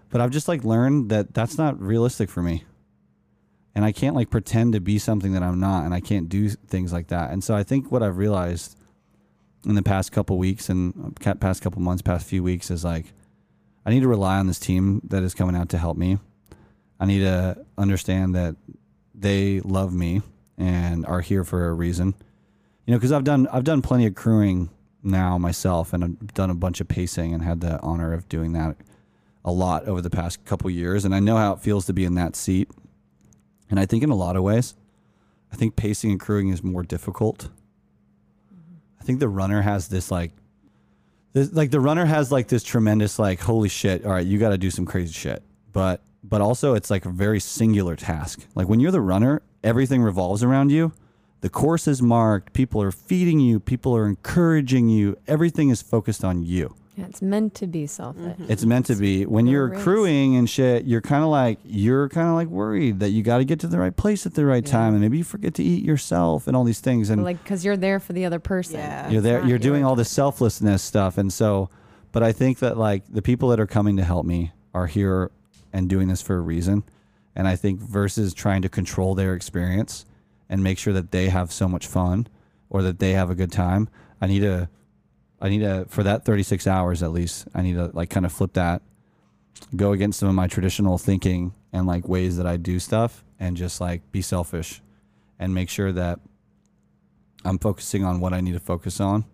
But I've just like learned that that's not realistic for me. And I can't like pretend to be something that I'm not and I can't do things like that. And so I think what I've realized in the past couple weeks and uh, past couple months, past few weeks is like I need to rely on this team that is coming out to help me. I need to understand that they love me and are here for a reason you know, because I've done I've done plenty of crewing now myself, and I've done a bunch of pacing and had the honor of doing that a lot over the past couple years, and I know how it feels to be in that seat. And I think in a lot of ways, I think pacing and crewing is more difficult. Think the runner has this like, this, like the runner has like this tremendous like holy shit, all right, you got to do some crazy shit, but but also it's like a very singular task. Like when you're the runner, everything revolves around you. The course is marked. People are feeding you. People are encouraging you. Everything is focused on you Yeah, it's meant to be selfish. Mm-hmm. it's meant to be when your you're race. crewing and shit you're kind of like you're kind of like worried that you got to get to the right place at the right Yeah. time and maybe you forget to eat yourself and all these things and Like, because you're there for the other person. Yeah. you're there you're doing all this selflessness stuff and so but i think that like the people that are coming to help me are here and doing this for a reason and i think versus trying to control their experience and make sure that they have so much fun or that they have a good time i need to i need to for that 36 hours at least i need to like kind of flip that go against some of my traditional thinking and like ways that i do stuff and just like be selfish and make sure that I'm focusing on what I need to focus on,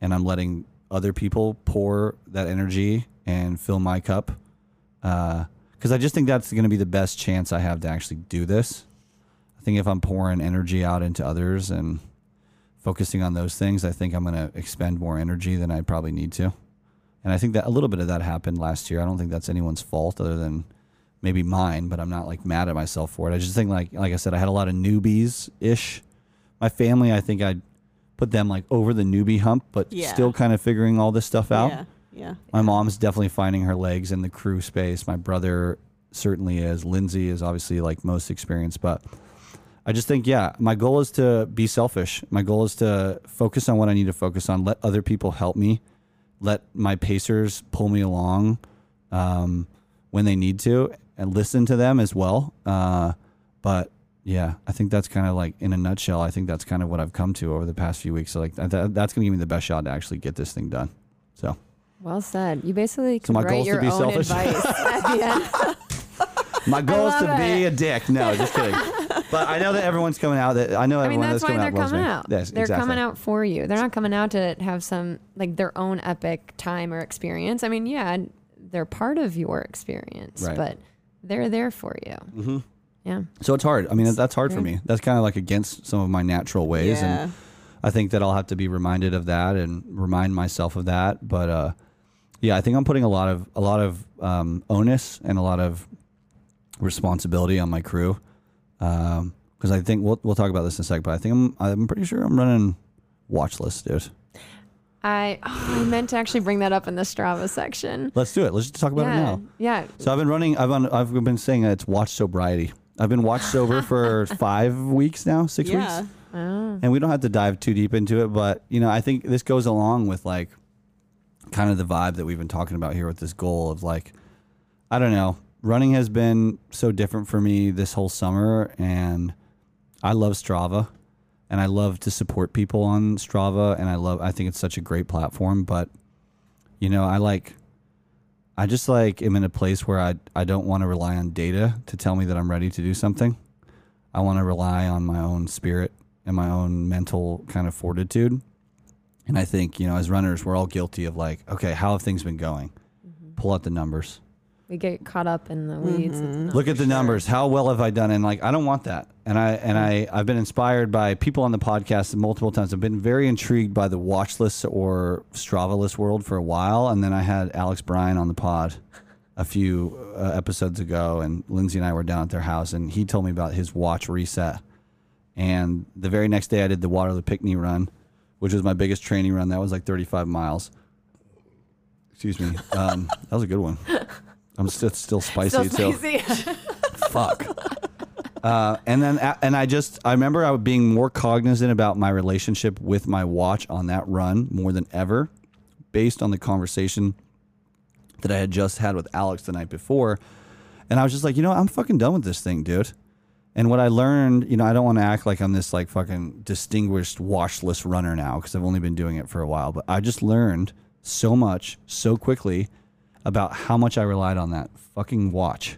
and I'm letting other people pour that energy and fill my cup. Uh, because I just think that's going to be the best chance I have to actually do this. I think if I'm pouring energy out into others and focusing on those things, I think I'm going to expend more energy than I probably need to. And I think that a little bit of that happened last year. I don't think that's anyone's fault other than maybe mine, but I'm not like mad at myself for it. I just think like like I said, I had a lot of newbies ish my family, I think I'd put them like over the newbie hump, but Yeah. still kind of figuring all this stuff out. Yeah. Yeah. My mom's definitely finding her legs in the crew space. My brother certainly is. Lindsay is obviously like most experienced, but I just think, yeah, my goal is to be selfish. My goal is to focus on what I need to focus on. Let other people help me. Let my pacers pull me along um, when they need to, and listen to them as well. Uh, but yeah, I think that's kind of like in a nutshell. I think that's kind of what I've come to over the past few weeks. So like th- that's going to give me the best shot to actually get this thing done. So Well said. You basically So my write goal's to your be own selfish? advice at the end. my goal is to love be a dick. No, just kidding. but I know that everyone's coming out. That I know I mean, everyone that's why coming they're out coming out. Yes, they're exactly. coming out for you. They're not coming out to have some like their own epic time or experience. I mean, yeah, they're part of your experience, Right. but they're there for you. Mm-hmm. Yeah. So it's hard. I mean, that's hard for me. That's kind of like against some of my natural ways, Yeah. and I think that I'll have to be reminded of that and remind myself of that. But uh, yeah, I think I'm putting a lot of a lot of um, onus and a lot of responsibility on my crew Um, because I think we'll we'll talk about this in a sec. But I think I'm I'm pretty sure I'm running watch list, dude. I oh, I meant to actually bring that up in the Strava section. Let's do it. Let's just talk about yeah. it now. Yeah. So I've been running. I've on, I've been saying it's watch sobriety. I've been watch sober for five weeks now, six Yeah. weeks, Oh. and we don't have to dive too deep into it. But you know, I think this goes along with like kind of the vibe that we've been talking about here with this goal of like, I don't know, running has been so different for me this whole summer, and I love Strava, and I love to support people on Strava, and I love. I think it's such a great platform, but you know, I like. I just like am in a place where I I don't want to rely on data to tell me that I'm ready to do something. I want to rely on my own spirit and my own mental kind of fortitude. And I think, you know, as runners, we're all guilty of like, okay, how have things been going? Mm-hmm. Pull out the numbers. We get caught up in the weeds. It's Mhm. Look at the sure. numbers. How well have I done? And like, I don't want that. And I and I I've been inspired by people on the podcast multiple times. I've been very intrigued by the watch list or Strava list world for a while, and then I had Alex Bryan on the pod a few uh, episodes ago, and Lindsay and I were down at their house, and he told me about his watch reset. And the very next day, I did the Waterloo Pinckney run, which was my biggest training run. That was like 35 miles. Excuse me. Um, that was a good one. I'm still, still spicy. Still so- spicy. fuck. Uh, and then and I just I remember I was being more cognizant about my relationship with my watch on that run more than ever, based on the conversation that I had just had with Alex the night before, and I was just like, you know. I'm fucking done with this thing, dude. And what I learned, you know, I don't want to act like I'm this like fucking distinguished watchless runner now because I've only been doing it for a while, but I just learned so much so quickly about how much I relied on that fucking watch.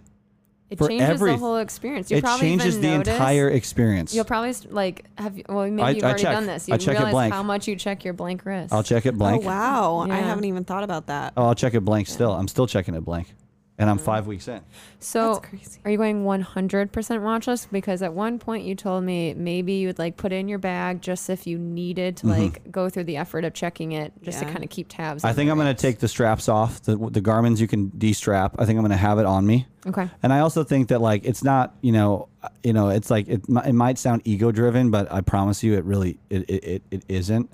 It For changes every- the whole experience. You it probably changes even the notice- entire experience. You'll probably like have you, well maybe I- you've I already check. done this. I You check it realize blank. how much you check your blank wrist. I'll check it blank. Oh wow, I haven't even thought about that. Oh, I'll check it blank still. I'm still checking it blank. And I'm five weeks in. So are you going 100% watchless? Because at one point you told me maybe you would like put it in your bag just if you needed to like go through the effort of checking it just to kind of keep tabs. Mm-hmm. I think I'm going to take the straps off. The, the Garmin's you can de-strap. I think I'm going to have it on me. Okay. And I also think that like it's not, you know, uh, you know, it's like it, it might sound ego driven, but I promise you it really it, it, it, it isn't.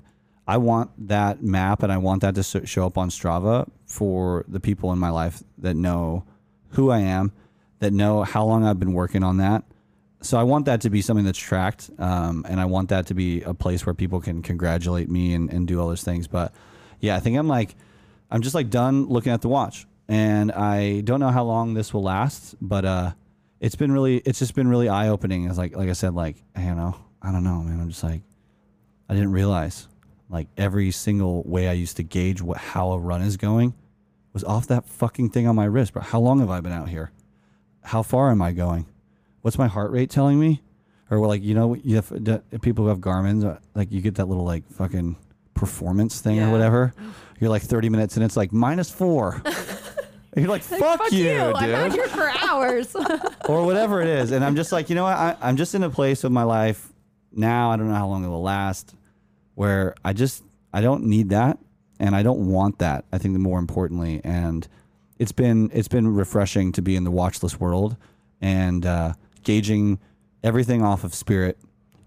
I want that map and I want that to show up on Strava for the people in my life that know who I am, that know how long I've been working on that. So I want that to be something that's tracked, um, and I want that to be a place where people can congratulate me and, and do all those things. But yeah, I think I'm like, I'm just like done looking at the watch, and I don't know how long this will last, but uh, it's been really, it's just been really eye opening. It's like, like I said, like you know, I don't know, man. I'm just like, I didn't realize, like every single way I used to gauge what how a run is going was off that fucking thing on my wrist. But how long have I been out here? How far am I going? What's my heart rate telling me? Or like you know, you have people who have Garmin's, uh, like you get that little like fucking performance thing or whatever. You're like 30 minutes and it's like minus four. You're like, fuck, you, you, dude. I'm out here for hours. or whatever it is. And I'm just like, you know what? I, I'm just in a place of my life now. I don't know how long it will last, where I just I don't need that, and I don't want that. I think more importantly, and it's been it's been refreshing to be in the watchless world and uh, gauging everything off of spirit,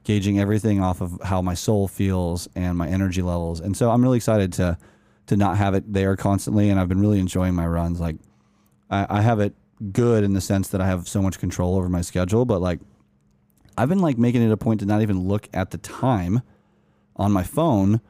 gauging everything off of how my soul feels and my energy levels. And so I'm really excited to to not have it there constantly. And I've been really enjoying my runs. Like I, I have it good in the sense that I have so much control over my schedule, but like I've been like making it a point to not even look at the time on my phone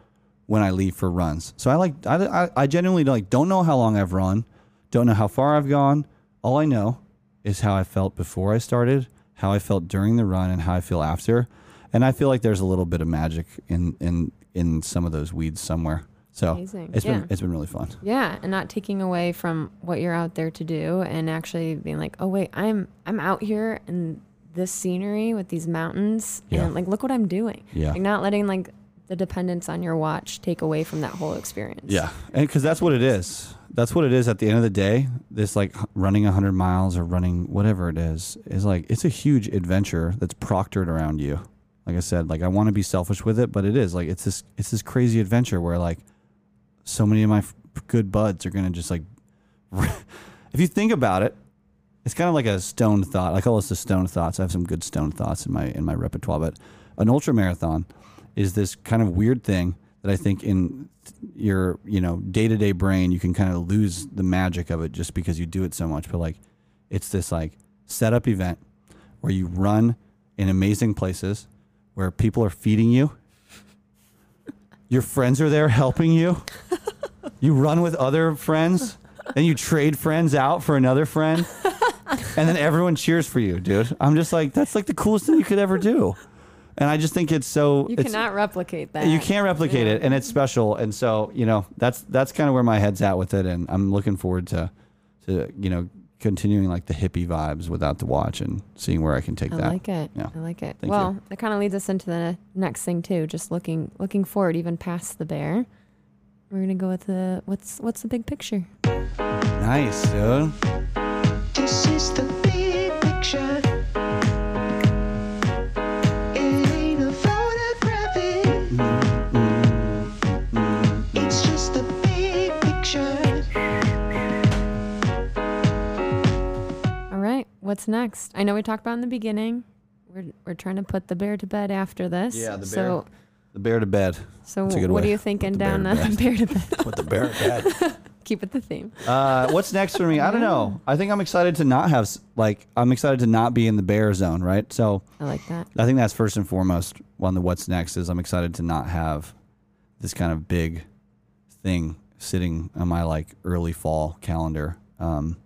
when I leave for runs. So I like I, I, I genuinely like don't know how long I've run, don't know how far I've gone. All I know is how I felt before I started, how I felt during the run, and how I feel after. And I feel like there's a little bit of magic in in in some of those weeds somewhere. So Amazing. it's Yeah. been it's been really fun. yeah, and not taking away from what you're out there to do, and actually being like, oh wait, I'm I'm out here in this scenery with these mountains, Yeah. and like look what I'm doing. Yeah. Like not letting like the dependence on your watch take away from that whole experience. Yeah, and because that's what it is. That's what it is. At the end of the day, this like running hundred miles or running whatever it is is like it's a huge adventure that's proctored around you. Like I said, like I want to be selfish with it, but it is like it's this it's this crazy adventure where like so many of my f- good buds are gonna just like if you think about it, it's kind of like a stone thought. I call this the stone thoughts. I have some good stone thoughts in my in my repertoire, but an ultra marathon is this kind of weird thing that I think in your you know day to day brain you can kind of lose the magic of it just because you do it so much. But like it's this like setup event where you run in amazing places where people are feeding you. Your friends are there helping you. You run with other friends, and you trade friends out for another friend, and then everyone cheers for you, dude. I'm just like, that's like the coolest thing you could ever do. And I just think it's so. You it's, cannot replicate that. you can't replicate Yeah. it, and it's special. And so, you know, that's that's kind of where my head's at with it, and I'm looking forward to, to you know, continuing like the hippie vibes without the watch and seeing where I can take I that. I like it. Yeah. I like it. Thank well, you. that kind of leads us into the next thing too. Just looking looking forward, even past the bear. We're gonna go with the what's what's the big picture? Nice, dude. This is the big picture. What's next? I know we talked about in the beginning. We're we're trying to put the bear to bed after this. Yeah, the So The bear to bed. so That's a good what way. are you thinking Put down bear the bear to bed? With the bear to bed. Keep it the theme. Uh, what's next for me? I don't know. I think I'm excited to not have like I'm excited to not be in the bear zone, right? So I like that. I think that's first and foremost. One the what's next is I'm excited to not have this kind of big thing sitting on my like early fall calendar. Um,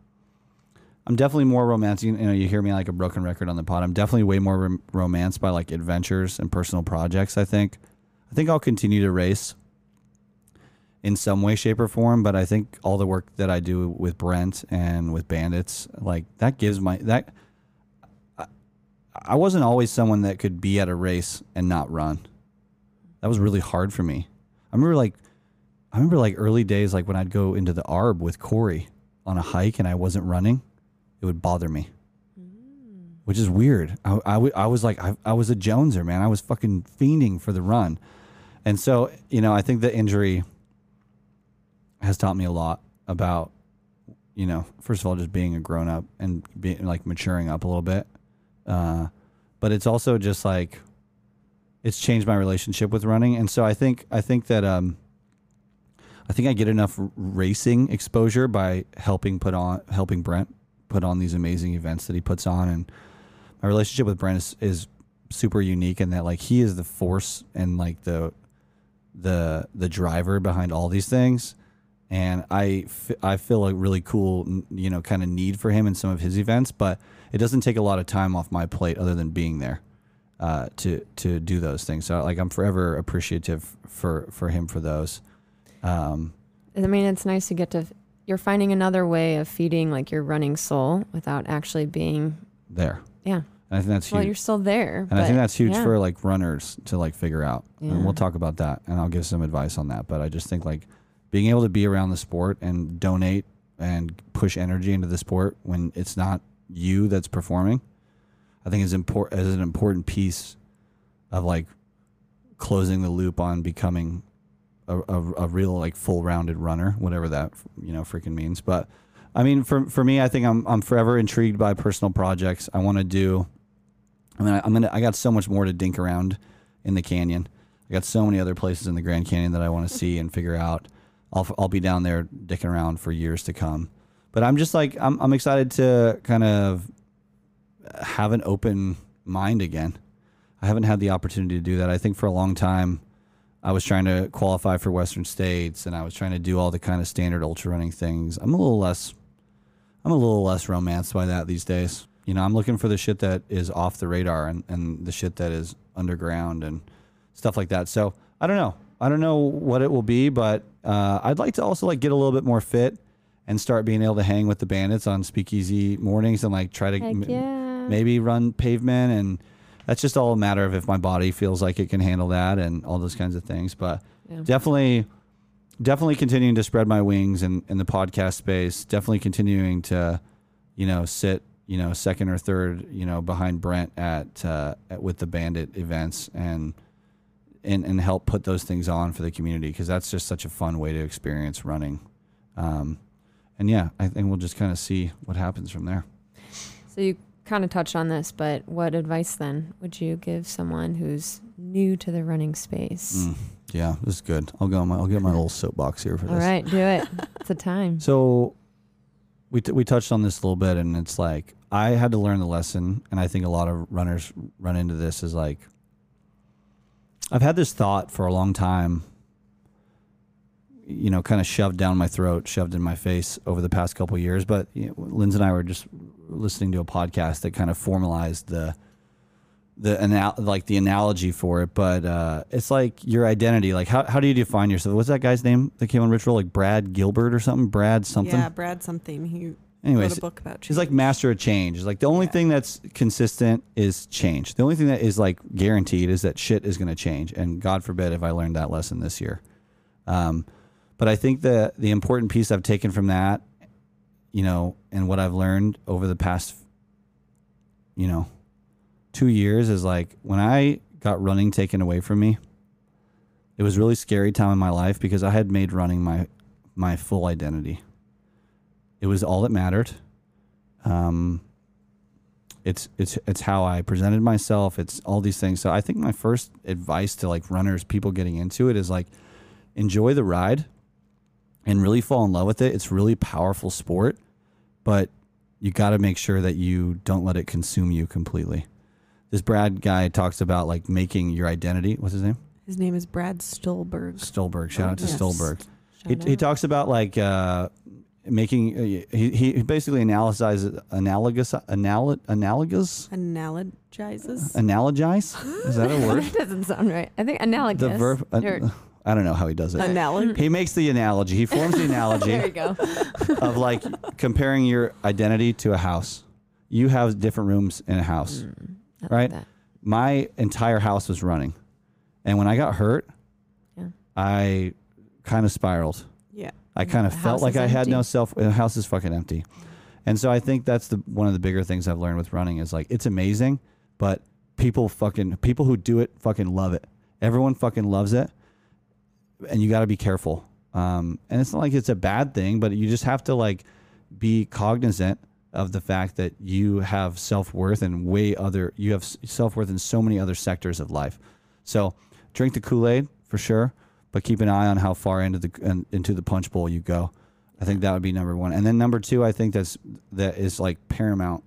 I'm definitely more romantic. You know, you hear me like a broken record on the pod. I'm definitely way more rom- romanced by like adventures and personal projects. I think. I think I'll continue to race in some way, shape, or form. But I think all the work that I do with Brent and with Bandits, like that gives my that I wasn't always someone that could be at a race and not run. That was really hard for me. I remember like I remember like early days like when I'd go into the Arb with Corey on a hike and I wasn't running, it would bother me. Which is weird. I, I, w- I was like I, I was a Joneser, man. I was fucking fiending for the run. And so, you know, I think the injury has taught me a lot about you know, first of all just being a grown up and being like maturing up a little bit uh, but it's also just like it's changed my relationship with running and so i think i think that um i think i get enough racing exposure by helping put on helping brent put on these amazing events that he puts on and my relationship with brent is, is super unique in that like he is the force and like the the the driver behind all these things and I, I feel a really cool you know kind of need for him in some of his events but it doesn't take a lot of time off my plate other than being there uh, to to do those things so like I'm forever appreciative for for him for those um, I mean, it's nice to get to. You're finding another way of feeding like your running soul without actually being. there Yeah. and I think that's Well, huge you're still there. and I think that's huge yeah. for like runners to like figure out and we'll talk about that and I'll give some advice on that but I just think like being able to be around the sport and donate and push energy into the sport when it's not you that's performing I think is important is an important piece of like closing the loop on becoming a, a, a real like full rounded runner, whatever that you know freaking means. But I mean, for for me, I think I'm I'm forever intrigued by personal projects. I want to do. I mean, I, I'm gonna I got so much more to dink around in the canyon. I got so many other places in the Grand Canyon that I want to see and figure out. I'll I'll be down there dicking around for years to come. But I'm just like I'm I'm excited to kind of have an open mind again. I haven't had the opportunity to do that. I think for a long time, I was trying to qualify for Western States, and I was trying to do all the kind of standard ultra running things. I'm a little less, I'm a little less romanced by that these days. You know, I'm looking for the shit that is off the radar and, and the shit that is underground and stuff like that. So I don't know. I don't know what it will be, but uh, I'd like to also like get a little bit more fit and start being able to hang with the bandits on speakeasy mornings and like try to m- yeah. maybe run pavement and that's just all a matter of if my body feels like it can handle that and all those kinds of things. But Yeah. definitely definitely continuing to spread my wings in, in the podcast space. Definitely continuing to you know sit you know second or third you know behind brent at, uh, at with the bandit events and and, and help put those things on for the community because that's just such a fun way to experience running. Um, and yeah i think we'll just kind of see what happens from there. So you kind of touched on this, but what advice then would you give someone who's new to the running space? Mm, yeah, this is good. I'll go. My, I'll get my little soapbox here for All this. right, do it. it's a time. So, we t- we touched on this a little bit, and it's like I had to learn the lesson, and I think a lot of runners run into this. Is like I've had this thought for a long time. You know, kind of shoved down my throat, shoved in my face over the past couple of years. But you know, Linz and I were just listening to a podcast that kind of formalized the the anal- like the analogy for it, but uh, it's like your identity. Like how how do you define yourself? What's that guy's name that came on Ritual? Like Brad Gilbert or something? Brad something. Yeah, Brad something. He wrote Anyways, a book about he's like master of change. It's like the only Yeah. thing that's consistent is change. The only thing that is like guaranteed is that shit is going to change. And God forbid if I learned that lesson this year. Um, but I think the the important piece I've taken from that, you know, and what I've learned over the past, you know, two years is like when I got running taken away from me, it was really scary time in my life because I had made running my my full identity. It was all that mattered. Um, it's it's it's how I presented myself. It's all these things. So I think my first advice to like runners, people getting into it, is like enjoy the ride and really fall in love with it. It's really powerful sport, but you got to make sure that you don't let it consume you completely. This Brad guy talks about like making your identity. What's his name? His name is Brad Stulberg. Stulberg. Shout out to Yes. Stulberg. He, Shout he out. talks about like uh, making. Uh, he he basically analyzes analogous analog, analogous Analogizes. analogize. Is that a word? that doesn't sound right. I think analogous. the verb. uh, I don't know how he does it. Analogy. He makes the analogy. He forms the analogy. there you go. of like comparing your identity to a house. You have different rooms in a house, hmm. like right? that. My entire house was running, and when I got hurt, Yeah. I kind of spiraled. Yeah. I kind of felt like I had no self. The house is fucking empty, and so I think that's the one of the bigger things I've learned with running is like it's amazing, but people fucking people who do it fucking love it. Everyone fucking loves it, and you got to be careful. Um, and it's not like it's a bad thing, but you just have to like be cognizant of the fact that you have self worth and way other you have self worth in so many other sectors of life. So drink the Kool Aid for sure, but keep an eye on how far into the into the punch bowl you go. I think that would be number one, and then number two, I think that's that is like paramount.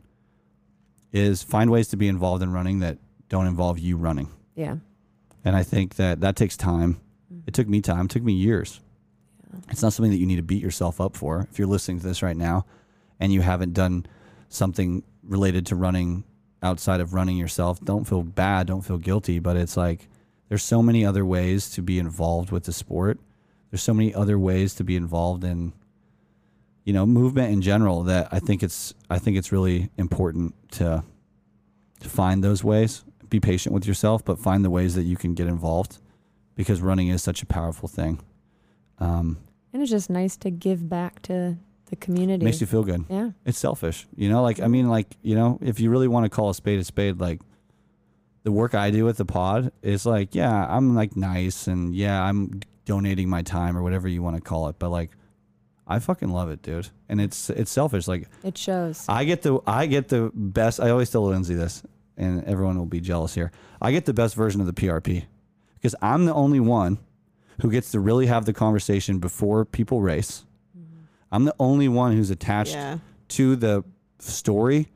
Is find ways to be involved in running that don't involve you running, Yeah. and I think that that takes time. It took me time. It took me years. It's not something that you need to beat yourself up for. If you're listening to this right now, and you haven't done something related to running outside of running yourself, don't feel bad. Don't feel guilty. But it's like there's so many other ways to be involved with the sport. There's so many other ways to be involved in, you know, movement in general. That I think it's I think it's really important to to find those ways. Be patient with yourself, but find the ways that you can get involved, because running is such a powerful thing. Um, And it's just nice to give back to the community. makes you feel good. yeah. It's selfish, you know. Like I mean, like you know, if you really want to call a spade a spade, like the work I do with the pod is like, yeah, I'm like nice, and yeah, I'm donating my time or whatever you want to call it, but like, I fucking love it, dude. And it's it's selfish. Like It shows. I get the I get the best. I always tell Lindsay this, and everyone will be jealous here. I get the best version of the PRP because I'm the only one who gets to really have the conversation before people race. I'm the only one who's attached Yeah. to the story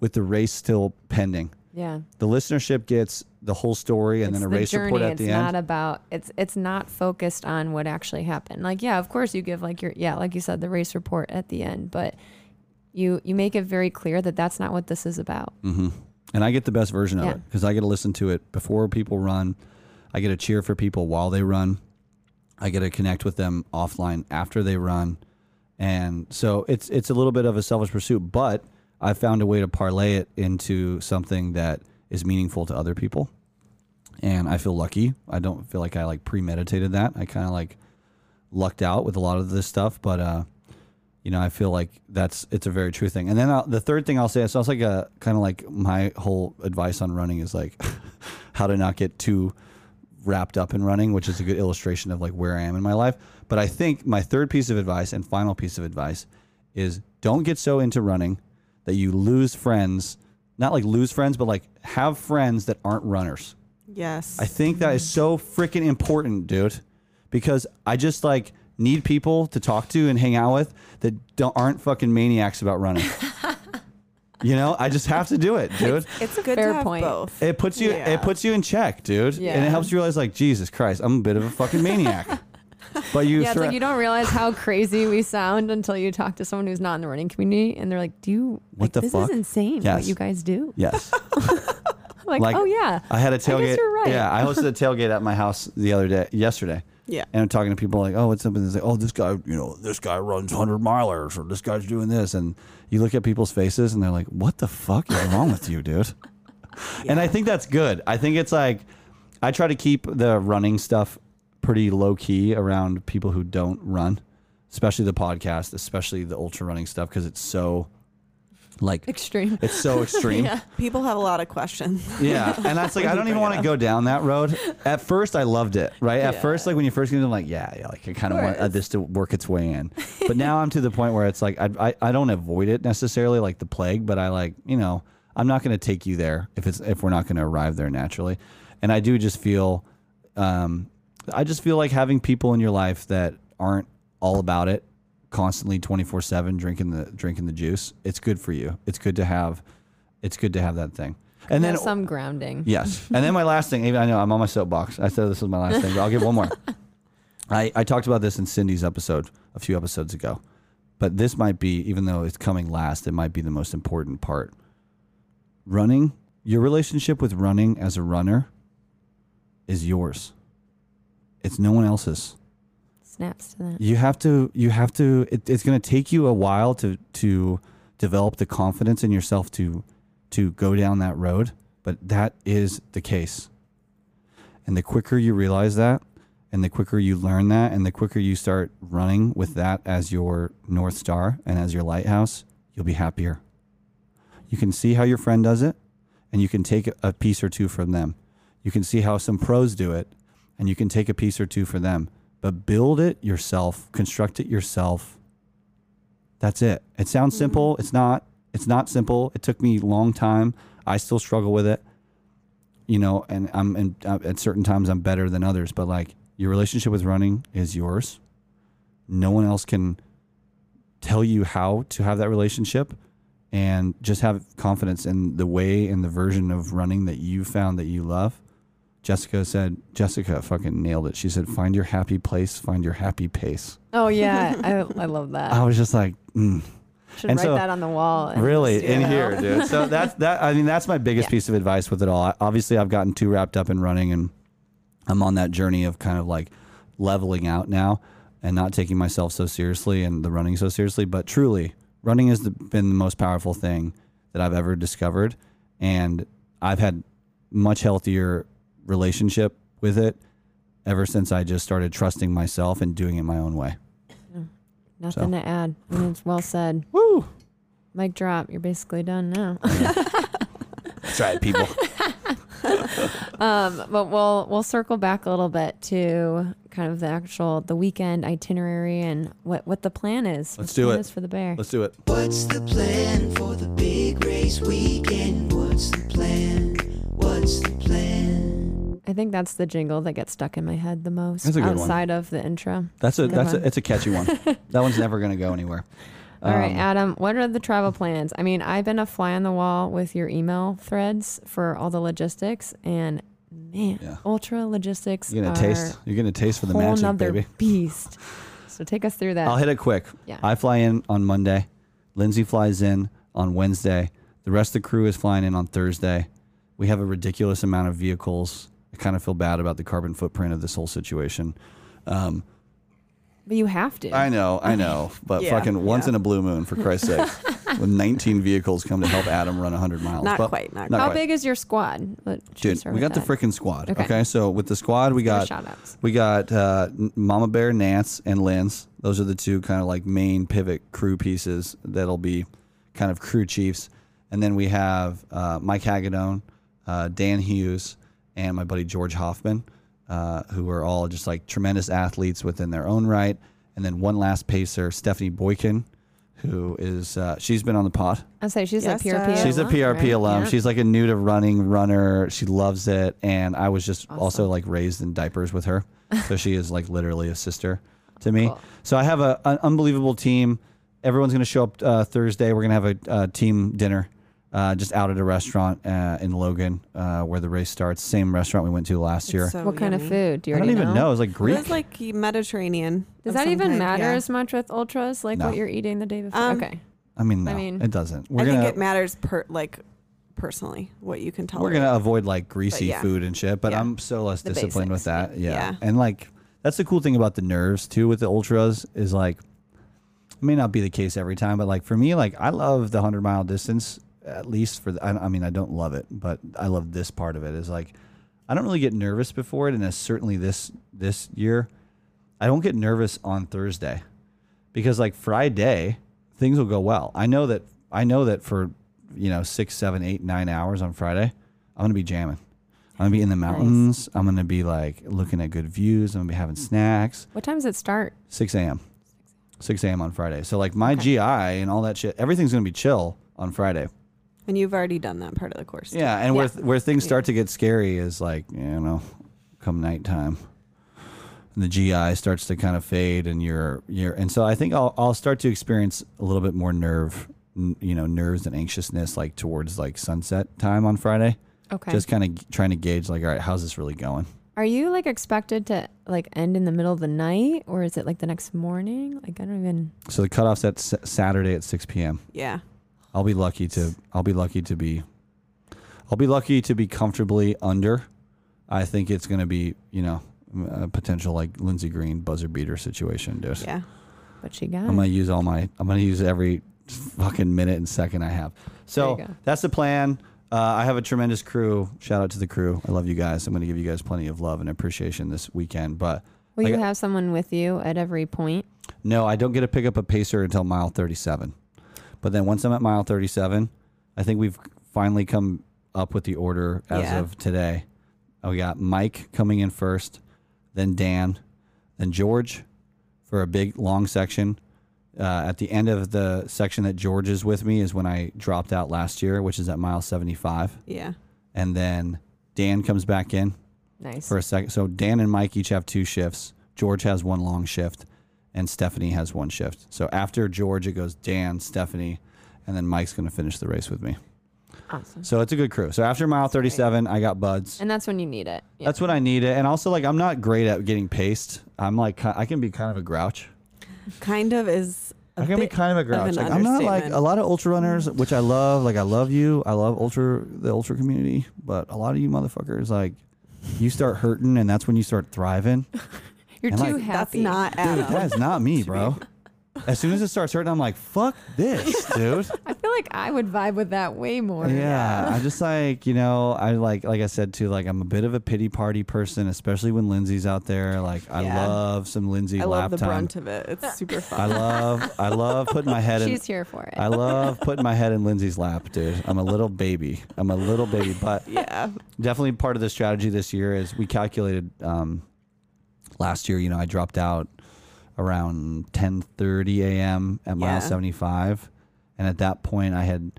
with the race still pending. yeah. The listenership gets the whole story and it's then a the race journey. report at it's the not end. about it's it's not focused on what actually happened. Like yeah, of course you give like your yeah, like you said the race report at the end, but you you make it very clear that that's not what this is about. hmm And I get the best version of it because I get to listen to it before people run. I get to cheer for people while they run. I get to connect with them offline after they run. And so it's it's a little bit of a selfish pursuit, but I found a way to parlay it into something that is meaningful to other people. And I feel lucky. I don't feel like I like premeditated that. I kind of like lucked out with a lot of this stuff, but uh you know, I feel like that's it's a very true thing. And then I'll, the third thing I'll say, it sounds like a kind of like my whole advice on running is like how to not get too wrapped up and running, which is a good illustration of like where I am in my life. But I think my third piece of advice and final piece of advice is don't get so into running that you lose friends, not like lose friends, but like have friends that aren't runners. Yes. I think that is so freaking important, dude, because I just like need people to talk to and hang out with that don't aren't fucking maniacs about running. you know, I just have to do it, dude. It's a good fair to have point. both. It puts you Yeah. it puts you in check, dude, and it helps you realize like Jesus Christ, I'm a bit of a fucking maniac. But you, Yeah, it's thro- like you don't realize how crazy we sound until you talk to someone who's not in the running community, and they're like, "Do you? What like, the this fuck? is insane. What you guys do? yes, I'm like, Like, oh yeah, I had a tailgate. you're right. Yeah, I hosted a tailgate at my house the other day, yesterday. Yeah. And I'm talking to people like, oh, what's up? And like, oh, this guy, you know, this guy runs 100 milers or this guy's doing this. And you look at people's faces and they're like, what the fuck is wrong with you, dude? And I think that's good. I think it's like, I try to keep the running stuff pretty low key around people who don't run. especially the podcast, especially the ultra running stuff, because it's so like Extreme. it's so extreme. yeah. People have a lot of questions. Yeah, and that's like I don't even want to go down that road. At first, I loved it. Right. At first, like when you first get in, like, yeah, yeah, like I kind of want uh, this to work its way in. But now I'm to the point where it's like I, I I don't avoid it necessarily like the plague, but I like you know I'm not going to take you there if it's if we're not going to arrive there naturally. And I do just feel, um, I just feel like having people in your life that aren't all about it constantly 24 7 drinking the drinking the juice it's good for you it's good to have it's good to have that thing and then some grounding. Yes. And then my last thing, even I know I'm on my soapbox. I said this was my last thing, but I'll give one more. I, I talked about this in Cindy's episode a few episodes ago, but this might be, even though it's coming last, it might be the most important part. Running, your relationship with running as a runner is yours. It's no one else's Snaps to that. you have to you have to it, it's going to take you a while to to develop the confidence in yourself to to go down that road but that is the case. And the quicker you realize that and the quicker you learn that and the quicker you start running with that as your north star and as your lighthouse you'll be happier. You can see how your friend does it and you can take a piece or two from them. You can see how some pros do it and you can take a piece or two for them but build it yourself construct it yourself. That's it. It sounds simple. It's not. It's not simple. It took me a long time. I still struggle with it you know and i'm and uh, at certain times i'm better than others but like your relationship with running is yours. No one else can tell you how to have that relationship and just have confidence in the way and the version of running that you found that you love Jessica said, Jessica fucking nailed it. She said, find your happy place, find your happy pace. Oh yeah, I, I love that. I was just like, mm, Should and write so- that on the wall. really in here, dude. So that's that. I mean, that's my biggest Yeah. piece of advice with it all. I, obviously, I've gotten too wrapped up in running, and I'm on that journey of kind of like leveling out now and not taking myself so seriously and the running so seriously. But truly, running has the, been the most powerful thing that I've ever discovered, and I've had much healthier relationship with it ever since I just started trusting myself and doing it my own way. Nothing to add. I mean, it's well said. Woo! Mic drop. You're basically done now. That's right, people. um, but we'll we'll circle back a little bit to kind of the actual the weekend itinerary and what what the plan is. Let's What do plan it. Is for the bear. Let's do it. What's the plan for the big race weekend? What's the plan? What's the plan? I think that's the jingle that gets stuck in my head the most. That's a good one. outside of the intro. That's a Good that's one. a, it's a catchy one. that one's never gonna go anywhere. All right, Um, Adam, what are the travel plans? I mean, I've been a fly on the wall with your email threads for all the logistics, and man, Yeah. ultra logistics You're gonna taste. You're gonna taste for the whole magic, baby. beast. So take us through that. I'll hit it quick. Yeah. I fly in on Monday. Lindsay flies in on Wednesday. The rest of the crew is flying in on Thursday. We have a ridiculous amount of vehicles. I kind of feel bad about the carbon footprint of this whole situation. Um, but you have to. I know, I know, but Yeah, fucking once yeah. in a blue moon, for Christ's sake, when 19 vehicles come to help Adam run 100 miles. Not But- quite, not How quite. big is your squad? Dude, we got the freaking squad. Okay. Okay. so with the squad, we got we got uh, Mama Bear, Nance, and Linz. Those are the two kind of like main pivot crew pieces that'll be kind of crew chiefs. And then we have uh, Mike Hagedone, uh, Dan Hughes, and my buddy George Hoffman, uh, who are all just like tremendous athletes within their own right. And then one last pacer, Stephanie Boykin, who is uh, she's been on the pod. I say she's Yes, a PRP. uh, She's a PRP right? alum. Yeah. She's like a new to running runner. She loves it, and I was just also like raised in diapers with her, so she is like literally a sister to me. Cool. So I have a, an unbelievable team. Everyone's going to show up uh, Thursday. We're going to have a, uh team dinner. Uh, just out at a restaurant uh, in Logan, uh, where the race starts. Same restaurant we went to last year. So what kind of yummy. food? Do you I don't already even know. It was like It Greek. was like Mediterranean. Does of that some even kind, matter yeah. as much with ultras, like No. what you're eating the day before? Um, okay. I mean, no, I mean- it doesn't. We're I gonna think it matters per like personally what you can tolerate. we're gonna avoid like greasy yeah. food and shit. But Yeah. I'm so less The disciplined with basics. that. Yeah. Yeah. and like that's the cool thing about the nerves too with the ultras is like it may not be the case every time, but like for me, like I love the hundred mile distance at least for the, I, I mean I don't love it, but I love this part of it is like I don't really get nervous before it, and certainly this this year I don't get nervous on Thursday because like Friday things will go well. I know that I know that for you know six, seven, eight, nine hours on Friday, I'm gonna be jamming. I'm gonna be in the mountains. I'm gonna be like looking at good views. I'm gonna be having snacks. What time does it start? 6 a.m. 6 a.m. on Friday. So like my Okay. GI and all that shit, everything's gonna be chill on Friday. And you've already done that part of the course. too. Yeah, and where where things start to get scary is like you know, come nighttime, and the GI starts to kind of fade, and you're you're, and so I think I'll I'll start to experience a little bit more nerve, n- you know, nerves and anxiousness like towards like sunset time on Friday. Okay. Just kind of trying to gauge like, all right, how's this really going? Are you like expected to like end in the middle of the night or is it like the next morning? Like I don't even. So the cutoff's at s- Saturday at 6 p.m. Yeah. I'll be lucky to I'll be lucky to be I'll be lucky to be comfortably under. I think it's going to be, you know, a potential like Lindsay Green buzzer beater situation, dude. Yeah. What she got? I'm going to use all my I'm going to use every fucking minute and second I have. So, There you go. that's the plan. Uh, I have a tremendous crew. Shout out to the crew. I love you guys. I'm going to give you guys plenty of love and appreciation this weekend, but Will you have someone with you at every point? no, I don't get to pick up a pacer until mile 37. But then once I'm at mile 37, I think we've finally come up with the order as Yeah. of today. Uh, We got Mike coming in first, then Dan, then George for a big long section. Uh, at the end of the section that George is with me is when I dropped out last year, which is at mile 75. Yeah. And then Dan comes back in Nice. for a second. So Dan and Mike each have two shifts. George has one long shift, and Stephanie has one shift. So after George, it goes Dan, Stephanie, and then Mike's going to finish the race with me. awesome. So it's a good crew. So after mile 37, I got buds. And that's when you need it. Yeah. That's when I need it. And also, like, I'm not great at getting paced. I'm like, I can be kind of a grouch. Kind of is. I I can be kind of a grouch. an Like, I'm not like a lot of ultra runners, which I love. Like, I love you. I love ultra, the ultra community. But a lot of you motherfuckers, like, you start hurting, and that's when you start thriving. You're and, too like, That's happy. not Dude, Adam. that is not me, bro. As soon as it starts hurting, I'm like, fuck this, dude. I feel like I would vibe with that way more. Yeah, I just like you know, I like like I said too, like I'm a bit of a pity party person, especially when Lindsay's out there. Like I Yeah. love some Lindsay I lap love the time. brunt of it. It's super fun. I fun. love I love putting my head in. She's here for it. I love putting my head in Lindsay's lap, dude. I'm a little baby. I'm a little baby, but yeah. definitely part of the strategy this year is we calculated um, last year. You know, I dropped out around 10:30 a.m. at mile Yeah. 75, and at that point, I had,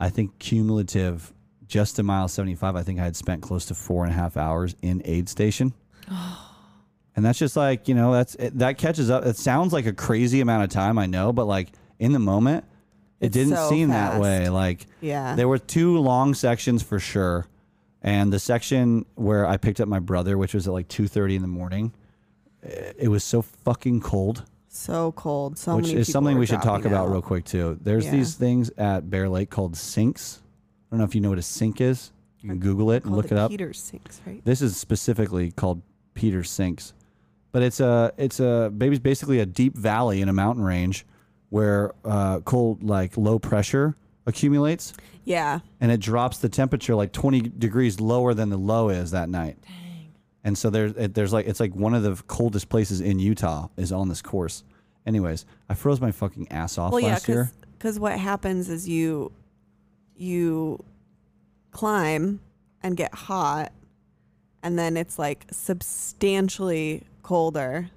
I think, cumulative just to mile 75. I think I had spent close to four and a half hours in aid station. And that's just like you know that's it, that catches up. It sounds like a crazy amount of time, I know, but like in the moment, it It's didn't so seem that way. Like Yeah. there were two long sections for sure, and the section where I picked up my brother, which was at like two thirty in the morning, it was so fucking cold, so cold. So which many is something we should talk dropping about real quick too. There's Yeah. these things at Bear Lake called sinks. I don't know if you know what a sink is. You can Google it and look the it up. Peters sinks, right? This is specifically called Peter's Sinks, but it's a it's a baby's basically a deep valley in a mountain range where uh, cold like low pressure accumulates Yeah. and it drops the temperature like 20 degrees lower than the low is that night. Dang. And so there's there's like it's like one of the coldest places in Utah is on this course. Anyways, I froze my fucking ass off Well, yeah, last year. because what happens is you you climb and get hot, and then it's like substantially colder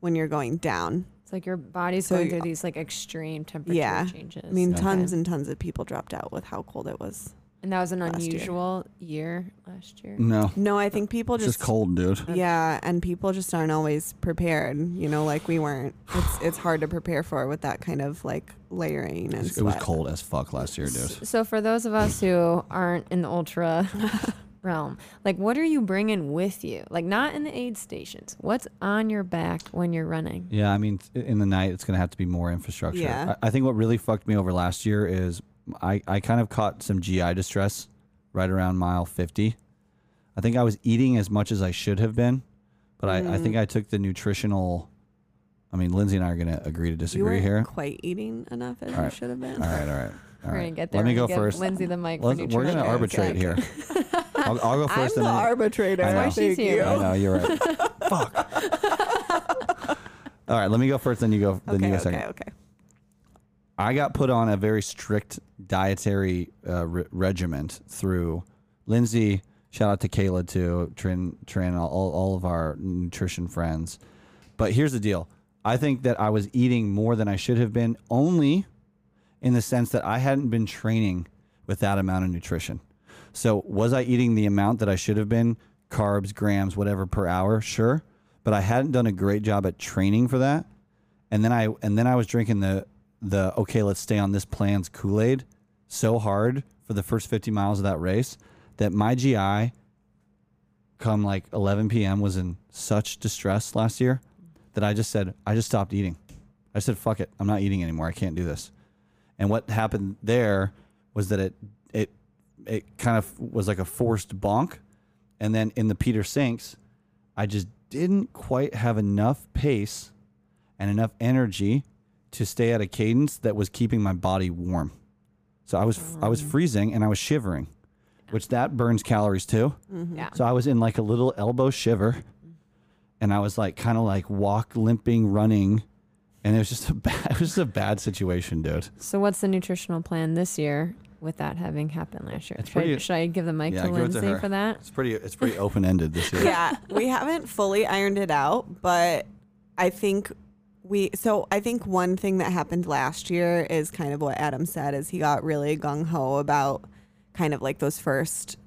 when you're going down. It's like your body's So going through these like extreme temperature Yeah. changes. I mean, Okay. tons and tons of people dropped out with how cold it was. And that was an last year. unusual year. last year. No. No, I think people It's just, just cold, dude. Yeah, and people just aren't always prepared. You know, like we weren't. It's it's hard to prepare for with that kind of like layering and It was sweat. cold as fuck last year, dude. So for those of us who aren't in the ultra realm, like what are you bringing with you? Like not in the aid stations. What's on your back when you're running? Yeah, I mean, th- in the night, it's going to have to be more infrastructure. Yeah. I, I think what really fucked me over last year is I, I kind of caught some GI distress right around mile 50. I think I was eating as much as I should have been, but I, I Mm. think I took the nutritional. I mean, Lindsay and I are going to agree to disagree weren't here. quite eating enough as All you should have been. All right, all right. All We're right. gonna get there. Let me go gonna first. Lindsay the mic. Let's, we're going to arbitrate here. I'll, I'll go first. and then, arbitrator. I know. Why she's here. you. I know you're right. Fuck. All right, let me go first, then you go. Then you Okay, go okay, second. okay. I got put on a very strict dietary uh, re- regiment through Lindsay. Shout out to Kayla too, Trin, Trin, all, all of our nutrition friends. But here's the deal: I think that I was eating more than I should have been, only in the sense that I hadn't been training with that amount of nutrition. So was I eating the amount that I should have been, carbs, grams, whatever per hour? Sure, but I hadn't done a great job at training for that and then I and then I was drinking the the okay, let's stay on this plan's Kool Aid so hard for the first 50 miles of that race that my GI, come like 11 p.m., was in such distress last year that I just said I just stopped eating. I said fuck it, I'm not eating anymore. I can't do this. And what happened there was that it it it kind of was like a forced bonk, and then in the Peter Sinks, I just didn't quite have enough pace and enough energy to stay at a cadence that was keeping my body warm. So I was I was mm. freezing and I was shivering, which that burns calories too. Mm-hmm. Yeah. So I was in like a little elbow shiver, and I was like kind of like walk limping, running, and it was just a bad it was just a bad situation, dude. So what's the nutritional plan this year with that having happened last year? It's should, pretty- I, should I give the mic Yeah, to give it to Lindsay for that? It's pretty it's pretty open ended this year. yeah, we haven't fully ironed it out, but I think we so I think one thing that happened last year is kind of what Adam said is he got really gung ho about kind of like those first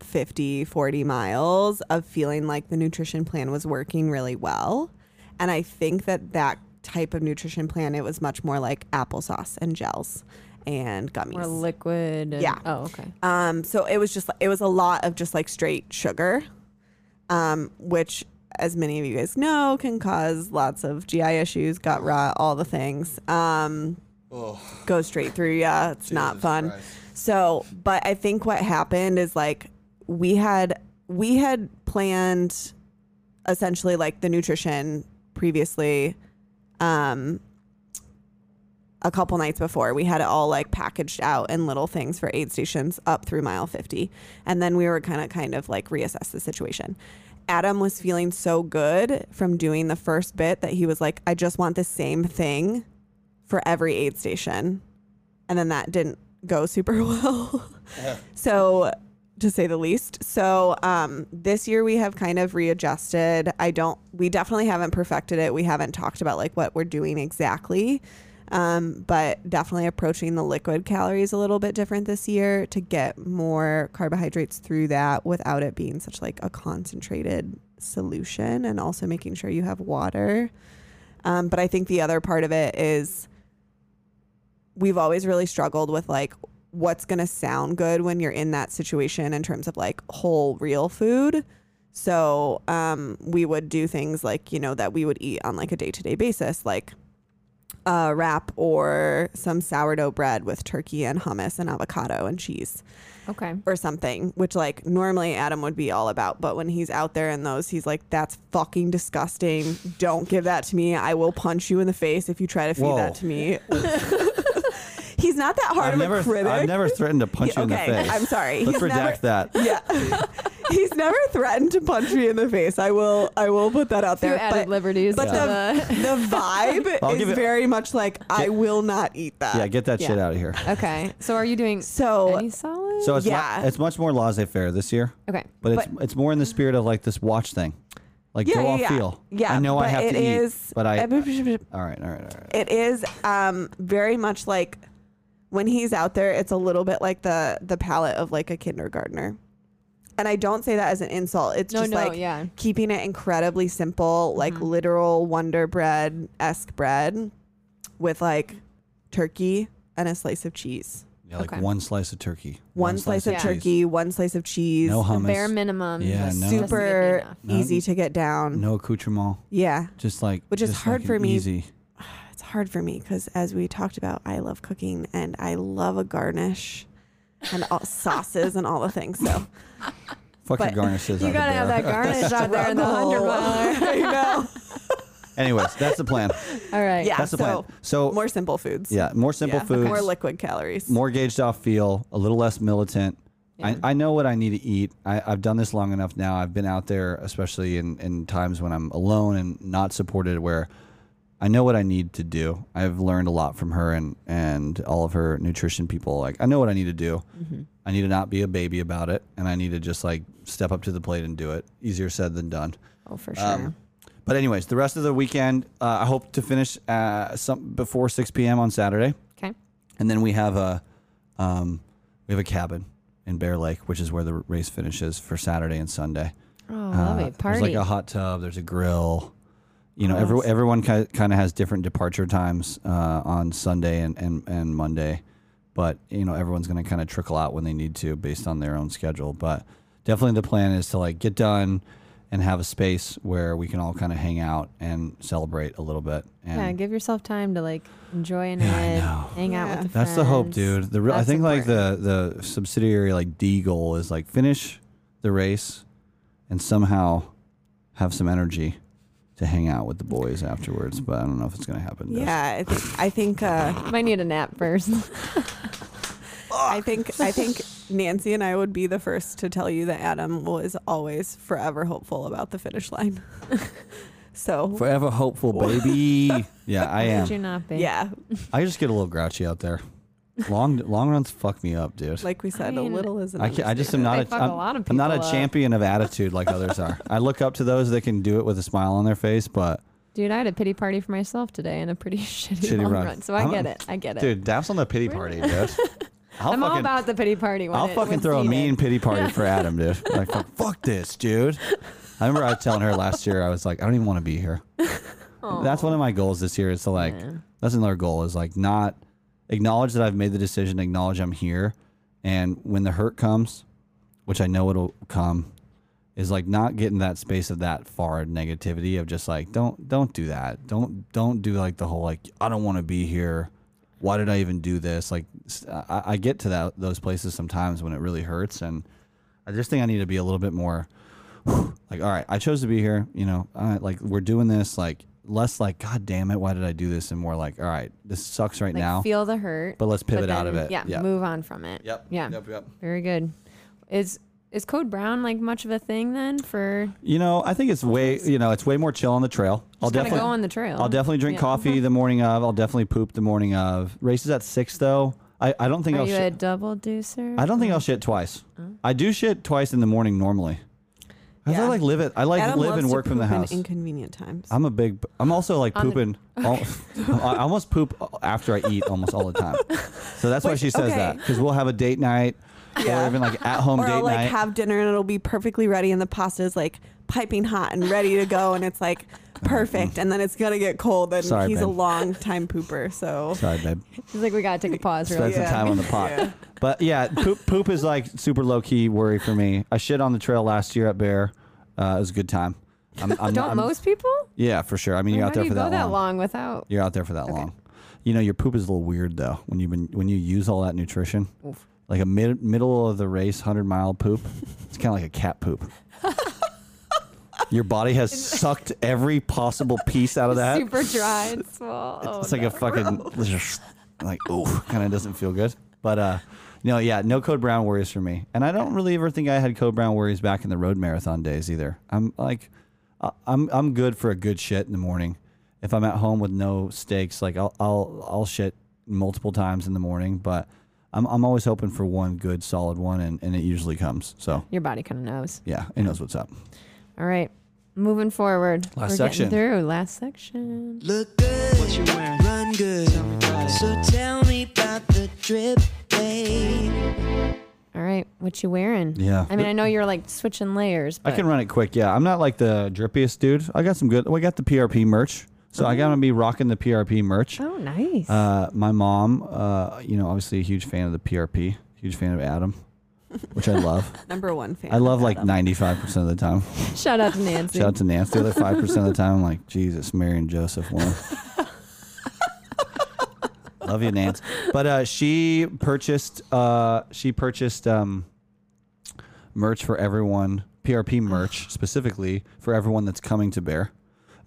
50, 40 miles of feeling like the nutrition plan was working really well. And I think that that type of nutrition plan it was much more like applesauce and gels and gummies. Or liquid? and- Yeah. Oh, okay. Um, so it was just it was a lot of just like straight sugar, um, which as many of you guys know can cause lots of GI issues, gut rot, all the things. Um, Go straight through, yeah. It's not fun. So, but I think what happened is like we had we had planned essentially like the nutrition previously um a couple nights before we had it all like packaged out in little things for aid stations up through mile 50 and then we were kind of kind of like reassess the situation adam was feeling so good from doing the first bit that he was like i just want the same thing for every aid station. And then that didn't go super well. So to say the least. So um, this year we have kind of readjusted. I don't we definitely haven't perfected it. We haven't talked about like what we're doing exactly um, but definitely approaching the liquid calories a little bit different this year to get more carbohydrates through that without it being such like a concentrated solution and also making sure you have water. Um, but i think the other part of it is we've always really struggled with like what's going to sound good when you're in that situation in terms of like whole real food. So um, we would do things like you know that we would eat on like a day-to-day basis like a wrap or some sourdough bread with turkey and hummus and avocado and cheese Okay. or something, which like normally Adam would be all about. But when he's out there in those, he's like, that's fucking disgusting. Don't give that to me. I will punch you in the face if you try to feed Whoa. that to me. he's not that hard I've of never a critic. I've never threatened to punch Yeah, you in the face. I'm sorry. Let's He's redact never- that. yeah. he's never threatened to punch me in the face. I will I will put that out Few there. added But, liberties. but to the, the vibe I'll is it- very much like I will not eat that. Yeah, get that shit out of here. okay. So are you doing So any solid? So it's Yeah. mu- it's much more laissez-faire this year, okay. but it's it's more in the spirit of like this watch thing, like yeah, go yeah, off yeah. feel. Yeah, I know I have it to is- eat, but I. all right, all right, all right. it is um very much like when he's out there it's a little bit like the the palate of like a kindergartner and i don't say that as an insult it's No, just no, like yeah. keeping it incredibly simple like Mhm. literal wonder bread esque bread with like turkey and a slice of cheese Yeah, like Okay. one slice of turkey, one, slice, of cheese. turkey one slice of cheese no The hummus, bare minimum. Yeah, no. doesn't give me super easy to get down no accoutrement, yeah just like Which is hard like for me. Easy. It's hard for me because as we talked about i love cooking and i love a garnish and all sauces and all the things so Fuck your garnishes. You gotta have that garnish out there in the hundred miler. I know. Anyways, that's the plan. All right. Yeah, That's the so plan. So more simple foods. yeah, more simple Yeah, foods, more liquid calories. more gauged off feel, a little less militant, Yeah. I, I know what I need to eat. I, I've done this long enough now. I've been out there, especially in, in times when I'm alone and not supported, where I know what I need to do. I've learned a lot from her and, and all of her nutrition people. Like, I know what I need to do. Mm-hmm. I need to not be a baby about it, and I need to just like step up to the plate and do it. Easier said than done. Oh, for sure. Um, but anyways, the rest of the weekend, uh, I hope to finish uh, some before 6 p.m. on Saturday, okay. and then we have a um, we have a cabin in Bear Lake, which is where the race finishes for Saturday and Sunday. Oh, Uh, lovely party. There's like a hot tub. There's a grill. You know, Oh, every, everyone kind of has different departure times uh, on Sunday and, and, and Monday, but you know everyone's going to kind of trickle out when they need to based on their own schedule. But definitely the plan is to like get done and have a space where we can all kind of hang out and celebrate a little bit. And yeah, give yourself time to like enjoy an Yeah, I ed, know. hang out with the that's the hope, dude. The real, I That's think like the the subsidiary like D goal is like finish the race and somehow have some energy to hang out with the boys afterwards. But I don't know if it's gonna happen. Des. Yeah, I think I think uh, Might need a nap first. I think I think Nancy and I would be the first to tell you that Adam was always forever hopeful about the finish line. so Forever hopeful, baby. yeah, I am. Would you not be? yeah, I just get a little grouchy out there. Long long runs fuck me up, dude. like we said, mean, a little is an I, can't, I just am not a, a I'm, lot of I'm not a people up. champion of attitude like others are. I look up to those that can do it with a smile on their face, but Dude, I had a pity party for myself today in a pretty shitty, Shitty long run. run. So I I'm- get it. I get it. dude, Daph's on the pity party, dude. I'll I'm all about the pity party. When I'll it- fucking when throw a needed. mean pity party for Adam, dude. Like, fuck, fuck this, dude. I remember I was telling her last year, I was like, I don't even want to be here. That's one of my goals this year is to like, Yeah. that's another goal is like not acknowledge that I've made the decision, acknowledge I'm here. And when the hurt comes, which I know it'll come, is like not getting that space of that far negativity of just like, don't, don't do that. Don't, don't do like the whole, like, I don't want to be here. Why did I even do this? Like, I get to that, those places sometimes when it really hurts. And I just think I need to be a little bit more like, all right, I chose to be here. You know, like we're doing this. Like less like, God damn it, why did I do this? And more like, all right, this sucks right Like now, feel the hurt, but let's pivot out of it. Yeah, yeah. move on from it. Yep. Yeah. Yep. Yep. Very good. Is is Code Brown like much of a thing then for You know, I think it's way. You know, it's way more chill on the trail. I'll just kind of definitely. go on the trail? I'll definitely drink Yeah. coffee the morning of. I'll definitely poop the morning of. Races at six though. I, I don't think Are I'll. you Shit, a double deucer? I don't think I'll shit twice. Oh. I do shit twice in the morning normally. 'Cause I like live it. I like Adam live and work from the poop in house. inconvenient times. I'm a big. I'm also like On the- pooping. all, I almost poop after I eat almost all the time. So that's why she says okay. that because we'll have a date night Yeah. or even like at home or date I'll like night. have dinner and it'll be perfectly ready and the pasta is like piping hot and ready to go and it's like perfect and then it's gonna get cold and Sorry, he's a long time pooper so Sorry, babe. He's like, we gotta take a pause. Spend Really. some Yeah. time on the pot. Yeah. But yeah, poop poop is like super low key worry for me. I shit on the trail last year at Bear. Uh, it was a good time. I'm, I'm, Don't I'm- most people? Yeah, for sure. I mean, you're How out do there you for go that, that long. long without? You're out there for that long. You know, your poop is a little weird though when you've been when you use all that nutrition. Oof. Like a mid middle of the race, hundred mile poop. It's kind of like a cat poop. Your body has sucked every possible piece out of that. Super dry and small. Oh, it's like no. a fucking like ooh, kind of doesn't feel good. But uh, no, yeah, no code brown worries for me, and I don't really ever think I had code brown worries back in the road marathon days either. I'm like, I'm I'm good for a good shit in the morning. If I'm at home with no stakes, like I'll I'll I'll shit multiple times in the morning, but I'm I'm always hoping for one good solid one, and, and it usually comes. So Your body kind of knows. yeah, it knows what's up. All right. Moving forward. Last We're section. Getting through. Last section. Look good, what you wearing? Run good. So tell me about the drip, babe. All right. What you wearing? Yeah. I mean, I know you're like switching layers. I can run it quick. Yeah, I'm not like the drippiest dude. I got some good. We got the PRP merch, so I gotta be rocking the PRP merch. Oh, nice. Uh, my mom, uh, you know, obviously a huge fan of the PRP, huge fan of Adam, which I love. number one fan I love like 95 percent of the time. Shout out to Nancy. Shout out to Nancy. The other five percent of the time, I'm like, Jesus, Mary and Joseph one. Love you, Nance. But uh, she purchased uh, she purchased um, merch for everyone, PRP merch specifically for everyone that's coming to Bear.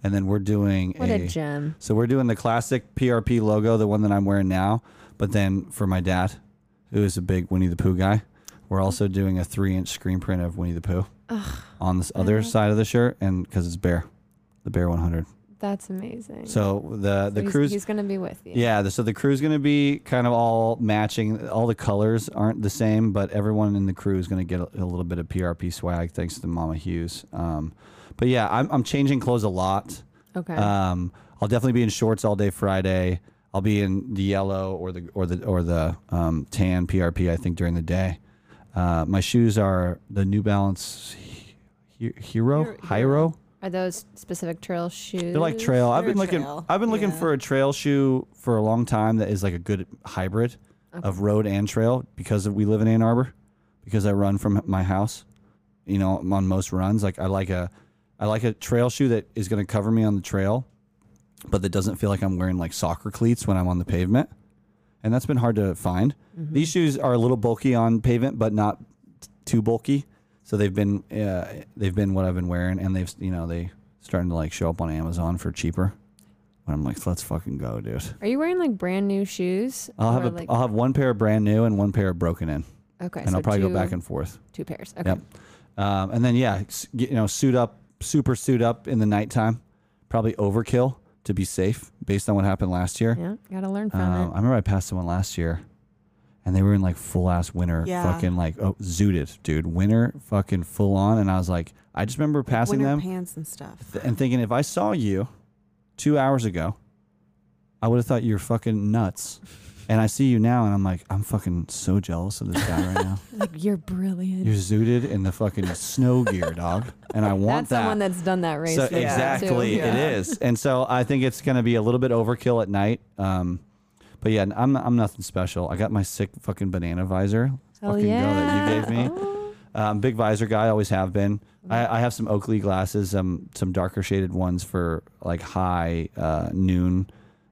And then we're doing what a gem. so we're doing the classic PRP logo, the one that I'm wearing now. But then for my dad, who is a big Winnie the Pooh guy, We're also doing a three inch screen print of Winnie the Pooh on this other side of the shirt, and because it's bear, the bear 100. That's amazing. So the So the he's, He's gonna be with you. Yeah, the, so the crew's going to be kind of all matching. All the colors aren't the same, but everyone in the crew is going to get a, a little bit of PRP swag thanks to Mama Hughes. Um, but yeah, I'm, I'm changing clothes a lot. Okay. Um, I'll definitely be in shorts all day Friday. I'll be in the yellow or the or the or the um, tan PRP. I think during the day. Uh, my shoes are the New Balance He- Hero Hero- Hierro. Are those specific trail shoes? They're like trail. I've They're been looking. trail, I've been looking yeah. for a trail shoe for a long time that is like a good hybrid of road and trail because we live in Ann Arbor. Because I run from my house, you know, on most runs. Like I like a, I like a trail shoe that is going to cover me on the trail, but that doesn't feel like I'm wearing like soccer cleats when I'm on the pavement, and that's been hard to find. These shoes are a little bulky on pavement, but not t- too bulky. So they've been uh, they've been what I've been wearing, and they've you know they starting to like show up on Amazon for cheaper. And I'm like, let's fucking go, dude. Are you wearing like brand new shoes? I'll have a like, will have one pair of brand new and one pair of broken in, okay, and so I'll probably two, go back and forth. two pairs. Okay. Yep. Um, and then yeah, you know, suit up, super suit up in the nighttime. Probably overkill to be safe based on what happened last year. Yeah, gotta learn from Um, I remember I passed someone last year, and they were in like full ass winter, Yeah. fucking like oh zooted, dude, winter, fucking full on. And I was like, I just remember passing Winter them pants and stuff. th- and thinking, if I saw you two hours ago, I would have thought you were fucking nuts. And I see you now, and I'm like, I'm fucking so jealous of this guy right now. Like you're brilliant. You're zooted in the fucking snow gear, dog, and I want that's that. someone that's done that race. So before, too. exactly, Yeah. it is, and so I think it's going to be a little bit overkill at night. Um, but yeah, I'm I'm nothing special. I got my sick fucking banana visor, Hell fucking yeah. go that you gave me. Um, big visor guy, always have been. I, I have some Oakley glasses, um, some darker shaded ones for like high uh, noon.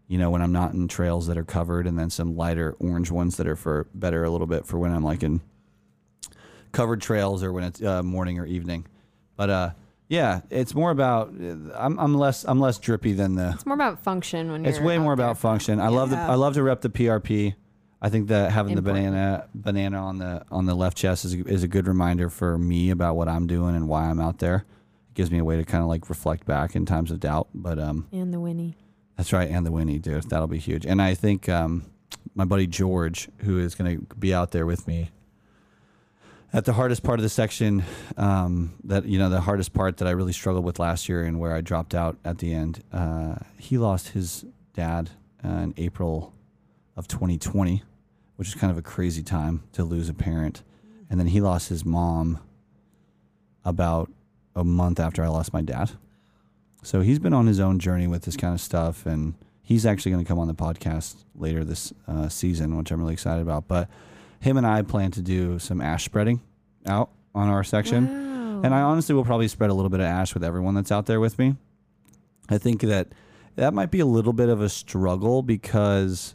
You know, when I'm not in trails that are covered, and then some lighter orange ones that are for better a little bit for when I'm like in covered trails or when it's uh, morning or evening. But uh, yeah, it's more about I'm, I'm less I'm less drippy than the. It's more about function when you're. It's way out more there. about function. I love the I love to rep the PRP. I think that having Important. the banana banana on the on the left chest is is a good reminder for me about what I'm doing and why I'm out there. It gives me a way to kind of like reflect back in times of doubt. But um, And the Winnie. That's right, and the Winnie, dude, that'll be huge. And I think um, my buddy George, who is going to be out there with me at the hardest part of the section, um, that you know, the hardest part that I really struggled with last year, and where I dropped out at the end. Uh, he lost his dad uh, in April of 2020, which is kind of a crazy time to lose a parent, and then he lost his mom about a month after I lost my dad. So he's been on his own journey with this kind of stuff, and he's actually going to come on the podcast later this uh, season, which I'm really excited about. But him and I plan to do some ash spreading out on our section, Wow. and I honestly will probably spread a little bit of ash with everyone that's out there with me. I think that that might be a little bit of a struggle because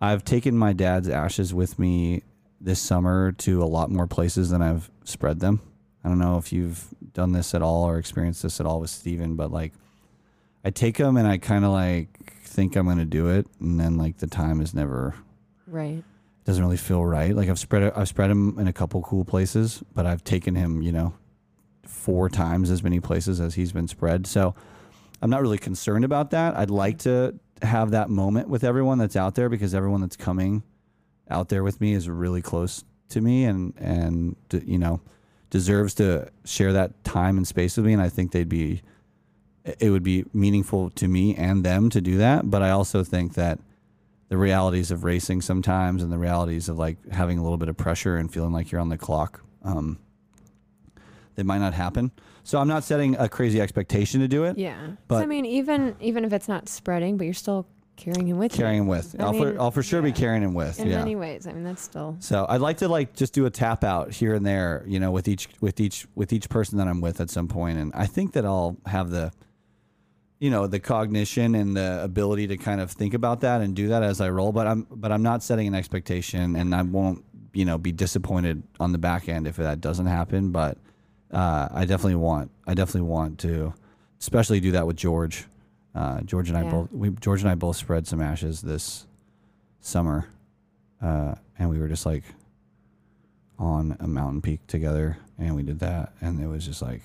I've taken my dad's ashes with me this summer to a lot more places than I've spread them. I don't know if you've done this at all or experienced this at all with Steven, but like I take them and I kind of like think I'm going to do it. And then like the time is never, right. doesn't really feel right. Like I've spread it, I've spread him in a couple cool places, but I've taken him, you know, four times as many places as he's been spread. So I'm not really concerned about that. I'd like to have that moment with everyone that's out there because everyone that's coming out there with me is really close to me and and you know deserves to share that time and space with me and I think they'd be it would be meaningful to me and them to do that. But I also think that the realities of racing sometimes and the realities of like having a little bit of pressure and feeling like you're on the clock um they might not happen. So I'm not setting a crazy expectation to do it. Yeah. But- I mean, even even if it's not spreading, but you're still carrying him with carrying him with I I'll, for, I'll for sure be yeah. carrying him with In yeah many ways, I mean, that's still. So I'd like to like just do a tap out here and there, you know, with each with each with each person that I'm with at some point, and I think that I'll have the, you know, the cognition and the ability to kind of think about that and do that as I roll. But I'm but I'm not setting an expectation, and I won't you know be disappointed on the back end if that doesn't happen. But uh, I definitely want I definitely want to, especially do that with George. Uh, George and I Yeah. both we George and I both spread some ashes this summer, uh, and we were just like on a mountain peak together, and we did that, and it was just like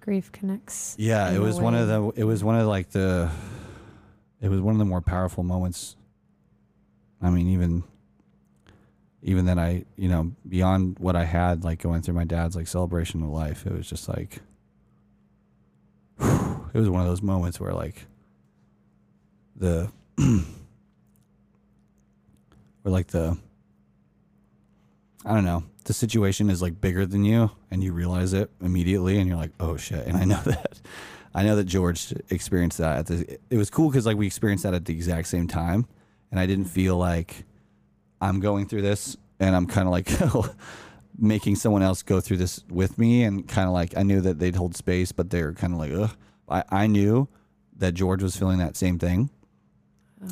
Grief connects. Yeah, it was one of the. It was one of like the. It was one of the more powerful moments. I mean, even. Even that I, you know, beyond what I had, like going through my dad's like celebration of life, it was just like. It was one of those moments where like. The. or like the. I don't know. The situation is like bigger than you, and you realize it immediately, and you're like, "Oh shit!" And I know that, I know that George experienced that. At the, it was cool because like we experienced that at the exact same time, and I didn't feel like I'm going through this, and I'm kind of like making someone else go through this with me, and kind of like I knew that they'd hold space, but they're kind of like, Ugh. I I knew that George was feeling that same thing,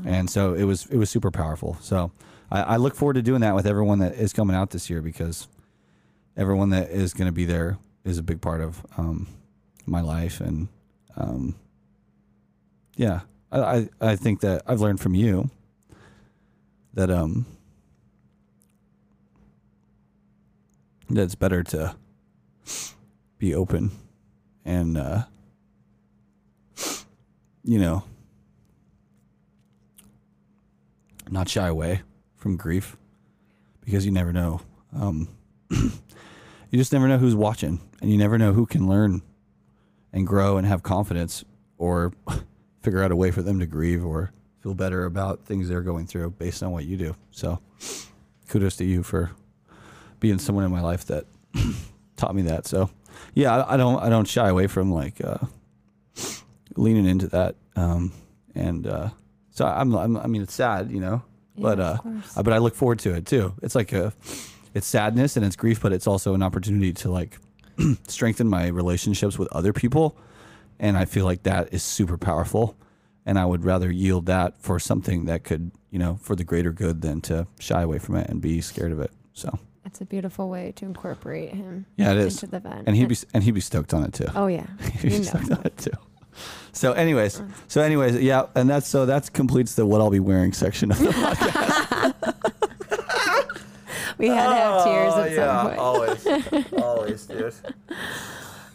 and so it was it was super powerful. So I, I look forward to doing that with everyone that is coming out this year because everyone that is going to be there is a big part of um, my life and um, yeah I, I I think that I've learned from you that um that it's better to be open and uh you know not shy away from grief because you never know. Um you just never know who's watching and you never know who can learn and grow and have confidence or figure out a way for them to grieve or feel better about things they're going through based on what you do. So kudos to you for being someone in my life that taught me that. So yeah I, I don't i don't shy away from like uh leaning into that um and uh so i'm, I'm i mean it's sad you know Yeah, but uh but I look forward to it too. It's like a, it's sadness and it's grief, but it's also an opportunity to like strengthen my relationships with other people, and I feel like that is super powerful, and I would rather yield that for something that could, you know, for the greater good than to shy away from it and be scared of it. So It's a beautiful way to incorporate him yeah, it is, into the event. and he'd be and he'd be stoked on it too. Oh yeah, He'd be stoked on it too. So, anyways, so anyways, yeah, and that's so that's completes the what I'll be wearing section of the podcast. we had to have tears Oh, at some point. always, always, dude.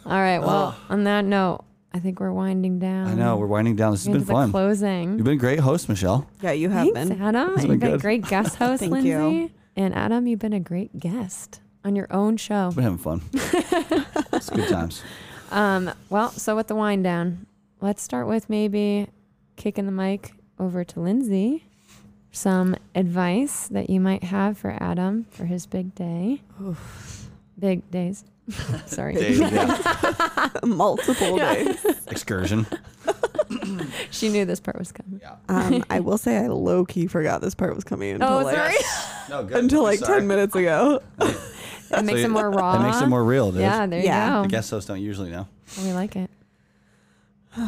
All right. Well, on that note, I think we're winding down. I know we're winding down. This has into been the fun. closing. You've been a great host, Michelle. Yeah, you have Thanks, been. Adam. It's You've been been a great guest host, Thank Lindsay. you. And Adam, you've been a great guest on your own show. We're having fun. it's good times. Um, well, so with the wind down, let's start with maybe kicking the mic over to Lindsay. Some advice that you might have for Adam for his big day. Big days. Sorry. Multiple days. Excursion. She knew this part was coming. Um, I will say I low key forgot this part was coming until Oh, like sorry. No, good. until like ten minutes ago. It makes it more raw. It makes it more real, dude. Yeah, there Yeah. you The go. guest hosts don't usually know. We like it.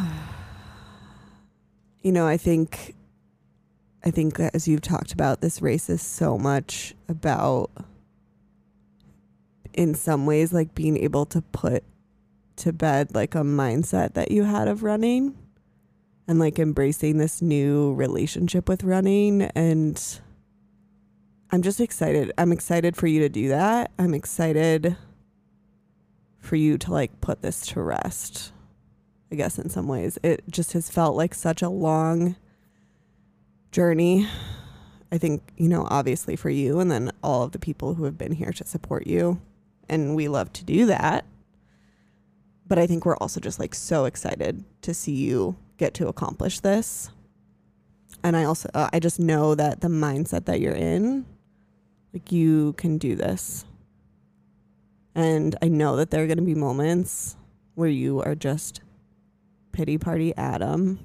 You know, I think I think as you've talked about, this race is so much about in some ways like being able to put to bed like a mindset that you had of running and like embracing this new relationship with running and I'm just excited. I'm excited for you to do that. I'm excited for you to like put this to rest. I guess in some ways. It just has felt like such a long journey. I think, you know, obviously for you and then all of the people who have been here to support you. And we love to do that. But I think we're also just like so excited to see you get to accomplish this. And I also, uh, I just know that the mindset that you're in, like you can do this. And I know that there are going to be moments where you are just pity party Adam.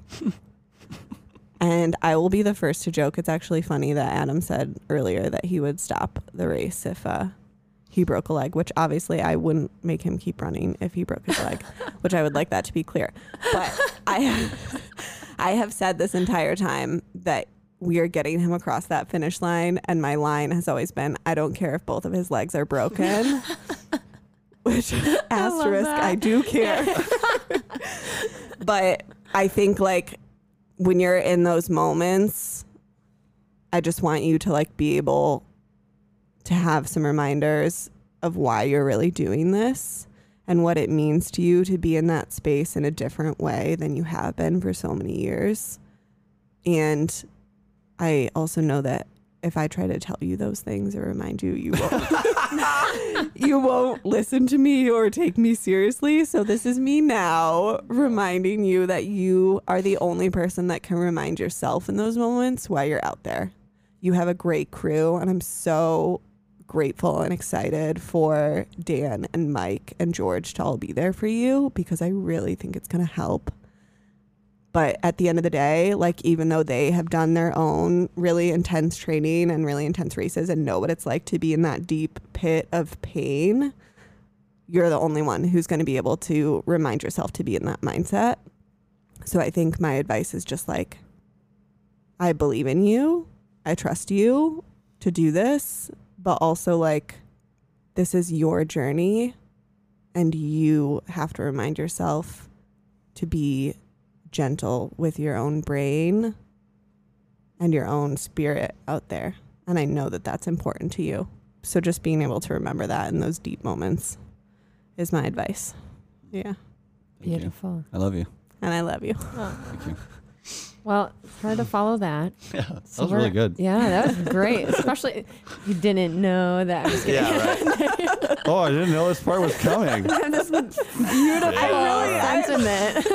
and I will be the first to joke. It's actually funny that Adam said earlier that he would stop the race if uh, he broke a leg, which obviously I wouldn't make him keep running if he broke his leg, which I would like that to be clear. But I, I have said this entire time that we are getting him across that finish line, and my line has always been, I don't care if both of his legs are broken. Which asterisk, that. I do care. but I think like when you're in those moments, I just want you to like be able to have some reminders of why you're really doing this and what it means to you to be in that space in a different way than you have been for so many years. And I also know that if I try to tell you those things or remind you, you won't, you won't listen to me or take me seriously. So this is me now reminding you that you are the only person that can remind yourself in those moments why you're out there. You have a great crew, and I'm so grateful and excited for Dan and Mike and George to all be there for you because I really think it's going to help. But at the end of the day, like even though they have done their own really intense training and really intense races and know what it's like to be in that deep pit of pain, you're the only one who's going to be able to remind yourself to be in that mindset. So I think my advice is just like, I believe in you. I trust you to do this, but also like, this is your journey, and you have to remind yourself to be gentle with your own brain and your own spirit out there. And I know that that's important to you. So just being able to remember that in those deep moments is my advice. Yeah. Thank you. Beautiful. I love you. And I love you. Thank you. Well, it's hard to follow that. Yeah, that So was really good. Yeah, that was great. Especially you didn't know that. I was kidding. right. oh, I didn't know this part was coming. this beautiful Yeah. sentiment.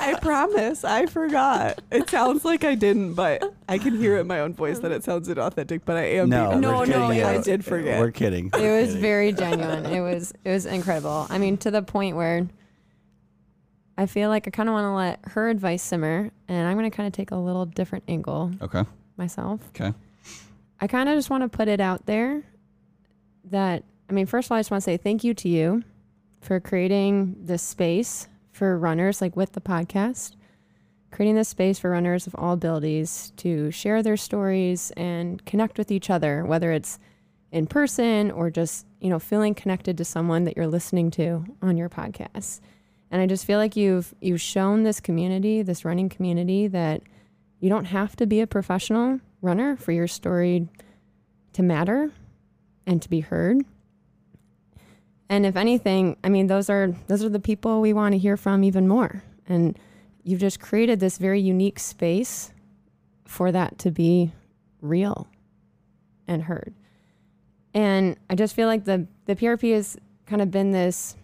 I promise. I forgot. It sounds like I didn't, but I can hear it in my own voice that it sounds inauthentic, but I am No, being- no, no, kidding I did forget. We're kidding. it We're was kidding. very genuine. It was it was incredible. I mean, to the point where I feel like I kind of want to let her advice simmer, and I'm going to kind of take a little different angle Okay. myself. Okay. I kind of just want to put it out there that I mean, first of all, I just want to say thank you to you for creating this space for runners, like with the podcast, creating this space for runners of all abilities to share their stories and connect with each other, whether it's in person or just you know feeling connected to someone that you're listening to on your podcast. And I just feel like you've you've shown this community, this running community, that you don't have to be a professional runner for your story to matter and to be heard. And if anything, I mean those are those are the people we want to hear from even more. And you've just created this very unique space for that to be real and heard. And I just feel like the the PRP has kind of been this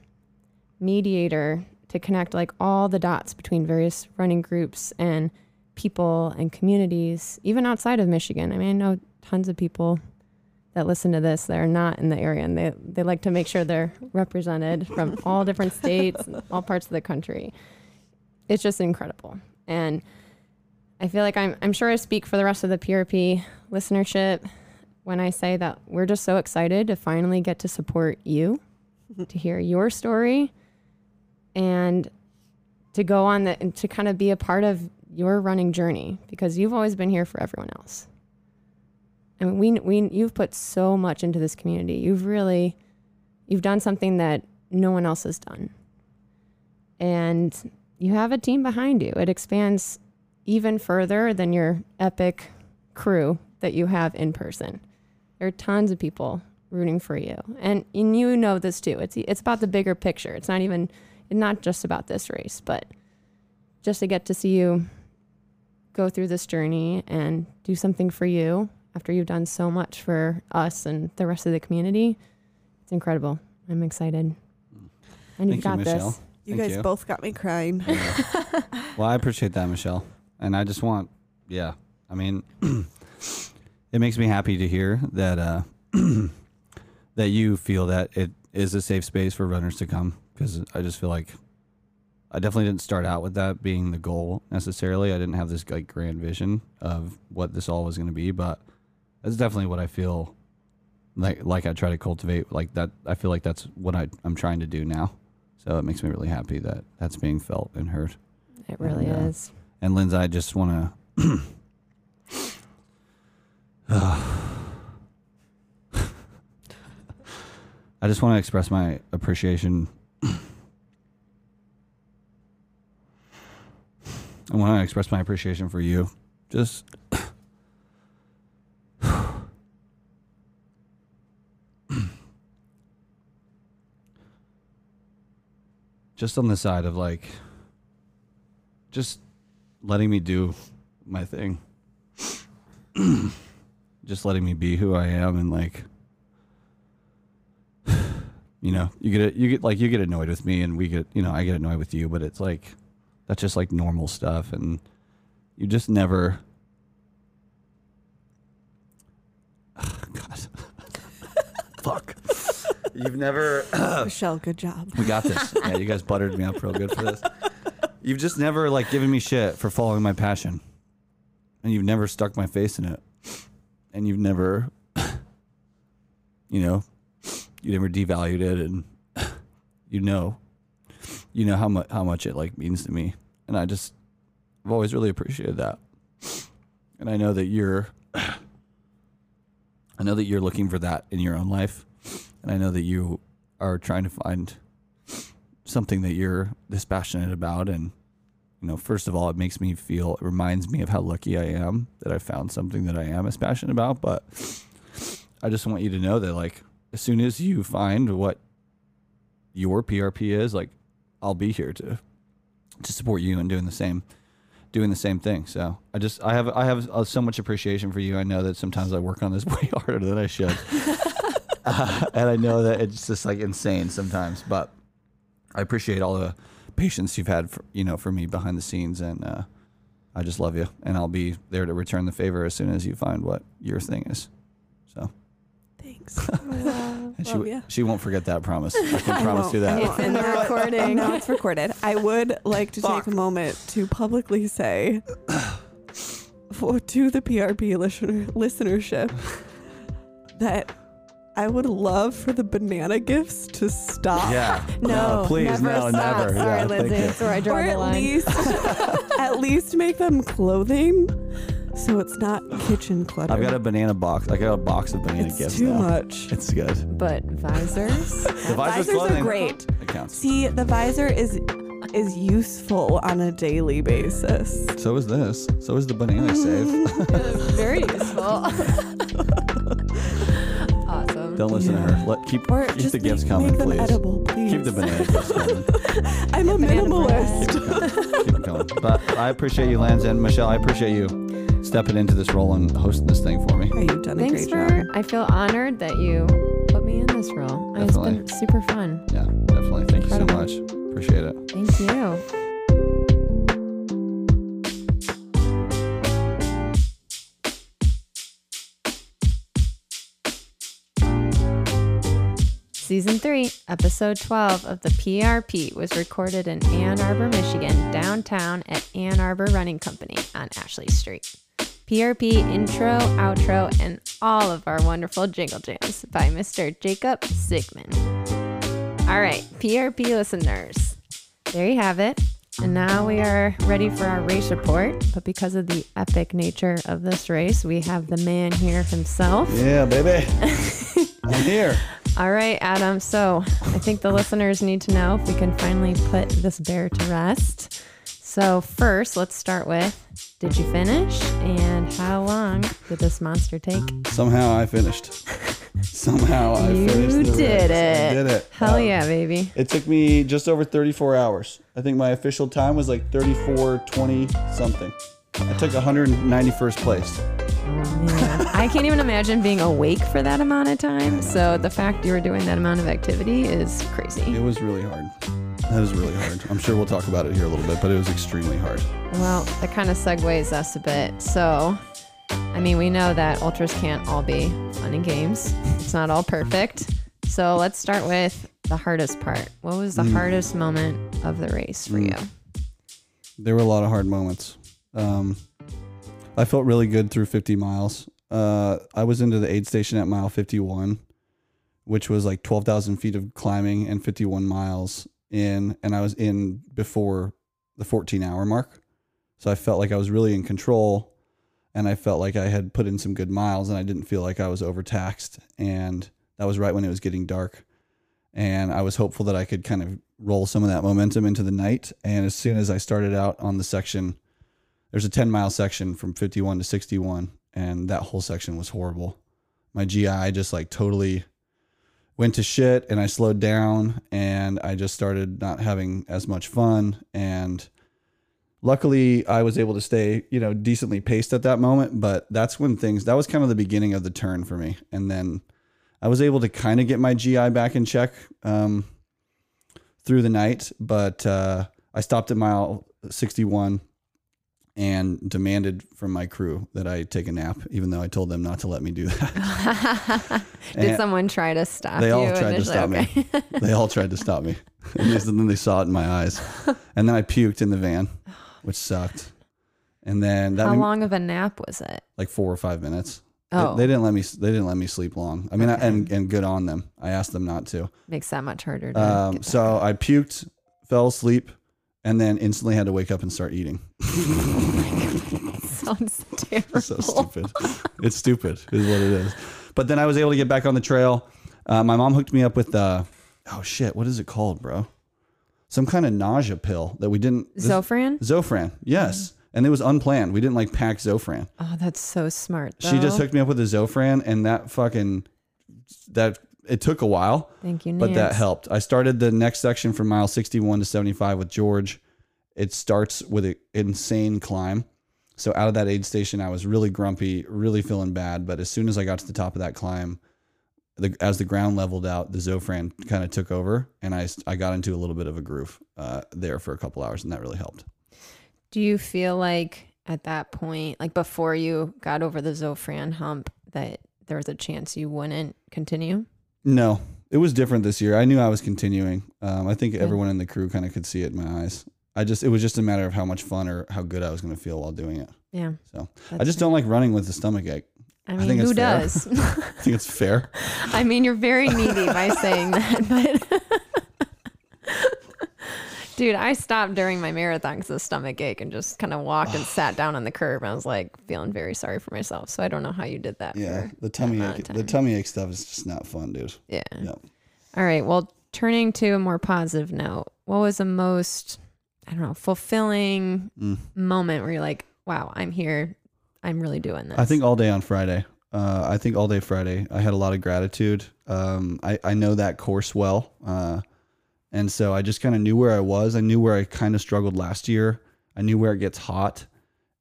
mediator to connect like all the dots between various running groups and people and communities, even outside of Michigan. I mean, I know tons of people that listen to this that are not in the area and they, they like to make sure they're represented from all different states, and all parts of the country. It's just incredible. And I feel like I'm, I'm sure I speak for the rest of the PRP listenership when I say that we're just so excited to finally get to support you, to hear your story, and to go on the and to kind of be a part of your running journey because you've always been here for everyone else. I mean, we we you've put so much into this community. You've really you've done something that no one else has done. And you have a team behind you. It expands even further than your epic crew that you have in person. There are tons of people rooting for you. And, and you know this too. It's it's about the bigger picture. It's not even not just about this race, but just to get to see you go through this journey and do something for you after you've done so much for us and the rest of the community. It's incredible. I'm excited. And you've Thank you, got Michelle. this. You Thank guys you. both got me crying. Well, I appreciate that, Michelle. And I just want, yeah, I mean, it makes me happy to hear that uh, that you feel that it is a safe space for runners to come because I just feel like I definitely didn't start out with that being the goal necessarily. I didn't have this like grand vision of what this all was going to be, but that's definitely what I feel like like I try to cultivate like that I feel like that's what I, I'm trying to do now. So it makes me really happy that that's being felt and heard. It really Yeah. Uh, is. And Lindsay, I just want to. I just want to express my appreciation. I want to express my appreciation for you. Just. just on the side of like just letting me do my thing just letting me be who i am and like you know, you get you get like you get annoyed with me and we get, you know, I get annoyed with you, but it's like that's just like normal stuff and you just never God. Fuck. You've never Michelle, good job. we got this. Yeah, you guys buttered me up real good for this. You've just never like given me shit for following my passion. And you've never stuck my face in it. And you've never you know, you never devalued it and you know you know how much how much it like means to me. And I just I've always really appreciated that. And I know that you're I know that you're looking for that in your own life. And I know that you are trying to find something that you're this passionate about and you know first of all it makes me feel it reminds me of how lucky i am that i found something that i am as passionate about but i just want you to know that like as soon as you find what your prp is like i'll be here to to support you in doing the same doing the same thing. So i just i have i have uh, so much appreciation for you. I know that sometimes i work on this way harder than i should. Uh, and i know that it's just like insane sometimes but I appreciate all the patience you've had for you know for me behind the scenes, and uh, I just love you, and I'll be there to return the favor as soon as you find what your thing is. So Thanks. and she Love ya. she won't forget that promise. I can promise won't. you that. It's in the recording. No, it's recorded. I would like to Fuck. take a moment to publicly say for to the PRP listener, listenership that I would love for the banana gifts to stop. Yeah. Uh, no, please, never no, stop. never. Sorry, yeah, thank Lindsay. you. That's where I draw Or the at line. least at least make them clothing so it's not kitchen clutter. I've got a banana box. I got a box of banana it's gifts too now. much. It's good. but visors. The visors visor's are great. It counts. See, the visor is is useful on a daily basis. So is this. So is the banana I saved. Very useful. awesome. Don't listen to her. Let keep Or keep just the gifts make, coming, make them please. edible, please. Keep the banana gifts coming. I'm a minimalist. Keep it going. But I appreciate you, Linz, and Michelle. I appreciate you stepping into this role and hosting this thing for me. Hey, you've done a Thanks great for. job. I feel honored that you put me in this role. It's Definitely. been super fun. Yeah, definitely. Thank you so much. Appreciate it. Thank you. Season 3, Episode 12 of the PRP was recorded in Ann Arbor, Michigan, downtown at Ann Arbor Running Company on Ashley Street. PRP intro, outro, and all of our wonderful jingle jams by Mr. Jacob Sigmund. All right, PRP listeners, there you have it. And now we are ready for our race report. But because of the epic nature of this race, we have the man here himself. Yeah, baby. I'm here. All right, Adam. So I think the listeners need to know if we can finally put this bear to rest. So, first, let's start with Did you finish? And how long did this monster take? Somehow I finished. Somehow I You finished. You did race. I it. did it. Hell Um, yeah, baby. It took me just over 34 hours. I think my official time was like 34 20 something. I took 191st place. Oh, man. I can't even imagine being awake for that amount of time. So, the fact you were doing that amount of activity is crazy. It was really hard. That was really hard. I'm sure we'll talk about it here a little bit, but it was extremely hard. Well, that kind of segues us a bit. So, I mean, we know that ultras can't all be fun and games. It's not all perfect. So let's start with the hardest part. What was the Mm. hardest moment of the race for Mm. you? There were a lot of hard moments. Um, I felt really good through 50 miles. Uh, I was into the aid station at mile 51, which was like 12,000 feet of climbing and 51 miles in, and I was in before the 14 hour mark. So I felt like I was really in control, and I felt like I had put in some good miles, and I didn't feel like I was overtaxed. And that was right when it was getting dark, and I was hopeful that I could kind of roll some of that momentum into the night. And as soon as I started out on the section, there's a 10 mile section from 51 to 61, and that whole section was horrible. My GI just like totally, went to shit and I slowed down and I just started not having as much fun. And luckily I was able to stay, you know, decently paced at that moment, but that's when things that was kind of the beginning of the turn for me. And then I was able to kind of get my GI back in check um, through the night, but uh, I stopped at mile 61 and demanded from my crew that I take a nap, even though I told them not to let me do that. Did And someone try to stop they you? all tried to stop Okay. me. They all tried to stop me. And then they saw it in my eyes. And then I puked in the van, which sucked. And then that How made- long of a nap was it? like four or five minutes. They- Oh. They, didn't let me. They didn't let me sleep long. I mean, I, and and good on them. I asked them not to. Makes that much harder. To Um, so I puked, fell asleep, and then instantly had to wake up and start eating. sounds terrible. so stupid. It's stupid, is what it is. But then I was able to get back on the trail. Uh, my mom hooked me up with the, oh shit, what is it called, bro? Some kind of nausea pill that we didn't. this- Zofran? Zofran, yes. And it was unplanned. We didn't like pack Zofran. Oh, that's so smart. She just hooked me up with a Zofran, and that fucking that it took a while, Thank you, but that helped. I started the next section from mile 61 to 75 with George. It starts with an insane climb. So out of that aid station, I was really grumpy, really feeling bad. But as soon as I got to the top of that climb, the, as the ground leveled out, the Zofran kind of took over, and I I got into a little bit of a groove uh, there for a couple hours, and that really helped. Do you feel like at that point, like before you got over the Zofran hump, that there was a chance you wouldn't continue? No, it was different this year. I knew I was continuing. Um, I think everyone in the crew kind of could see it in my eyes. I just it was just a matter of how much fun or how good I was going to feel while doing it. Yeah. So I just don't like running with a stomach ache. I mean, think it's who fair. does? I think it's fair. I mean, you're very needy by saying that, but. Dude, I stopped during my marathon because of stomach ache and just kind of walked and sat down on the curb. And I was like feeling very sorry for myself. So I don't know how you did that. Yeah, the tummy ache, the tummy ache stuff is just not fun, dude. Yeah. Yeah. All right. Well, turning to a more positive note, what was the most, I don't know, fulfilling Mm. moment where you're like, wow, I'm here. I'm really doing this. I think all day on Friday. Uh, I think all day Friday. I had a lot of gratitude. Um, I, I know that course well. Uh, and so I just kind of knew where I was. I knew where I kind of struggled last year. I knew where it gets hot.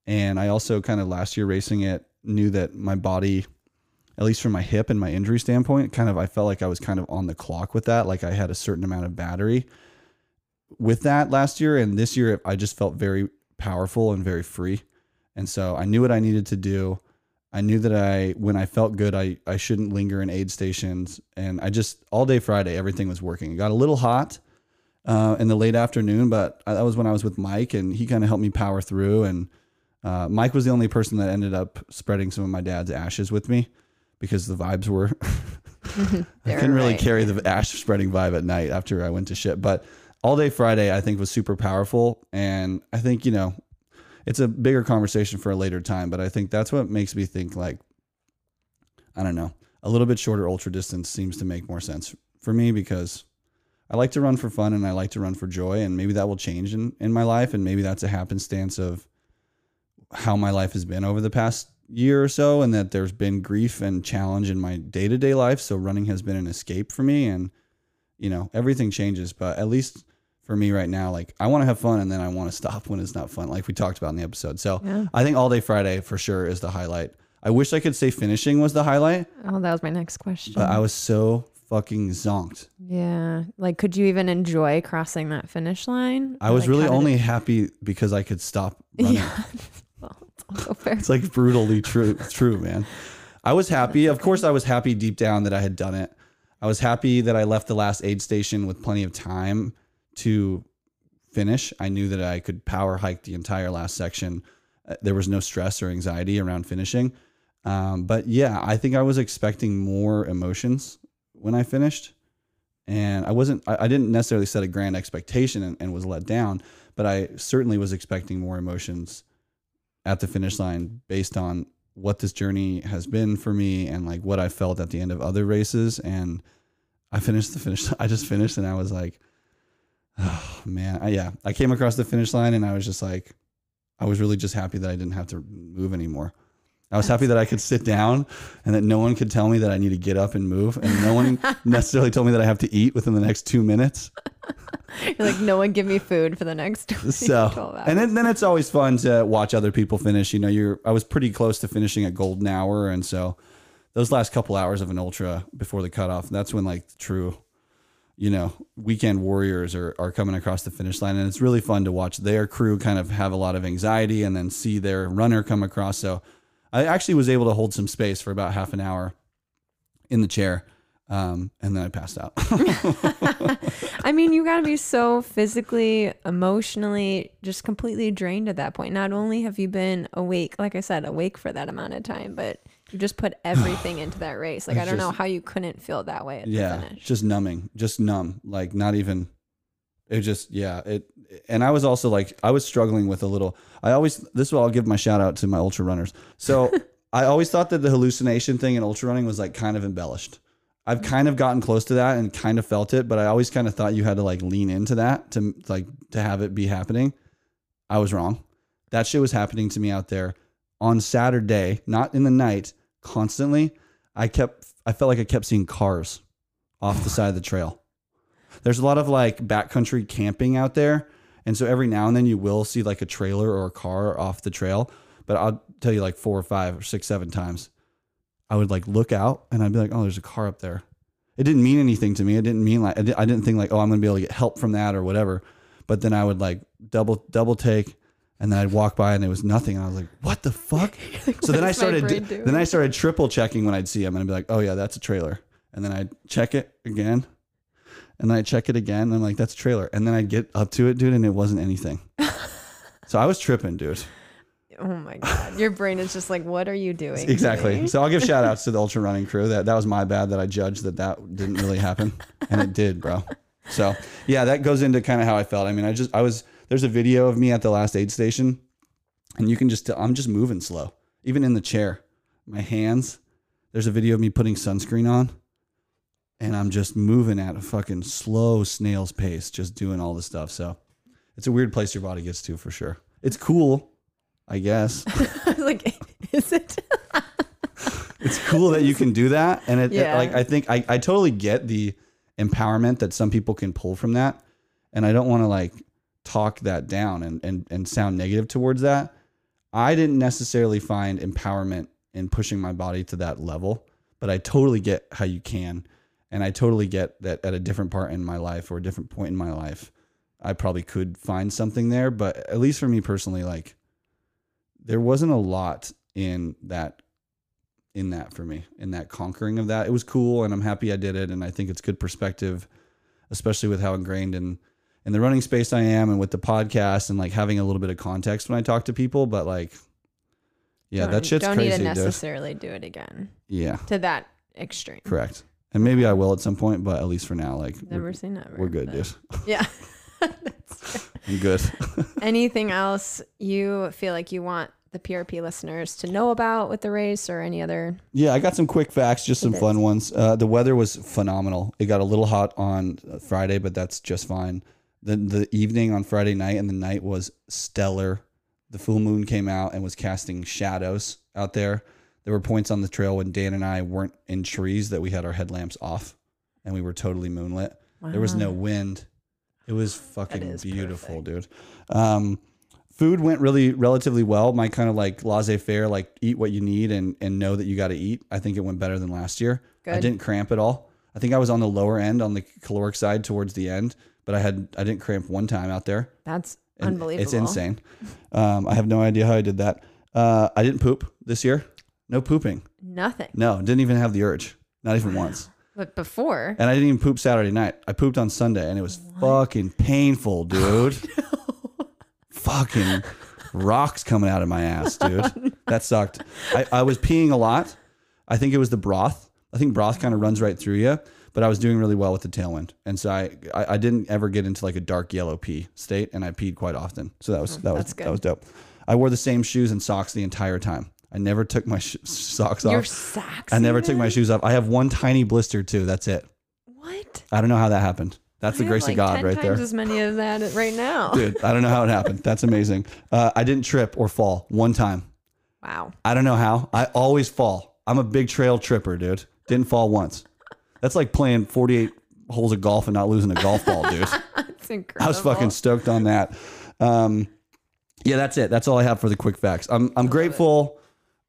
And I also kind of last year racing it knew that my body, at least from my hip and my injury standpoint, kind of I felt like I was kind of on the clock with that. Like I had a certain amount of battery with that last year. And this year I just felt very powerful and very free. And so I knew what I needed to do. I knew that I, when I felt good, I, I shouldn't linger in aid stations. And I just, all day Friday, everything was working. It got a little hot uh, in the late afternoon, but that was when I was with Mike and he kind of helped me power through. And uh, Mike was the only person that ended up spreading some of my dad's ashes with me because the vibes were, I couldn't really right. carry the ash spreading vibe at night after I went to shit. But all day Friday, I think was super powerful. And I think, you know, it's a bigger conversation for a later time, but I think that's what makes me think like, I don't know, a little bit shorter ultra distance seems to make more sense for me because I like to run for fun and I like to run for joy. And maybe that will change in, in my life. And maybe that's a happenstance of how my life has been over the past year or so. And that there's been grief and challenge in my day to day life. So running has been an escape for me. And, you know, everything changes, but at least for me right now, like I want to have fun and then I want to stop when it's not fun, like we talked about in the episode. So Yeah. I think all day Friday for sure is the highlight. I wish I could say finishing was the highlight, Oh, that was my next question. but I was so fucking zonked. yeah. Like, could you even enjoy crossing that finish line? I was like, really only it- happy because I could stop running. Yeah. well, it's also fair. It's like brutally true, true, man. I was happy. Of course, I was happy deep down that I had done it. I was happy that I left the last aid station with plenty of time to finish. I knew that I could power hike the entire last section. Uh, There was no stress or anxiety around finishing. Um, but yeah, I think I was expecting more emotions when I finished. And I wasn't, I, I didn't necessarily set a grand expectation and, and was let down, but I certainly was expecting more emotions at the finish line based on what this journey has been for me and like what I felt at the end of other races. And I finished the finish. I just finished and I was like, oh man, I, yeah. I came across the finish line and I was just like, I was really just happy that I didn't have to move anymore. I was happy that I could sit down and that no one could tell me that I need to get up and move, and no one necessarily told me that I have to eat within the next two minutes. You're like, no one give me food for the next 12 So, and then, then it's always fun to watch other people finish. You know, you're I was pretty close to finishing at golden hour, and so those last couple hours of an ultra before the cutoff, that's when like the true, you know, weekend warriors are are coming across the finish line, and it's really fun to watch their crew kind of have a lot of anxiety, and then see their runner come across. So, I actually was able to hold some space for about half an hour in the chair, um, and then I passed out. I mean, you got to be so physically, emotionally, just completely drained at that point. Not only have you been awake, like I said, awake for that amount of time, but you just put everything into that race. Like, I don't know how you couldn't feel that way at yeah the finish. just numbing just numb like not even it just yeah it and i was also like i was struggling with a little i always this will i'll give my shout out to my ultra runners. So i always thought that the hallucination thing in ultra running was like kind of embellished. I've kind of gotten close to that and kind of felt it but i always kind of thought you had to like lean into that to like to have it be happening. I was wrong. That shit was happening to me out there on saturday not in the night constantly. I kept i felt like i kept seeing cars off the side of the trail. There's a lot of like backcountry camping out there. And so every now and then you will see like a trailer or a car off the trail. But I'll tell you like four or five or six, seven times, I would like look out and I'd be like, oh, there's a car up there. It didn't mean anything to me. It didn't mean like, I didn't think like, oh, I'm going to be able to get help from that or whatever. But then I would like double, double take and then I'd walk by and it was nothing. I was like, what the fuck? so then I started, then I started triple checking when I'd see him and I'd be like, oh yeah, that's a trailer. And then I'd check it again. And then I'd check it again. And I'm like, that's a trailer. And then I'd get up to it, dude, and it wasn't anything. so I was tripping, dude. Oh my God. Your brain is just like, what are you doing? Exactly. today?" So I'll give shout outs to the ultra running crew. That that was my bad that I judged that that didn't really happen, and it did, bro. So yeah, that goes into kind of how I felt. I mean, I just I was there's a video of me at the last aid station, and you can just tell I'm just moving slow, even in the chair. My hands. There's a video of me putting sunscreen on, and I'm just moving at a fucking slow snail's pace, just doing all this stuff. So it's a weird place your body gets to for sure. It's cool, I guess. Like, is it? it's cool that you can do that and it, it- like i think I, I totally get the empowerment that some people can pull from that and i don't want to like talk that down and, and and sound negative towards that i didn't necessarily find empowerment in pushing my body to that level but i totally get how you can and i totally get that at a different part in my life or a different point in my life i probably could find something there. But at least for me personally like there wasn't a lot in that in that for me in that conquering of that. It was cool and i'm happy i did it. And i think it's good perspective especially with how ingrained in in the running space i am and with the podcast and like having a little bit of context when i talk to people. But like yeah Don't- that shit's Don't crazy need to dude. necessarily do it again yeah. to that extreme. correct and maybe i will at some point but at least for now like Never we're, say never. we're good dude Yeah. i'm good Anything else you feel like you want the PRP listeners to know about with the race or any other? Yeah, I got some quick facts, just some fun ones. Uh, the weather was phenomenal. It got a little hot on uh, Friday, but that's just fine. The the evening on Friday night and the night was stellar. The full moon came out and was casting shadows out there. There were points on the trail when Dan and I weren't in trees that we had our headlamps off, and we were totally moonlit. There was no wind. It was fucking beautiful, dude. Um, food went really relatively well. My kind of like laissez faire, like eat what you need and and know that you got to eat. I think it went better than last year. I didn't cramp at all. I think I was on the lower end on the caloric side towards the end, but I had I didn't cramp one time out there. That's And unbelievable. It's insane. Um, I have no idea how I did that. Uh, I didn't poop this year. No pooping. Nothing. No, didn't even have the urge. Not even once. But before, And I didn't even poop Saturday night. I pooped on Sunday and it was fucking painful, oh, dude. fucking rocks coming out of my ass, dude. Oh, that sucked. I, I was peeing a lot. I think it was the broth. I think broth kind of runs right through you, but I was doing really well with the tailwind. And so I, I, I didn't ever get into like a dark yellow pee state and I peed quite often. So that was, oh, that was, that's good. that was dope. I wore the same shoes and socks the entire time. I never took my sh- socks off. your socks. I never took my shoes off. I have one tiny blister too. That's it. What? I don't know how that happened. That's the I have, grace like of God 10 right there. as many as that right now. Dude, I don't know how it happened. That's amazing. Uh, I didn't trip or fall one time. Wow. I don't know how. I always fall. I'm a big trail tripper, dude. Didn't fall once. That's like playing 48 holes of golf and not losing a golf ball, dude. It's incredible. I was fucking stoked on that. Um, yeah, that's it. That's all I have for the quick facts. I'm I'm grateful.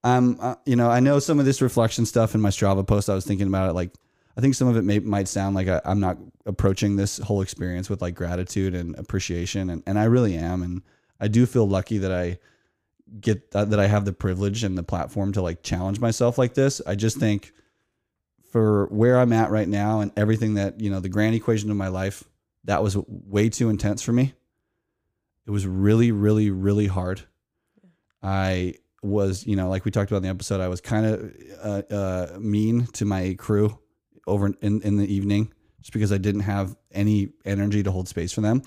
I'm uh, you know I know some of this reflection stuff in my Strava post. I was thinking about it. Like I think some of it may, might sound like I, I'm not approaching this whole experience with like gratitude and appreciation, and and I really am. And I do feel lucky that I get that, that I have the privilege and the platform to like challenge myself like this. I just think for where I'm at right now and everything that, you know, the grand equation of my life, that was way too intense for me. It was really, really, really hard. I was, you know, like we talked about in the episode, I was kind of uh, uh, mean to my crew over in, in the evening just because I didn't have any energy to hold space for them.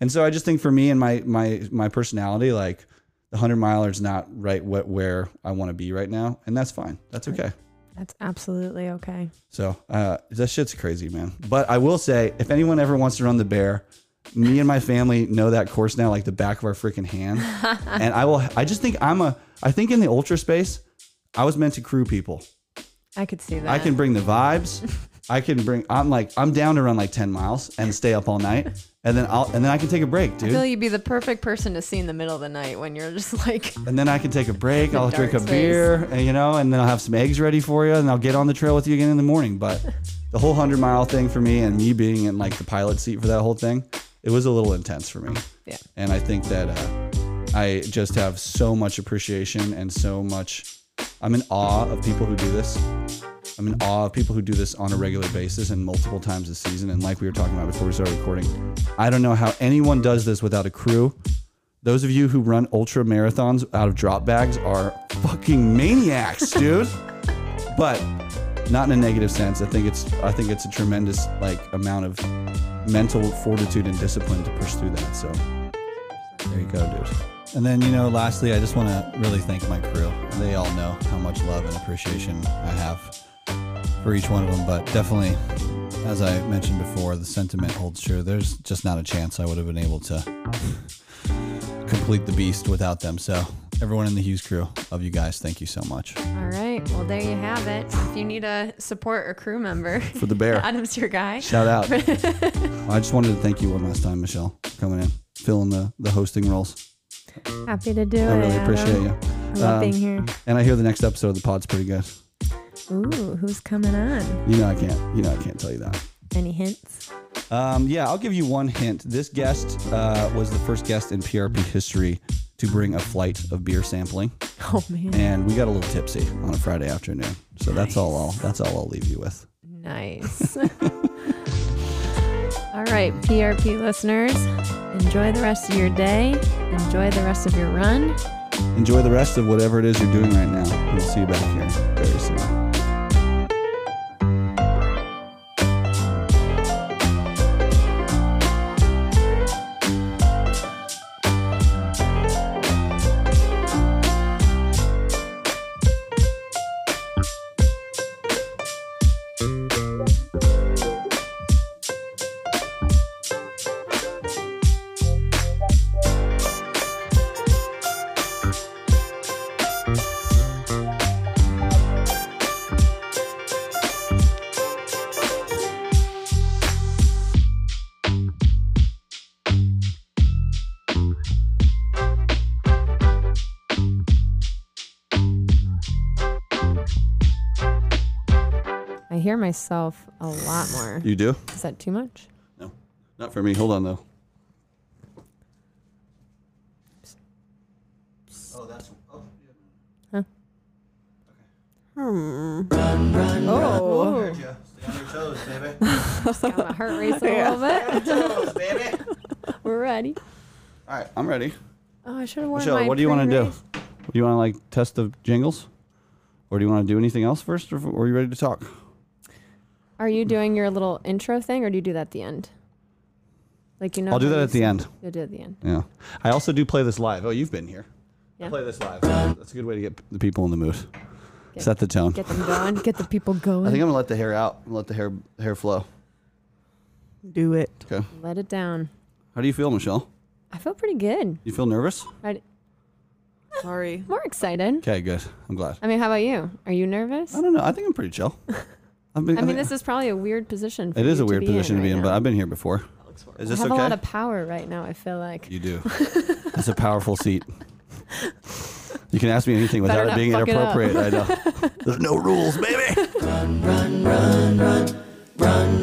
And so I just think for me and my my my personality, like the hundred miler is not right what where I want to be right now, and that's fine. That's okay. That's absolutely okay. So uh, that shit's crazy, man. But I will say, if anyone ever wants to run the bear, me and my family know that course now like the back of our freaking hand. and I will. I just think I'm a. I think in the ultra space, I was meant to crew people. I could see that. I can bring the vibes. I can bring. I'm like I'm down to run like ten miles and stay up all night, and then I'll and then I can take a break, dude. I feel you'd be the perfect person to see in the middle of the night when you're just like, and then I can take a break. I'll drink a dark beer, and, you know, and then I'll have some eggs ready for you, and I'll get on the trail with you again in the morning. But the whole hundred mile thing for me, and me being in like the pilot seat for that whole thing, it was a little intense for me. Yeah. And I think that uh, I just have so much appreciation and so much. I'm in awe of people who do this. I'm in awe of people who do this on a regular basis and multiple times a season. And like we were talking about before we started recording, I don't know how anyone does this without a crew. Those of you who run ultra marathons out of drop bags are fucking maniacs, dude. but not in a negative sense. I think it's I think it's a tremendous like amount of mental fortitude and discipline to push through that. So there you go, dude. And then, you know, lastly, I just want to really thank my crew. They all know how much love and appreciation I have for each one of them. But definitely, as I mentioned before, the sentiment holds true. There's just not a chance I would have been able to complete the beast without them. So, everyone in the Hughes crew, love you guys. Thank you so much all right, well, there you have it. If you need a support or crew member, for the bear. Adam's your guy. Shout out. I just wanted to thank you one last time, Michelle, for coming in, filling the, the hosting roles. Happy to do it. I really Adam. appreciate you. I love Um, being here. And I hear the next episode of the pod's pretty good. Ooh, who's coming on? You know I can't. You know I can't tell you that. Any hints? Um, yeah, I'll give you one hint. This guest uh, was the first guest in PRP history to bring a flight of beer sampling, Oh man, and we got a little tipsy on a Friday afternoon. So that's all. I'll, that's all I'll leave you with. nice. all right, PRP listeners, enjoy the rest of your day. Enjoy the rest of your run. Enjoy the rest of whatever it is you're doing right now. We'll see you back here very soon. Myself a lot more. You do? Is that too much? No, not for me. Hold on though. Oh, that's. Oh, Hmm. Oh, Stay on your toes, baby. got my heart racing a little bit. toes, baby. We're ready. All right, I'm ready. Oh, I should have worn Michelle, my what do you want to do? Do you want to like test the jingles, or do you want to do anything else first, or, or are you ready to talk? Are you doing your little intro thing, or do you do that at the end? Like you know. I'll do that at the end. You'll do it at the end. Yeah, I also do play this live. Oh, you've been here. I play this live. That's a good way to get the people in the mood. Get- Set the tone. Get them going. Get the people going. I think I'm gonna let the hair out. and Let the hair hair flow. Do it. Okay. Let it down. How do you feel, Michelle? I feel pretty good. You feel nervous? I, Sorry. More excited. Okay, good. I'm glad. I mean, how about you? Are you nervous? I don't know. I think I'm pretty chill. I've been, I mean, think- this is probably a weird position. For it is you a weird be position to be right in, but now. I've been here before. Is I this have okay? a lot of power right now. I feel like. You do. it's a powerful seat. You can ask me anything Better without it not being fuck it up. inappropriate. I know. There's no rules, baby. Run, run, run, run, run,